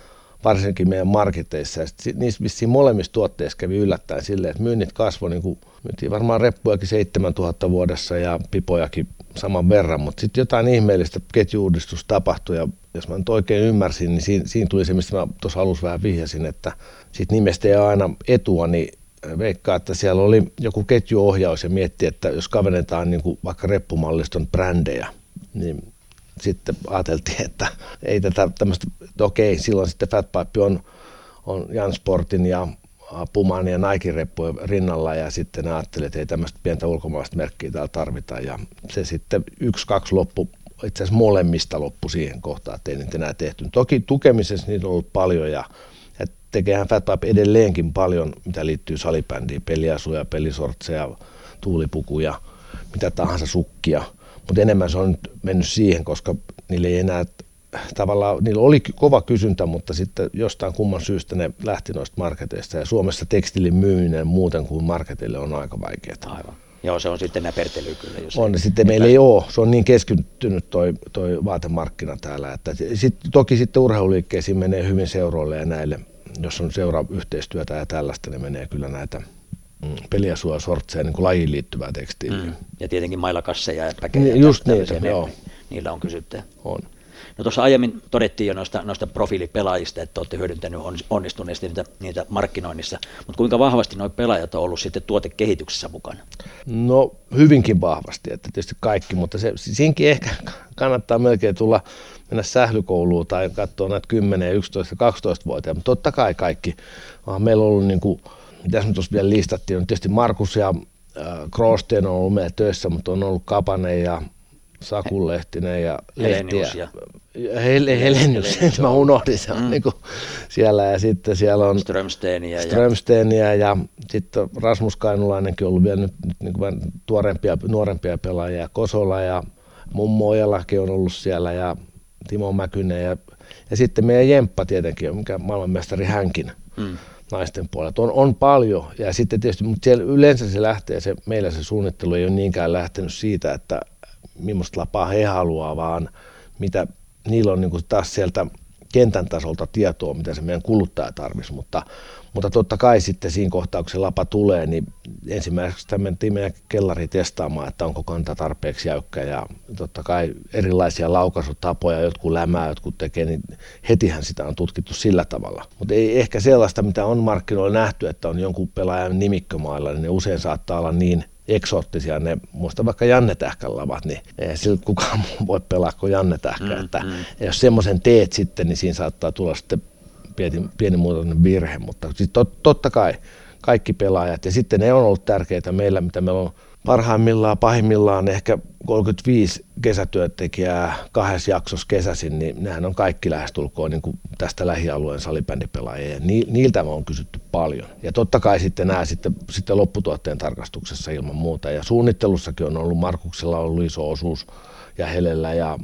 varsinkin meidän marketeissa. Ja niissä vissiin molemmissa tuotteissa kävi yllättäen silleen, että myynnit kasvoi, niin kuin, myytiin varmaan reppujakin 7000 vuodessa ja pipojakin saman verran, mutta sitten jotain ihmeellistä ketjuudistus tapahtui ja jos mä nyt oikein ymmärsin, niin siinä, siinä tuli se, mistä mä tuossa alussa vähän vihjasin, että siitä nimestä ei aina etua, niin veikkaa, että siellä oli joku ketjuohjaus ja mietti, että jos kavennetaan niin vaikka reppumalliston brändejä, niin sitten ajateltiin, että ei tätä tämmöistä, että okei, silloin sitten Fatpipe on, on Jansportin ja Puman ja Nike-reppujen rinnalla ja sitten ajattelin, että ei tämmöistä pientä ulkomaista merkkiä täällä tarvita ja se sitten yksi, kaksi loppu, itse asiassa molemmista loppu siihen kohtaan, että ei niitä enää tehty. Toki tukemisessa niitä on ollut paljon ja, ja tekeehän Fatpipe edelleenkin paljon, mitä liittyy salibändiin, peliasuja, pelisortseja, tuulipukuja, mitä tahansa sukkia – mutta enemmän se on nyt mennyt siihen, koska niillä ei enää tavallaan, niillä oli kova kysyntä, mutta sitten jostain kumman syystä ne lähti noista marketeista ja Suomessa tekstilin myyminen muuten kuin marketille on aika vaikeaa. Aivan. Joo, se on sitten näpertely kyllä. Jos on, ei, sitten meillä ei ole, se on niin keskittynyt toi, toi vaatemarkkina täällä, että sit, toki sitten urheiluliikkeisiin menee hyvin seuroille ja näille, jos on seura-yhteistyötä ja tällaista, niin menee kyllä näitä Mm, peliasua, sortseja, niin kuin lajiin liittyvää tekstiiliä. Mm. Ja tietenkin mailakasseja ja päkejä. Niin, just niitä, ne, joo. Niillä on kysyntää. On. No tuossa aiemmin todettiin jo noista, noista profiilipelaajista, että olette hyödyntänyt onnistuneesti niitä, niitä markkinoinnissa, mutta kuinka vahvasti nuo pelaajat on ollut sitten tuotekehityksessä mukana? No hyvinkin vahvasti, että tietysti kaikki, mutta se, siinkin ehkä kannattaa melkein tulla mennä sählykouluun tai katsoa näitä 10, 11, 12 vuotia, mutta totta kai kaikki. Meillä on ollut niin kuin mitä me tuossa vielä listattiin, on tietysti Markus ja äh, Kroosten on ollut meillä töissä, mutta on ollut Kapanen ja Sakulehtinen ja Lehtiä. Ja... Hel- Helenius, Helenius mä unohdin se mm. niin siellä ja sitten siellä on Strömstenia, Strömstenia ja... ja sitten Rasmus Kainulainenkin on ollut vielä nyt, nyt niin kuin tuorempia, nuorempia pelaajia, Kosola ja Mummo Ojalakin on ollut siellä ja Timo Mäkynen ja, ja sitten meidän Jemppa tietenkin, mikä maailmanmestari hänkin. Mm naisten puolelta. On, on paljon ja sitten tietysti, mutta siellä yleensä se lähtee, se, meillä se suunnittelu ei ole niinkään lähtenyt siitä, että millaista lapaa he haluaa, vaan mitä niillä on niin taas sieltä kentän tasolta tietoa, mitä se meidän kuluttaja tarvitsisi, mutta, mutta totta kai sitten siinä kohtaa, kun se lapa tulee, niin ensimmäiseksi mentiin meidän kellariin testaamaan, että onko kanta tarpeeksi jäykkä ja totta kai erilaisia laukaisutapoja, jotkut lämää, jotkut tekee, niin hetihän sitä on tutkittu sillä tavalla. Mutta ei ehkä sellaista, mitä on markkinoilla nähty, että on jonkun pelaajan nimikkömailla, niin ne usein saattaa olla niin eksoottisia ne, muista vaikka Janne Tähkän lavat, niin ei sillä kukaan muu voi pelaa kuin Janne Tähkä. Mm, että mm. jos semmoisen teet sitten, niin siinä saattaa tulla sitten pieni, pieni muotoinen virhe, mutta siis tot, totta kai kaikki pelaajat. Ja sitten ne on ollut tärkeitä meillä, mitä meillä on parhaimmillaan, pahimmillaan ehkä 35 kesätyöntekijää kahdessa jaksossa kesäsin, niin nehän on kaikki lähestulkoon niin kuin tästä lähialueen salibändipelaajia. Ja niiltä me on kysytty paljon. Ja totta kai sitten nämä sitten, sitten lopputuotteen tarkastuksessa ilman muuta. Ja suunnittelussakin on ollut, Markuksella on ollut iso osuus ja Helellä ja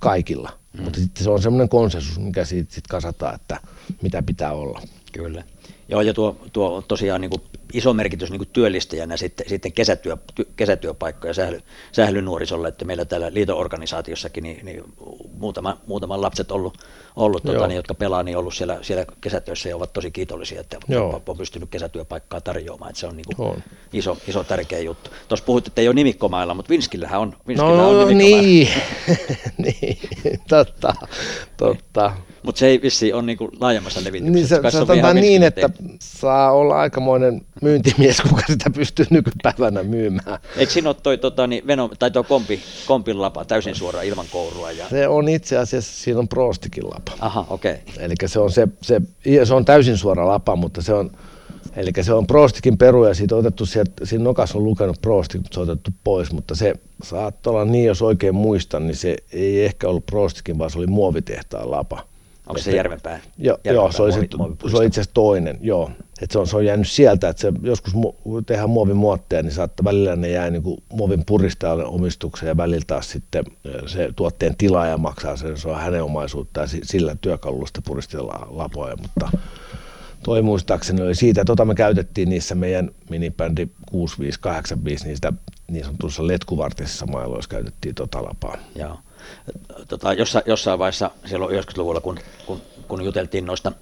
kaikilla. Mm. Mutta sitten se on semmoinen konsensus, mikä siitä sitten kasataan, että mitä pitää olla. Kyllä. Joo, ja tuo, tuo on tosiaan niin kuin iso merkitys niin kuin työllistäjänä sitten, sitten kesätyö, ty, kesätyöpaikkoja sähly, sählynuorisolle, että meillä täällä liiton organisaatiossakin niin, niin muutama, muutama lapset ollut, ollut tota, niin, jotka pelaa, niin ollut siellä, siellä kesätyössä ja ovat tosi kiitollisia, että Joo. on pystynyt kesätyöpaikkaa tarjoamaan, että se on, niin kuin on. Iso, iso tärkeä juttu. Tuossa puhuit, että ei ole nimikkomailla, mutta Vinskillähän on, Vinskillä no, on niin, *laughs* niin, totta, totta. Mutta se ei vissi on niinku laajemmassa levityksessä. Niin se, sanotaan niin, että saa olla aikamoinen myyntimies, *laughs* kuka sitä pystyy nykypäivänä myymään. Eikö siinä ole toi, tota, niin Venom, tai tuo kompi, kompin lapa täysin suora ilman kourua? Ja... Se on itse asiassa, siinä on Prostikin lapa. Aha, okei. Okay. Eli se on, se, se, se on täysin suora lapa, mutta se on, Eli se on Prostikin peru ja siitä on otettu sieltä, siinä nokas on lukenut Prosti, mutta se on otettu pois, mutta se saattaa olla niin, jos oikein muistan, niin se ei ehkä ollut Prostikin, vaan se oli muovitehtaan lapa. Onko se Järvenpää? Joo, joo se, oli se, se on itse asiassa toinen, joo. Et se, on, se on jäänyt sieltä, että joskus mu- tehdään muovimuotteja, niin saattaa välillä ne jää niin kuin muovin puristajalle omistukseen ja välillä taas sitten se tuotteen tilaaja maksaa sen, se on hänen omaisuutta ja sillä työkalulla sitten puristellaan lapoja, mutta toi muistaakseni oli siitä, tota me käytettiin niissä meidän minibändi 6585, niistä niin sanotussa letkuvartisissa mailoissa käytettiin tota lapaa. Joo tota, jossain, jossain vaiheessa silloin 90-luvulla, kun, kun, kun juteltiin noista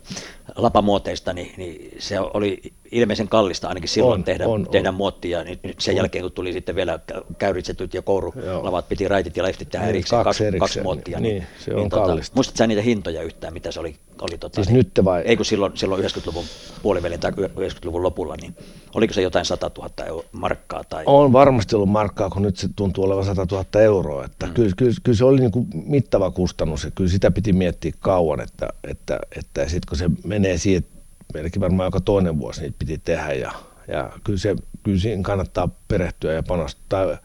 lapamuoteista, niin, niin se oli ilmeisen kallista ainakin silloin on, tehdä, on, tehdä on. muottia. Niin sen on. jälkeen, kun tuli sitten vielä käyritsetyt ja kourulavat, piti raitit ja leftit tehdä niin, erikseen, kaksi, erikseen. kaksi muottia. Niin, niin se on niin, tota, kallista. muistatko sä niitä hintoja yhtään, mitä se oli? oli tota, siis niin, nyt vai? Ei kun silloin, silloin 90-luvun puolivälin tai 90-luvun lopulla, niin oliko se jotain 100 000 euro, markkaa? Tai... On varmasti ollut markkaa, kun nyt se tuntuu olevan 100 000 euroa. Että mm. kyllä, kyllä, kyllä, se oli niin kuin mittava kustannus ja kyllä sitä piti miettiä kauan, että, että, että sitten kun se menee siihen, melkein varmaan joka toinen vuosi niitä piti tehdä ja, ja kyllä, se, kyllä siinä kannattaa perehtyä ja panostaa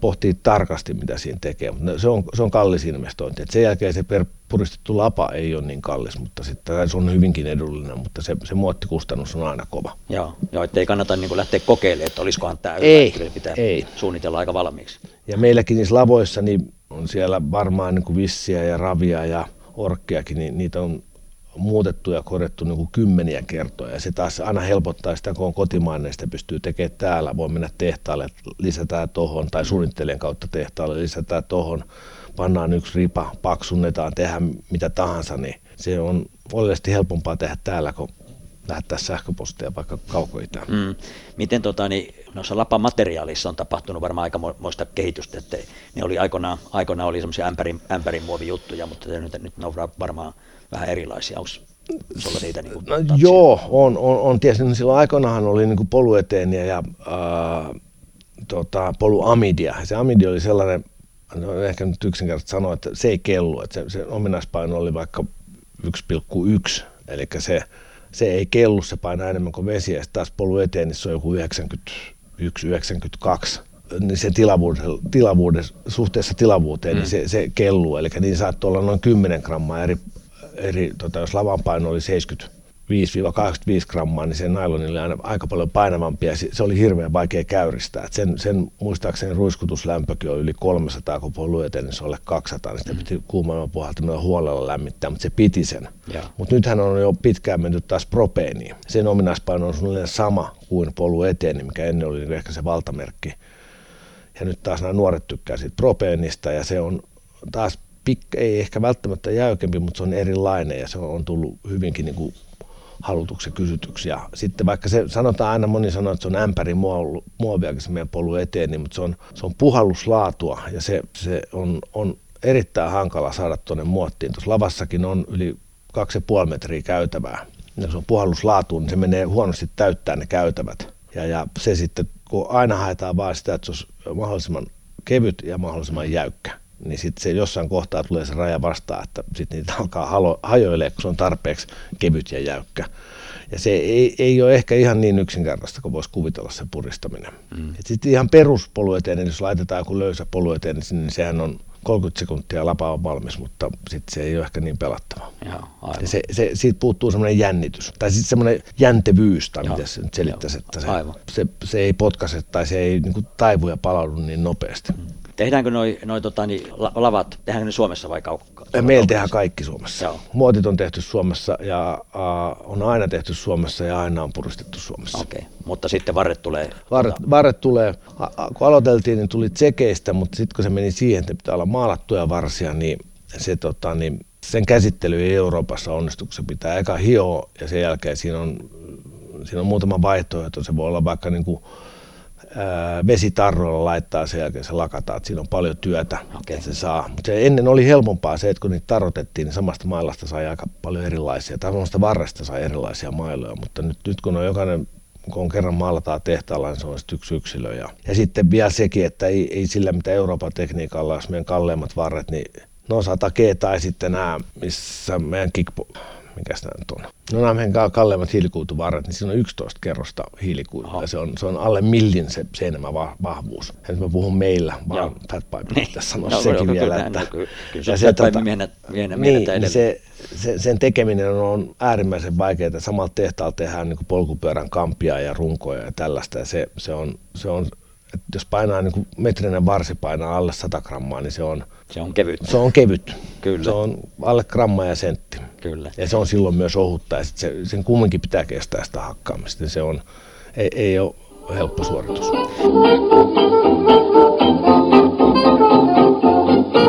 pohtia tarkasti, mitä siinä tekee, mutta se on, se on kallis investointi. Et sen jälkeen se per puristettu lapa ei ole niin kallis, mutta sitten se on hyvinkin edullinen, mutta se, se muottikustannus on aina kova. Joo, joo ei kannata niin lähteä kokeilemaan, että olisikohan tämä ei, hyvä, pitää ei. suunnitella aika valmiiksi. Ja meilläkin niissä lavoissa niin on siellä varmaan niin kuin vissiä ja ravia ja orkkeakin, niin niitä on muutettu ja korjattu niin kuin kymmeniä kertoja. Ja se taas aina helpottaa sitä, kun on kotimainen, sitä pystyy tekemään täällä. Voi mennä tehtaalle, lisätään tuohon, tai suunnittelijan kautta tehtaalle, lisätään tuohon, pannaan yksi ripa, paksunnetaan, tehdään mitä tahansa, niin se on oleellisesti helpompaa tehdä täällä, kun lähettää sähköpostia vaikka kaukoitään. Mm. Miten tota, niin, noissa lapamateriaalissa on tapahtunut varmaan aika muista kehitystä, että ne oli aikoinaan, aikoinaan oli semmoisia ämpärin, ämpärin muovijuttuja, mutta nyt, nyt ne on varmaan vähän erilaisia. Onko sulla niitä niin kuin, no, Joo, on, on, on tietysti. Silloin aikoinaan oli niin kuin polueteeniä ja äh, tota, poluamidia. Se amidi oli sellainen, no ehkä nyt yksinkertaisesti sanoa, että se ei kellu. Että se, se ominaispaino oli vaikka 1,1, eli se, se ei kellu, se painaa enemmän kuin vesi, ja taas polueteenissä on joku 91-92 niin se tilavuuden, tilavuuden, suhteessa tilavuuteen, niin mm. niin se, se kelluu. Eli niin saattoi olla noin 10 grammaa eri eri, tota, jos lavan paino oli 75-85 grammaa, niin se nailoni oli aina aika paljon painavampi ja se oli hirveän vaikea käyristää. Et sen, sen muistaakseni ruiskutuslämpökin on yli 300, kun niin se oli 200, niin sitä mm. piti kuumemman puhaltamalla huolella lämmittää, mutta se piti sen. Mutta nythän on jo pitkään menty taas propeeniin. Sen ominaispaino on suunnilleen sama kuin polyeteeni, mikä ennen oli ehkä se valtamerkki. Ja nyt taas nämä nuoret tykkää siitä propeenista ja se on taas pik, ei ehkä välttämättä jäykempi, mutta se on erilainen ja se on tullut hyvinkin niin kuin halutuksi kysytyksi. Ja sitten vaikka se sanotaan aina, moni sanoo, että se on ämpäri muoviakin se meidän polu eteen, niin, mutta se on, se on puhalluslaatua ja se, se on, on erittäin hankala saada tuonne muottiin. Tuossa lavassakin on yli 2,5 metriä käytävää. Ja se on puhalluslaatu, niin se menee huonosti täyttää ne käytävät. Ja, ja se sitten, kun aina haetaan vaan sitä, että se olisi mahdollisimman kevyt ja mahdollisimman jäykkä, niin sitten se jossain kohtaa tulee se raja vastaan, että sitten niitä alkaa halo, hajoilee, kun se on tarpeeksi kevyt ja jäykkä. Ja se ei, ei ole ehkä ihan niin yksinkertaista kuin voisi kuvitella se puristaminen. Mm. Sitten ihan peruspolueteen, jos laitetaan joku löysä polueteen, niin sehän on 30 sekuntia lapa on valmis, mutta sitten se ei ole ehkä niin pelattava. Joo, aivan. se, se, siitä puuttuu semmoinen jännitys, tai sitten semmoinen jäntevyys, tai miten se nyt selittäisi, että se, se, se, ei potkase tai se ei niin kuin, taivu ja palaudu niin nopeasti. Mm. Tehdäänkö noi, noi tota, niin, lavat, tehdäänkö ne Suomessa vai kaukaa? Meillä tehdään kaikki Suomessa. Joo. Muotit on tehty Suomessa ja uh, on aina tehty Suomessa ja aina on puristettu Suomessa. Okei, okay. mutta sitten varret tulee? Varret, varret tulee. A, a, kun aloiteltiin, niin tuli tsekeistä, mutta sitten kun se meni siihen, että pitää olla maalattuja varsia, niin, se, tota, niin sen käsittely ei Euroopassa onnistu, se pitää eka hioa ja sen jälkeen siinä on, siinä on muutama vaihtoehto. Se voi olla vaikka niin kuin vesitarroilla laittaa sen jälkeen se lakataan, että siinä on paljon työtä, okay. että se saa. Mutta se ennen oli helpompaa se, että kun niitä tarrotettiin, niin samasta mailasta sai aika paljon erilaisia, tai samasta varresta sai erilaisia mailoja, mutta nyt, nyt kun on jokainen kun on kerran maalataan tehtaalla, niin se on yksi yksilö. Ja, ja sitten vielä sekin, että ei, ei sillä mitä Euroopan tekniikalla, jos meidän kalleimmat varret, niin no 100 G tai sitten nämä, missä meidän kickpo, mikä sitä nyt on. No nämä meidän kalleimmat hiilikuituvarret, niin siinä on 11 kerrosta hiilikuitua se on, se on alle millin se seinämä vahvuus. Ja nyt mä puhun meillä, vaan Fat Pipe niin. tässä sanoa no, sekin vielä. Kyllä, että, kyllä, kyllä ja se, tota, miehenä, miehenä niin, niin se, se, sen tekeminen on äärimmäisen vaikeaa. Samalla tehtaalla tehdään niin polkupyörän kampia ja runkoja ja tällaista. Ja se, se on, se on että jos painaa niin kuin metrinen varsi painaa alle 100 grammaa, niin se on, se on kevyt. Se on kevyt. Kyllä. Se on alle gramma ja sentti. Kyllä. Ja se on silloin myös ohutta ja sit se, sen kumminkin pitää kestää sitä hakkaamista. Se on, ei, ei ole helppo suoritus.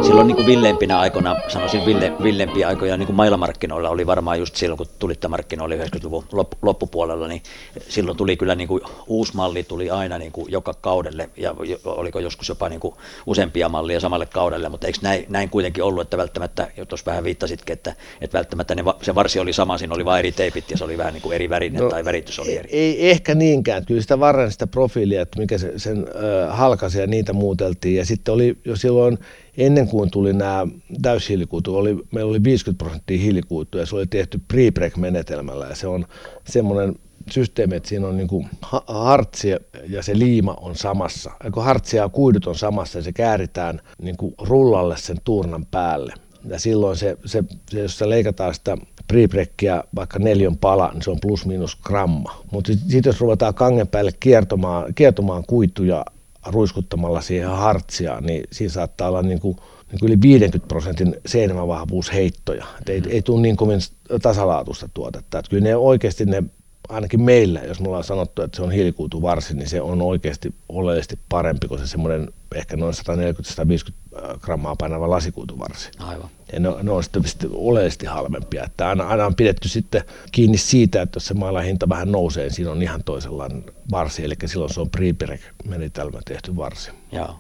Silloin niin kuin villempinä aikoina, sanoisin ville, villempiä aikoja niin kuin mailamarkkinoilla oli varmaan just silloin, kun tulitte markkinoille 90-luvun loppupuolella, niin silloin tuli kyllä niin kuin uusi malli tuli aina niin kuin joka kaudelle ja oliko joskus jopa niin kuin useampia mallia samalle kaudelle, mutta eikö näin, näin kuitenkin ollut, että välttämättä, jos vähän viittasitkin, että, että välttämättä ne, se varsi oli sama, siinä oli vain eri teipit ja se oli vähän niin kuin eri värinen no, tai väritys oli eri. Ei ehkä niinkään, kyllä sitä varren sitä profiilia, että mikä se, sen äh, halkasi ja niitä muuteltiin ja sitten oli jo silloin ennen kuin tuli nämä täyshiilikuitu, oli, meillä oli 50 prosenttia hiilikuitua ja se oli tehty pre menetelmällä ja se on semmoinen systeemi, että siinä on niin hartsi ja se liima on samassa. Ja kun hartsi ja kuidut on samassa ja se kääritään niin kuin rullalle sen tuurnan päälle. Ja silloin se, se, se jos se leikataan sitä preprekkiä vaikka neljön pala, niin se on plus minus gramma. Mutta sitten jos ruvetaan kangen päälle kiertomaan, kiertomaan kuituja ruiskuttamalla siihen hartsia, niin siinä saattaa olla niin kuin, niin kuin yli 50 prosentin seinämävahvuusheittoja. Et ei, ei tule niin kovin tasalaatuista tuotetta. Et kyllä ne oikeasti ne ainakin meillä, jos me ollaan sanottu, että se on hiilikuituvarsi, niin se on oikeasti oleellisesti parempi kuin se semmoinen ehkä noin 140-150 grammaa painava lasikuituvarsi. Aivan. Ja ne, ne on sitten, oleellisesti halvempia. Että aina, aina on pidetty sitten kiinni siitä, että jos se hinta vähän nousee, niin siinä on ihan toisenlainen varsi, eli silloin se on pre-menetelmä tehty varsi. Joo.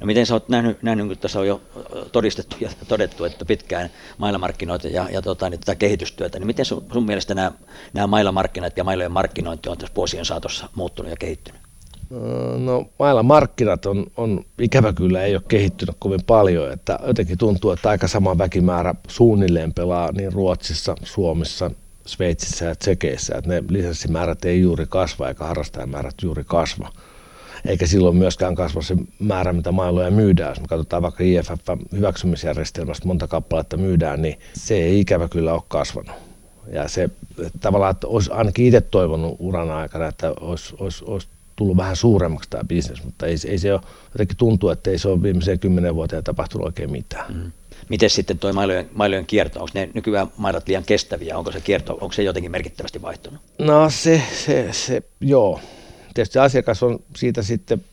No miten sä oot nähnyt, nähnyt kun tässä on jo todistettu ja todettu, että pitkään mailamarkkinoita ja, ja tota, niin tätä kehitystyötä, niin miten sun, sun mielestä nämä, nämä mailamarkkinat ja mailojen markkinointi on tässä vuosien saatossa muuttunut ja kehittynyt? No mailla markkinat on, on ikävä kyllä ei ole kehittynyt kovin paljon, että jotenkin tuntuu, että aika sama väkimäärä suunnilleen pelaa niin Ruotsissa, Suomessa, Sveitsissä ja Tsekeissä, että ne lisenssimäärät ei juuri kasva eikä harrastajamäärät juuri kasva eikä silloin myöskään kasva se määrä, mitä mailoja myydään. Jos me katsotaan vaikka IFF hyväksymisjärjestelmästä monta kappaletta myydään, niin se ei ikävä kyllä ole kasvanut. Ja se tavallaan, että olisi ainakin itse toivonut uran aikana, että olisi, olisi, olisi tullut vähän suuremmaksi tämä bisnes, mutta ei, ei se ole, jotenkin tuntuu, että ei se ole viimeiseen kymmenen vuoteen tapahtunut oikein mitään. Mm. Miten sitten tuo mailojen, mailojen kierto, onko ne nykyään mailat liian kestäviä, onko se kierto, onko se jotenkin merkittävästi vaihtunut? No se, se, se joo, tietysti asiakas on siitä sitten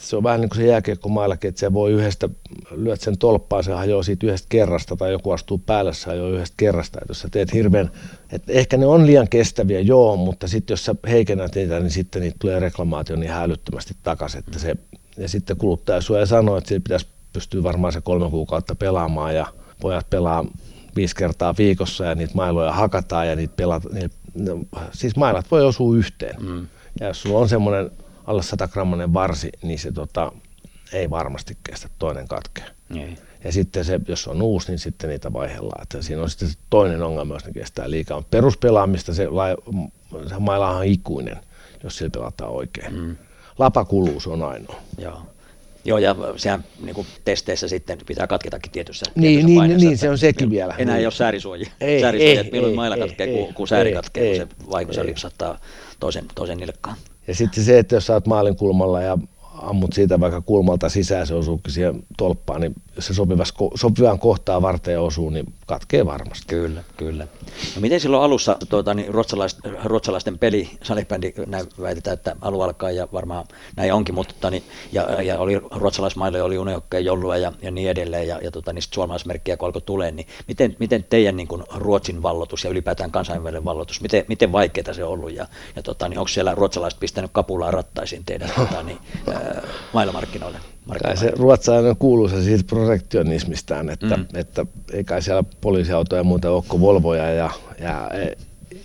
se on vähän niin kuin se jääkiekko maillakin, että se voi yhdestä, lyöt sen tolppaan, se hajoaa siitä yhdestä kerrasta, tai joku astuu päälle, se hajoaa yhdestä kerrasta. Et jos sä teet hirveän, että ehkä ne on liian kestäviä, joo, mutta sitten jos sä heikennät niitä, niin sitten niitä tulee reklamaatio niin hälyttömästi takaisin, että se, ja sitten kuluttaja suoja sanoo, että siitä pitäisi pystyä varmaan se kolme kuukautta pelaamaan, ja pojat pelaa viisi kertaa viikossa, ja niitä mailoja hakataan, ja niitä pelata, niitä, no, siis mailat voi osua yhteen. Mm. Ja jos sulla on semmoinen alle 100 grammanen varsi, niin se tota, ei varmasti kestä toinen katkea. Ei. Ja sitten se, jos on uusi, niin sitten niitä vaihdellaan. Että siinä on sitten se toinen ongelma, jos ne kestää liikaa. Peruspelaamista se, se maila on ikuinen, jos sillä pelataan oikein. Mm. Lapakuluus on ainoa. Joo. Joo, ja sehän niin kuin testeissä sitten pitää katketakin tietyssä, niin, tietyssä niin, niin, se on sekin vielä. Enää niin. ei ole säärisuojia. Ei, säärisuojia, ei, milloin mailla katkee, ei, kun, kun sääri katkee, ei, kun se vaikutus lipsattaa toisen, toisen nilkkaan. Ja sitten se, että jos sä oot maalin kulmalla ja ammut siitä vaikka kulmalta sisään, se osuukin siihen tolppaan, niin jos se sopivan kohtaan varten osuu, niin katkee varmasti. Kyllä, kyllä. No miten silloin alussa tuota, niin ruotsalais, ruotsalaisten peli, salibändi, näin väitetään, että alu alkaa ja varmaan näin onkin, mutta niin, ja, ja oli ruotsalaismaille oli uniokkeen jollua ja, ja niin edelleen, ja, ja tota, niistä suomalaismerkkiä kun alkoi tulee, niin miten, miten teidän niin kuin, Ruotsin vallotus ja ylipäätään kansainvälinen vallotus, miten, miten vaikeaa se on ollut, ja, ja tota, niin onko siellä ruotsalaiset pistänyt kapulaa rattaisiin teidän tota, niin, ää, mailamarkkinoille? Kai se ruotsalainen kuuluisa siitä protektionismistaan, että, mm. että ei kai siellä poliisiautoja ja muuta ole Volvoja ja, ja,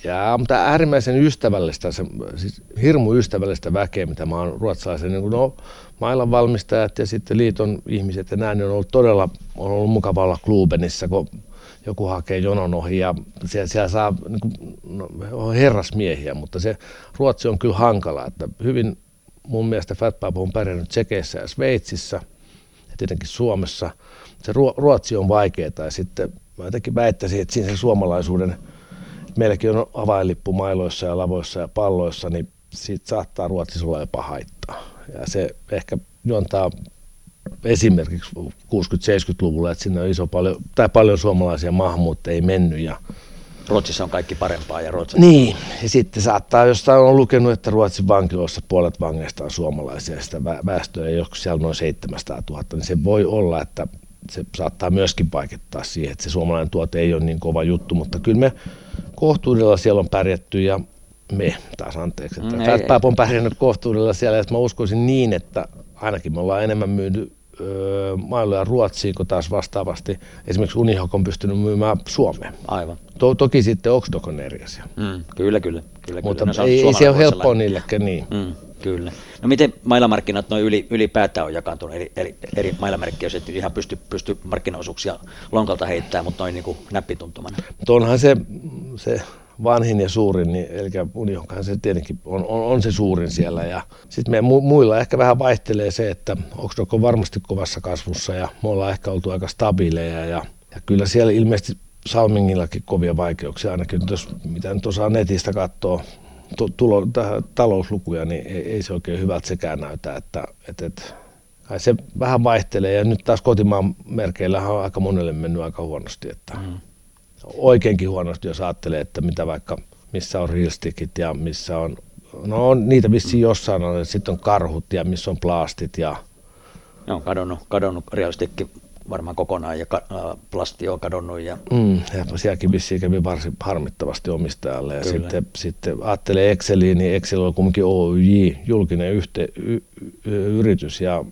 ja, mutta äärimmäisen ystävällistä, se, siis hirmu ystävällistä väkeä, mitä mä oon ruotsalaisen, niin no, mailan valmistajat ja sitten liiton ihmiset ja näin, on ollut todella, on ollut mukava olla Klubenissa, kun joku hakee jonon ohi ja siellä, siellä saa niin kuin, no, herrasmiehiä, mutta se Ruotsi on kyllä hankala, että hyvin mun mielestä Fat Pub on pärjännyt Tsekeissä ja Sveitsissä ja tietenkin Suomessa. Se Ruotsi on vaikeaa ja sitten mä jotenkin väittäisin, että siinä se suomalaisuuden, että meilläkin on avainlippu mailoissa ja lavoissa ja palloissa, niin siitä saattaa Ruotsissa olla jopa haittaa. Ja se ehkä juontaa esimerkiksi 60-70-luvulla, että sinne on iso paljon, tai paljon suomalaisia maahanmuuttajia mennyt ja Ruotsissa on kaikki parempaa ja Ruotsi... Niin, ja sitten saattaa, jostain on lukenut, että Ruotsin vankiloissa puolet vangeista on suomalaisia, sitä väestöä ei joskus siellä noin 700 000, niin se voi olla, että se saattaa myöskin vaikuttaa siihen, että se suomalainen tuote ei ole niin kova juttu, mutta kyllä me kohtuudella siellä on pärjätty ja me taas anteeksi, että mm, on pärjännyt kohtuudella siellä, ja mä uskoisin niin, että ainakin me ollaan enemmän myynyt öö, mailoja Ruotsiin, kun taas vastaavasti esimerkiksi Unihok on pystynyt myymään Suomeen. Aivan. To, toki sitten Oxdok on eri asia. Mm, kyllä, kyllä. kyllä Mutta kyllä. No, ei, ei se ole helppoa niillekään niin. Mm, kyllä. No miten mailamarkkinat noin yli, ylipäätään on jakantunut eri, eri, eri mailamerkkiä, jos et ihan pysty, pysty markkinaosuuksia lonkalta heittämään, mutta noin niin kuin näppituntumana? Mutta onhan se, se vanhin ja suurin, niin, eli Unionkaan se tietenkin on, on, on, se suurin siellä. Ja sitten meidän mu- muilla ehkä vähän vaihtelee se, että Oxdok on varmasti kovassa kasvussa ja me ollaan ehkä oltu aika stabiileja ja, ja kyllä siellä ilmeisesti Salmingillakin kovia vaikeuksia, ainakin jos mitä nyt osaa netistä katsoa tulo, talouslukuja, niin ei, ei, se oikein hyvältä sekään näytä, että, että, että kai se vähän vaihtelee. Ja nyt taas kotimaan merkeillä on aika monelle mennyt aika huonosti, että mm oikeinkin huonosti, jos ajattelee, että mitä vaikka, missä on reelstickit ja missä on, no on niitä vissiin jossain on, sitten on karhut ja missä on plastit ja... Ne on kadonnut, kadonnut realistikki varmaan kokonaan ja ka, plasti on kadonnut. Ja... Mm, ja sielläkin vissiin kävi varsin harmittavasti omistajalle. Ja sitten, sitten ajattelee Exceliin, niin Excel on kuitenkin OYJ, julkinen yhte, y, y, yritys ja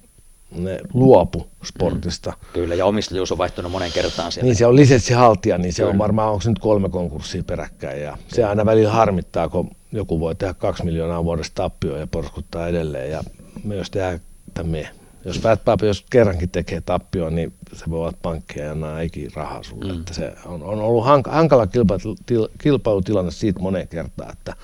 ne luopu sportista. Mm. Kyllä, ja omistajuus on vaihtunut monen kertaan siellä. Niin se on lisenssihaltija, niin se Kyllä. on varmaan, onko se nyt kolme konkurssia peräkkäin. Ja se aina välillä harmittaa, kun joku voi tehdä kaksi miljoonaa vuodesta tappioa ja porskuttaa edelleen. Ja me jos tehdään, me, jos Fatpap, jos kerrankin tekee tappioa, niin se voi olla pankkia ja anna ikin rahaa sulle. Mm. Että se on, on ollut hankala kilpailutilanne siitä moneen kertaan, että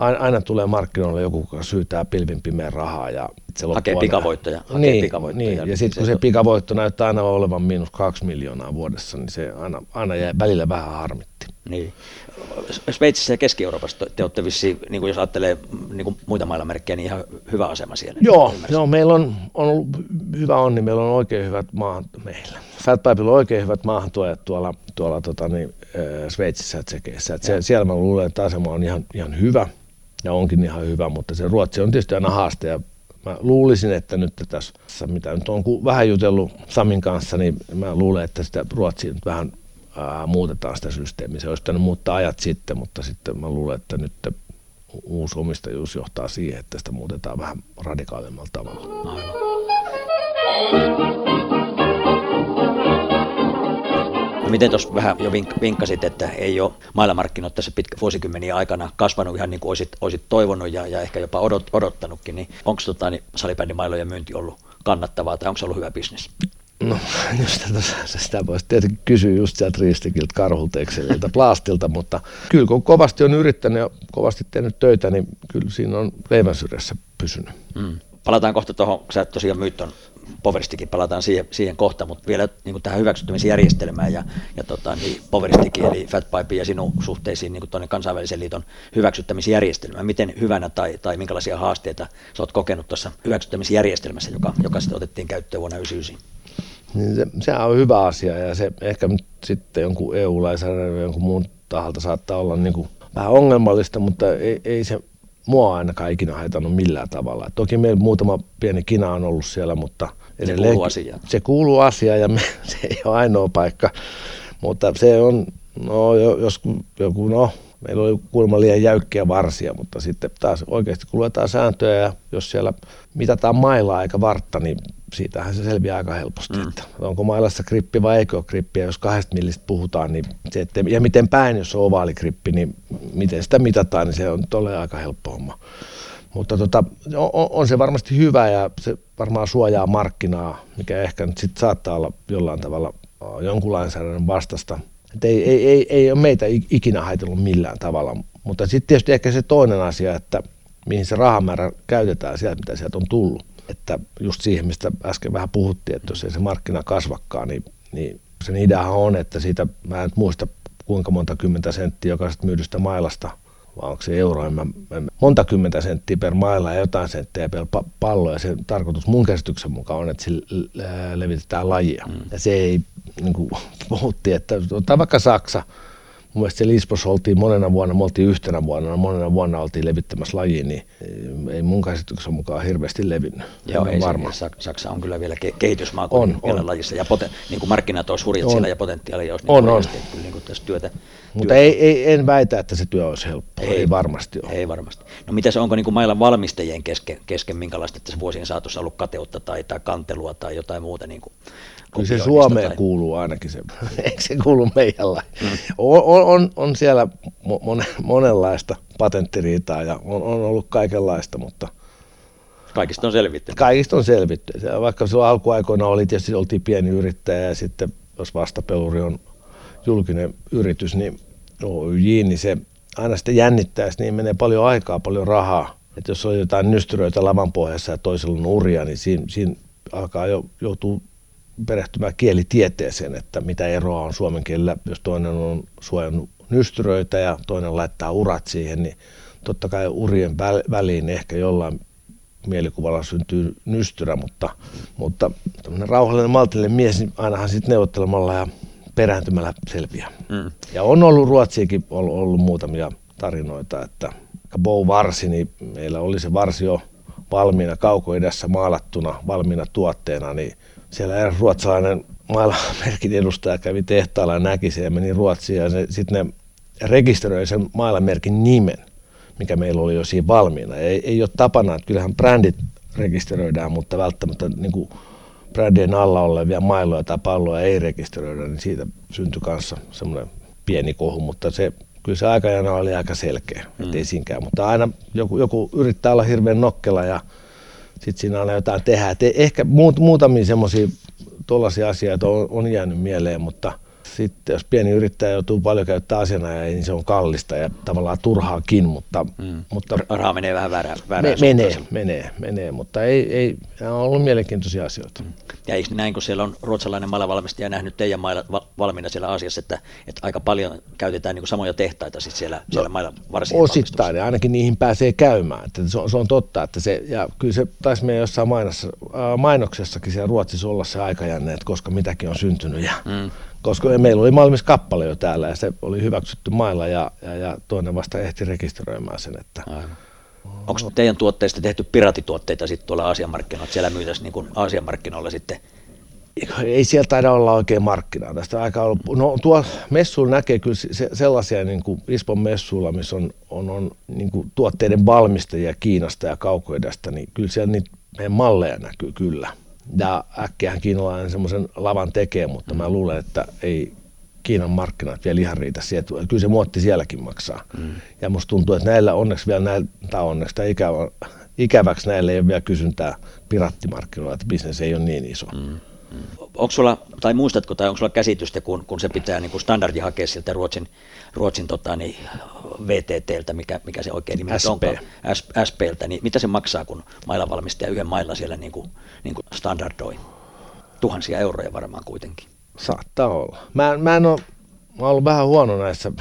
aina tulee markkinoille joku, joka syytää pilvin pimeän rahaa. Ja se hakee pikavoittoja. Hakee niin, pikavoittoja. Niin. Ja sitten kun se pikavoitto näyttää aina olevan miinus kaksi miljoonaa vuodessa, niin se aina, aina jää välillä vähän harmitti. Niin. Sveitsissä ja Keski-Euroopassa te olette vissiin, niin kuin jos ajattelee niin kuin muita mailamerkkejä, niin ihan hyvä asema siellä. Joo, joo meillä on, on ollut hyvä onni, meillä on oikein hyvät maahan, meillä. Fatpipella on oikein hyvät maahantuojat tuolla, tuolla tota, niin, Sveitsissä ja Tsekeissä. Se, siellä mä luulen, että asema on ihan, ihan hyvä ja onkin ihan hyvä, mutta se Ruotsi on tietysti aina haaste ja mä luulisin, että nyt tässä, mitä nyt on vähän jutellut Samin kanssa, niin mä luulen, että sitä Ruotsia nyt vähän ää, muutetaan sitä systeemiä. Se olisi pitänyt muuttaa ajat sitten, mutta sitten mä luulen, että nyt uusi omistajuus johtaa siihen, että sitä muutetaan vähän radikaalimmalla tavalla. Aivan. Miten tuossa vähän jo vink- vinkkasit, että ei ole maailmanmarkkinoita tässä pitkä vuosikymmeniä aikana kasvanut ihan niin kuin olisit, olisit toivonut ja, ja ehkä jopa odot, odottanut,kin niin onko tota, niin salibändimailojen myynti ollut kannattavaa tai onko se ollut hyvä bisnes? No, *laughs* just tätä, sitä voisi tietenkin kysyä just sieltä Riistikiltä, Karhulta, Exceliltä, Plastilta, mutta kyllä kun kovasti on yrittänyt ja kovasti tehnyt töitä, niin kyllä siinä on leivän syrjässä pysynyt. Mm. Palataan kohta tuohon, sä tosiaan myyt ton Poveristikin, palataan siihen, siihen kohta, mutta vielä niin kuin tähän hyväksyttämisjärjestelmään ja, ja tota, niin Poveristikin eli Fatpipe ja sinun suhteisiin niin tuonne kansainvälisen liiton hyväksyttämisjärjestelmään. Miten hyvänä tai, tai minkälaisia haasteita sä oot kokenut tuossa hyväksyttämisjärjestelmässä, joka, joka sitten otettiin käyttöön vuonna 1999? Niin se, sehän on hyvä asia ja se ehkä nyt sitten jonkun EU-lainsäädännön jonkun muun taholta saattaa olla niin kuin vähän ongelmallista, mutta ei, ei se mua ainakaan ikinä haitannut millään tavalla. Toki meillä muutama pieni kina on ollut siellä, mutta se kuuluu asiaan. Se kuuluu asiaan ja *laughs* me, se ei ole ainoa paikka, mutta se on, no jos joku, no meillä oli kuulemma liian jäykkiä varsia, mutta sitten taas oikeasti kun luetaan sääntöjä ja jos siellä mitataan mailaa eikä vartta, niin siitähän se selviää aika helposti, mm. että onko mailassa krippi vai eikö ole krippi, ja jos kahdesta millistä puhutaan, niin se, että, ja miten päin, jos on ovaalikrippi, niin miten sitä mitataan, niin se on tolle aika helppo homma. Mutta tota, on, on, se varmasti hyvä ja se varmaan suojaa markkinaa, mikä ehkä nyt sit saattaa olla jollain tavalla jonkun lainsäädännön vastasta. Et ei, ei, ei, ei ole meitä ikinä haitellut millään tavalla, mutta sitten tietysti ehkä se toinen asia, että mihin se rahamäärä käytetään sieltä, mitä sieltä on tullut. Että just siihen, mistä äsken vähän puhuttiin, että jos ei se markkina kasvakkaan, niin, niin sen ideahan on, että siitä, mä en muista kuinka monta kymmentä senttiä jokaisesta myydystä mailasta – vai onko se euro, en mä, en, monta kymmentä senttiä per mailla ja jotain senttiä per pallo, ja se tarkoitus mun käsityksen mukaan on, että sillä levitetään lajia. Mm. Ja se ei, niin kuin puhuttiin, että otetaan vaikka Saksa, mun mielestä siellä Lisbossa oltiin monena vuonna, me oltiin yhtenä vuonna, monena vuonna oltiin levittämässä lajiin, niin ei mun käsityksen mukaan hirveästi levinnyt. Joo, ei varma. Se, Saksa on kyllä vielä ke- kehitysmaa on, vielä on. lajissa, ja poten, niin kuin markkinat olisi hurjat on. siellä ja potentiaalia olisi niin on, on. Kyllä niin kuin tässä työtä. Mutta ei, ei, en väitä, että se työ olisi helppoa, ei, ei varmasti ole. Ei varmasti. No mitä se onko niin kuin mailan valmistajien kesken, kesken minkälaista tässä vuosien saatossa ollut kateutta tai, tai kantelua tai jotain muuta niin kuin Kyllä se Suomeen tai... kuuluu ainakin se, *laughs* eikö se kuulu meidän mm. on, on, on, siellä mon, monenlaista patenttiriitaa ja on, on ollut kaikenlaista, mutta Kaikista on selvitty. Kaikista on selvitty. Vaikka silloin alkuaikoina oli tietysti oltiin pieni yrittäjä ja sitten jos vastapeluri on julkinen yritys, niin OYJ, niin se aina sitten jännittää, niin menee paljon aikaa, paljon rahaa. Että jos on jotain nystyröitä lavan pohjassa ja toisella on uria, niin siinä, siinä alkaa jo joutuu perehtymään kielitieteeseen, että mitä eroa on suomen kielellä, jos toinen on suojannut nystyröitä ja toinen laittaa urat siihen, niin totta kai urien väliin ehkä jollain mielikuvalla syntyy nystyrä, mutta, mutta rauhallinen maltillinen mies, niin ainahan sitten neuvottelemalla ja perääntymällä selviää. Mm. Ja on ollut Ruotsiakin ollut, ollut muutamia tarinoita, että Bow Varsi, niin meillä oli se varsi jo valmiina kaukoidässä maalattuna, valmiina tuotteena, niin siellä eräs ruotsalainen mailamerkin edustaja kävi tehtaalla ja näki sen ja meni Ruotsiin ja sitten ne rekisteröi sen mailamerkin nimen, mikä meillä oli jo siinä valmiina. Ei, ei ole tapana, että kyllähän brändit rekisteröidään, mutta välttämättä niin kuin brändien alla olevia mailoja tai palloja ei rekisteröidä, niin siitä syntyi kanssa semmoinen pieni kohu, mutta se kyllä se aikajana oli aika selkeä, mm. ettei siinkään. Mutta aina joku, joku yrittää olla hirveän nokkela ja sitten siinä aina jotain tehdä. Et ehkä muut, muutamia semmoisia tuollaisia asioita on, on jäänyt mieleen, mutta – sitten jos pieni yrittäjä joutuu paljon käyttää asiana, niin se on kallista ja tavallaan turhaakin, mutta... Mm. mutta Raha menee vähän väärään, väärään me, Menee, menee, menee, mutta ei, ei, nämä on ollut mielenkiintoisia asioita. Mm. Ja eikö näin, kun siellä on ruotsalainen maalavalmistaja nähnyt teidän mailla valmiina siellä asiassa, että, että aika paljon käytetään niin samoja tehtaita sit siellä, no, siellä mailla varsinaisesti Osittain, ja ainakin niihin pääsee käymään. Että se, on, se on totta, että se, ja kyllä se taisi meidän jossain mainossa, mainoksessakin siellä Ruotsissa olla se aikajänne, että koska mitäkin on syntynyt. Ja, mm koska meillä oli valmis kappale jo täällä ja se oli hyväksytty mailla ja, ja, ja toinen vasta ehti rekisteröimään sen. Että. Onko teidän tuotteista tehty piratituotteita sitten tuolla Aasian markkinoilla, siellä myytäisiin niin Aasian markkinoilla sitten ei sieltä taida olla oikein markkinaa tästä aika ollut. No tuo messuilla näkee kyllä se, sellaisia niin kuin Ispon messuilla, missä on, on, on niin kuin tuotteiden valmistajia Kiinasta ja kaukoidasta, niin kyllä siellä niitä meidän malleja näkyy kyllä. Ja äkkiähän kiinalainen semmoisen lavan tekee, mutta mä luulen, että ei Kiinan markkinat vielä ihan riitä siihen. Kyllä se muotti sielläkin maksaa. Mm. Ja musta tuntuu, että näillä onneksi vielä näillä, tai onneksi tai ikävä, ikäväksi näillä ei ole vielä kysyntää pirattimarkkinoilla, että bisnes ei ole niin iso. Mm. Onko sulla, tai muistatko, tai onko sulla käsitystä, kun, kun se pitää niin kuin standardi hakea sieltä Ruotsin, Ruotsin tota, niin, VTTltä, mikä, mikä se oikein nimi SP. onkaan, SPltä, niin mitä se maksaa, kun mailavalmistaja yhden mailla siellä niin kuin, niin kuin standardoi? Tuhansia euroja varmaan kuitenkin. Saattaa olla. Mä, mä en ole mä oon ollut vähän huono näissä.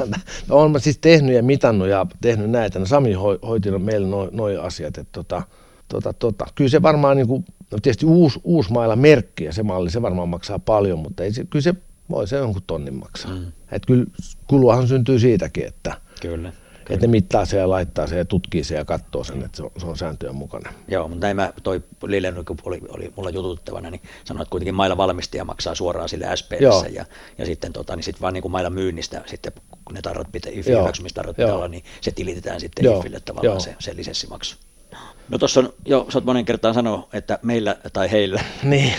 *laughs* olen mä siis tehnyt ja mitannut ja tehnyt näitä. No Sami hoiti meille noin noi asiat. Että tota, tota, tota. Kyllä se varmaan niin kuin, No tietysti uusi, uusi mailla merkki ja se malli, se varmaan maksaa paljon, mutta ei se, kyllä se voi se jonkun tonnin maksaa. Mm. Et kyllä kuluahan syntyy siitäkin, että, kyllä, että ne mittaa se ja laittaa se ja tutkii se ja katsoo sen, että se on, se on sääntöjen mukana. Joo, mutta näin mä, toi Lille, kun oli, oli mulla jututtavana, niin sanoi, että kuitenkin mailla valmistaja maksaa suoraan sille SPS ja, ja sitten tota, niin sit vaan niin kuin mailla myynnistä, sitten kun ne tarrat pitää, hyväksymistarrat pitää olla, niin se tilitetään sitten Joo. IFille tavallaan Joo. se, se lisenssimaksu. No tuossa on jo, sä oot monen kertaan sanoa, että meillä tai heillä. *laughs* Niin.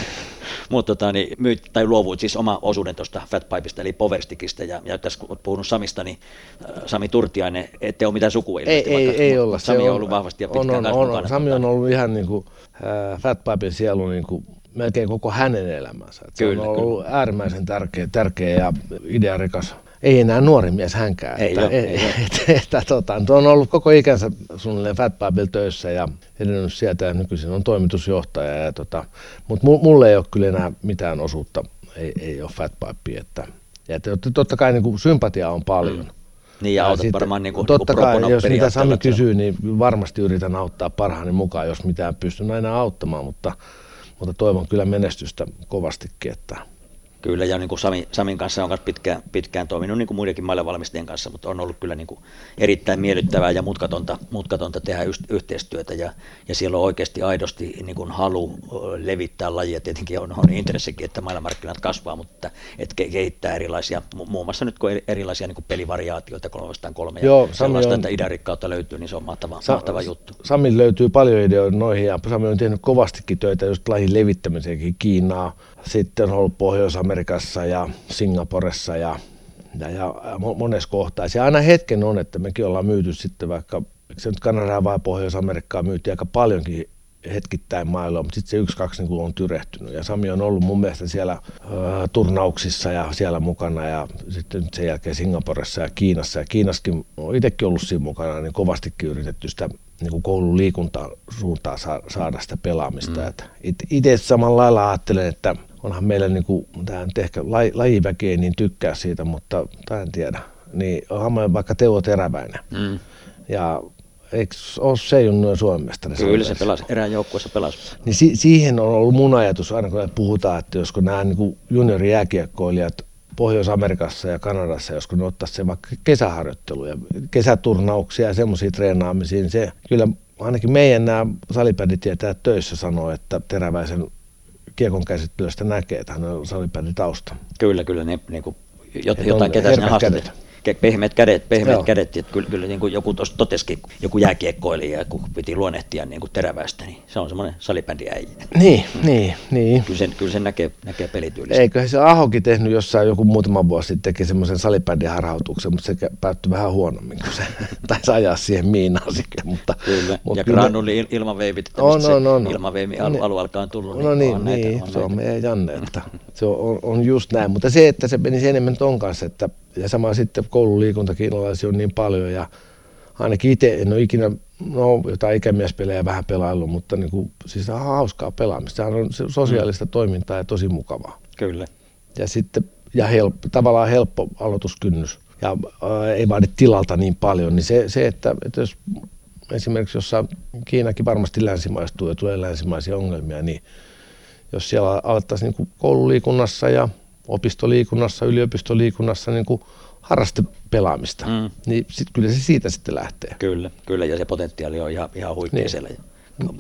Mutta tota, niin myyt, tai luovuit siis oma osuuden tuosta Fatpipeista, eli Poverstikista, ja, ja tässä kun olet puhunut Samista, niin äh, Sami Turtiainen, ette ole mitään sukua Ei, ei, vaikka, ei olla. Sami on ollut vahvasti ja pitkään on, on, on, Sami on ollut ihan niin kuin, äh, Fatpipen sielu niin kuin, melkein koko hänen elämänsä. Se kyllä, on ollut kyllä. äärimmäisen tärkeä, tärkeä ja idearikas ei enää nuori mies hänkään. Ei että, ole, ei, ei, *laughs* että, että, tota, on ollut koko ikänsä suunnilleen Fat töissä ja edennyt sieltä ja nykyisin on toimitusjohtaja. Ja, tota, mutta mulle ei ole kyllä enää mitään osuutta, ei, ei ole Fat Että, ja että, totta kai niin kuin sympatia on paljon. Mm. Niin ja, ja autat sitten, varmaan niin kuin, Totta niin kuin kai, jos mitä Sami kysyy, niin varmasti yritän auttaa parhaani mukaan, jos mitään pystyn aina auttamaan, mutta, mutta toivon kyllä menestystä kovastikin, että Kyllä, ja niin kuin Sami, Samin kanssa on pitkään, pitkään toiminut niin kuin muidenkin valmistajien kanssa, mutta on ollut kyllä niin kuin erittäin miellyttävää ja mutkatonta, mutkatonta tehdä yhteistyötä, ja, ja siellä on oikeasti aidosti niin kuin halu levittää lajia, tietenkin on, on intressikin, että maailmanmarkkinat kasvaa, mutta että kehittää erilaisia, muun muassa nyt kun erilaisia niin kuin pelivariaatioita, kolme vastaan kolme, Joo, ja sellaista, on, että idänrikkautta löytyy, niin se on mahtava, Sa- mahtava juttu. Sami löytyy paljon ideoita noihin, ja Sami on tehnyt kovastikin töitä just lajin levittämiseenkin Kiinaa, sitten ollut Pohjois-Amerikassa ja Singaporessa ja, ja, ja monessa kohtaa. Se aina hetken on, että mekin ollaan myyty sitten vaikka, se nyt Kanadaa vai Pohjois-Amerikkaa myytiin aika paljonkin hetkittäin mailla, mutta sitten se yksi, kaksi niin on tyrehtynyt. Ja Sami on ollut mun mielestä siellä ö, turnauksissa ja siellä mukana ja sitten sen jälkeen Singaporessa ja Kiinassa. Ja Kiinaskin on itsekin ollut siinä mukana, niin kovastikin yritetty sitä niin kuin koulun liikuntaan suuntaan saada sitä pelaamista. Mm. Itse samalla lailla ajattelen, että onhan meillä niin kuin, tämä nyt ehkä laji, lajiväki ei niin tykkää siitä, mutta tai en tiedä, niin onhan vaikka Teuvo Teräväinen. Mm. Ja eikö ole se Junnu Suomen mestari? Kyllä se pelasi, erään joukkueessa pelasi. Niin si- siihen on ollut mun ajatus, aina kun puhutaan, että josko nämä niin juniorijääkiekkoilijat Pohjois-Amerikassa ja Kanadassa, josko ne ottaisi se vaikka kesäharjoitteluja, kesäturnauksia ja semmoisia treenaamisia, niin se kyllä ainakin meidän nämä tietää töissä sanoo, että Teräväisen kiekon käsittelystä näkee, että hän on tausta. Kyllä, kyllä, ne, niin kuin, jotain ketä sinne haastattelee pehmeät kädet, pehmeät Joo. kädet. Että kyllä, kyllä niin kuin joku tuossa totesikin, joku jääkiekkoilija, kun piti luonnehtia niin kuin terävästä, niin se on semmoinen salibändi äijä. Niin, mm. niin, niin. Kyllä sen, kyllä sen näkee, näkee pelityylissä. Eikö se Ahokin tehnyt jossain joku muutama vuosi sitten teki semmoisen harhautuksen, mutta se päättyi vähän huonommin, kun se *laughs* taisi ajaa siihen miinaan sitten. Mutta, kyllä, mutta ja granuli ilmaveivit, on, on, on, ilmaveivi alu, alu alkaa tullut. No niin, on niin, näitä, on se on meidän Janne, että *laughs* se on, on just näin. Mutta se, että se menisi enemmän ton kanssa, että ja sama sitten koululiikuntakiinalaisia on niin paljon ja ainakin itse en ole ikinä, no jotain ikämiespelejä vähän pelaillut, mutta niin kuin, siis on hauskaa pelaamista. Sehän on sosiaalista mm. toimintaa ja tosi mukavaa. Kyllä. Ja sitten, ja helppo, tavallaan helppo aloituskynnys ja ää, ei vaadi tilalta niin paljon, niin se, se että, että jos esimerkiksi jossa Kiinakin varmasti länsimaistuu ja tulee länsimaisia ongelmia, niin jos siellä alettaisiin niin koululiikunnassa ja opistoliikunnassa, yliopistoliikunnassa niin kuin harrastepelaamista. Mm. Niin sit, kyllä se siitä sitten lähtee. Kyllä, kyllä ja se potentiaali on ihan, ihan huikea niin. siellä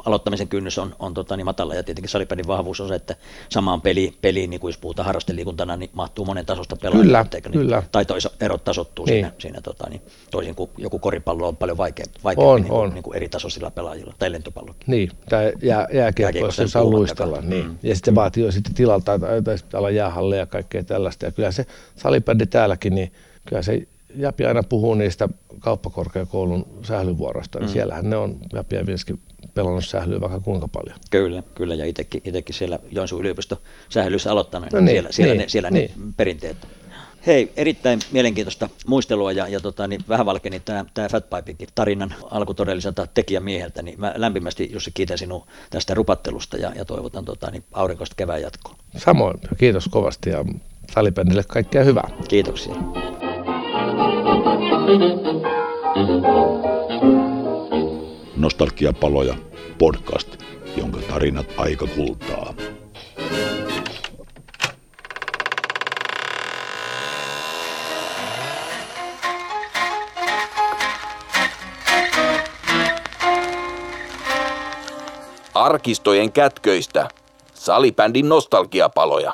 aloittamisen kynnys on, on tota, niin matala ja tietenkin salipädin vahvuus on se, että samaan peli, peliin, niin kuin jos puhutaan harrasteliikuntana, niin mahtuu monen tasosta pelaajia. Kyllä, niin, kyllä. Tai toisa, erot tasottuu niin. siinä, siinä tota, niin, toisin kuin joku koripallo on paljon vaikeampi, vaikeampi on, niin on. Niin kuin eri tasoisilla pelaajilla, tai lentopallokin. Niin, tai jää, jääkiekko, jos saa luistella. Niin. Mm. Ja sitten mm. vaatii jo sitten tilalta tai, tai sitten olla jäähalle ja kaikkea tällaista. Ja kyllä se salibändi täälläkin, niin kyllä se Japi aina puhuu niistä kauppakorkeakoulun sählyvuoroista, niin mm. siellähän ne on Japi ja Vinskin pelannut sählyä vaikka kuinka paljon. Kyllä, kyllä ja itsekin, itsekin siellä Joensuun yliopisto sählyssä aloittanut, no niin, siellä, siellä, niin, ne, siellä niin. ne perinteet. Hei, erittäin mielenkiintoista muistelua ja, ja tota, niin vähän valkeni tämä, tämä Fatpipekin tarinan alku todelliselta tekijämieheltä, niin mä lämpimästi Jussi kiitän sinua tästä rupattelusta ja, ja toivotan tota, niin aurinkoista kevään jatkoa. Samoin, kiitos kovasti ja salibändille kaikkea hyvää. Kiitoksia. Nostalgiapaloja podcast, jonka tarinat aika kultaa. Arkistojen kätköistä. Salibändin nostalgiapaloja.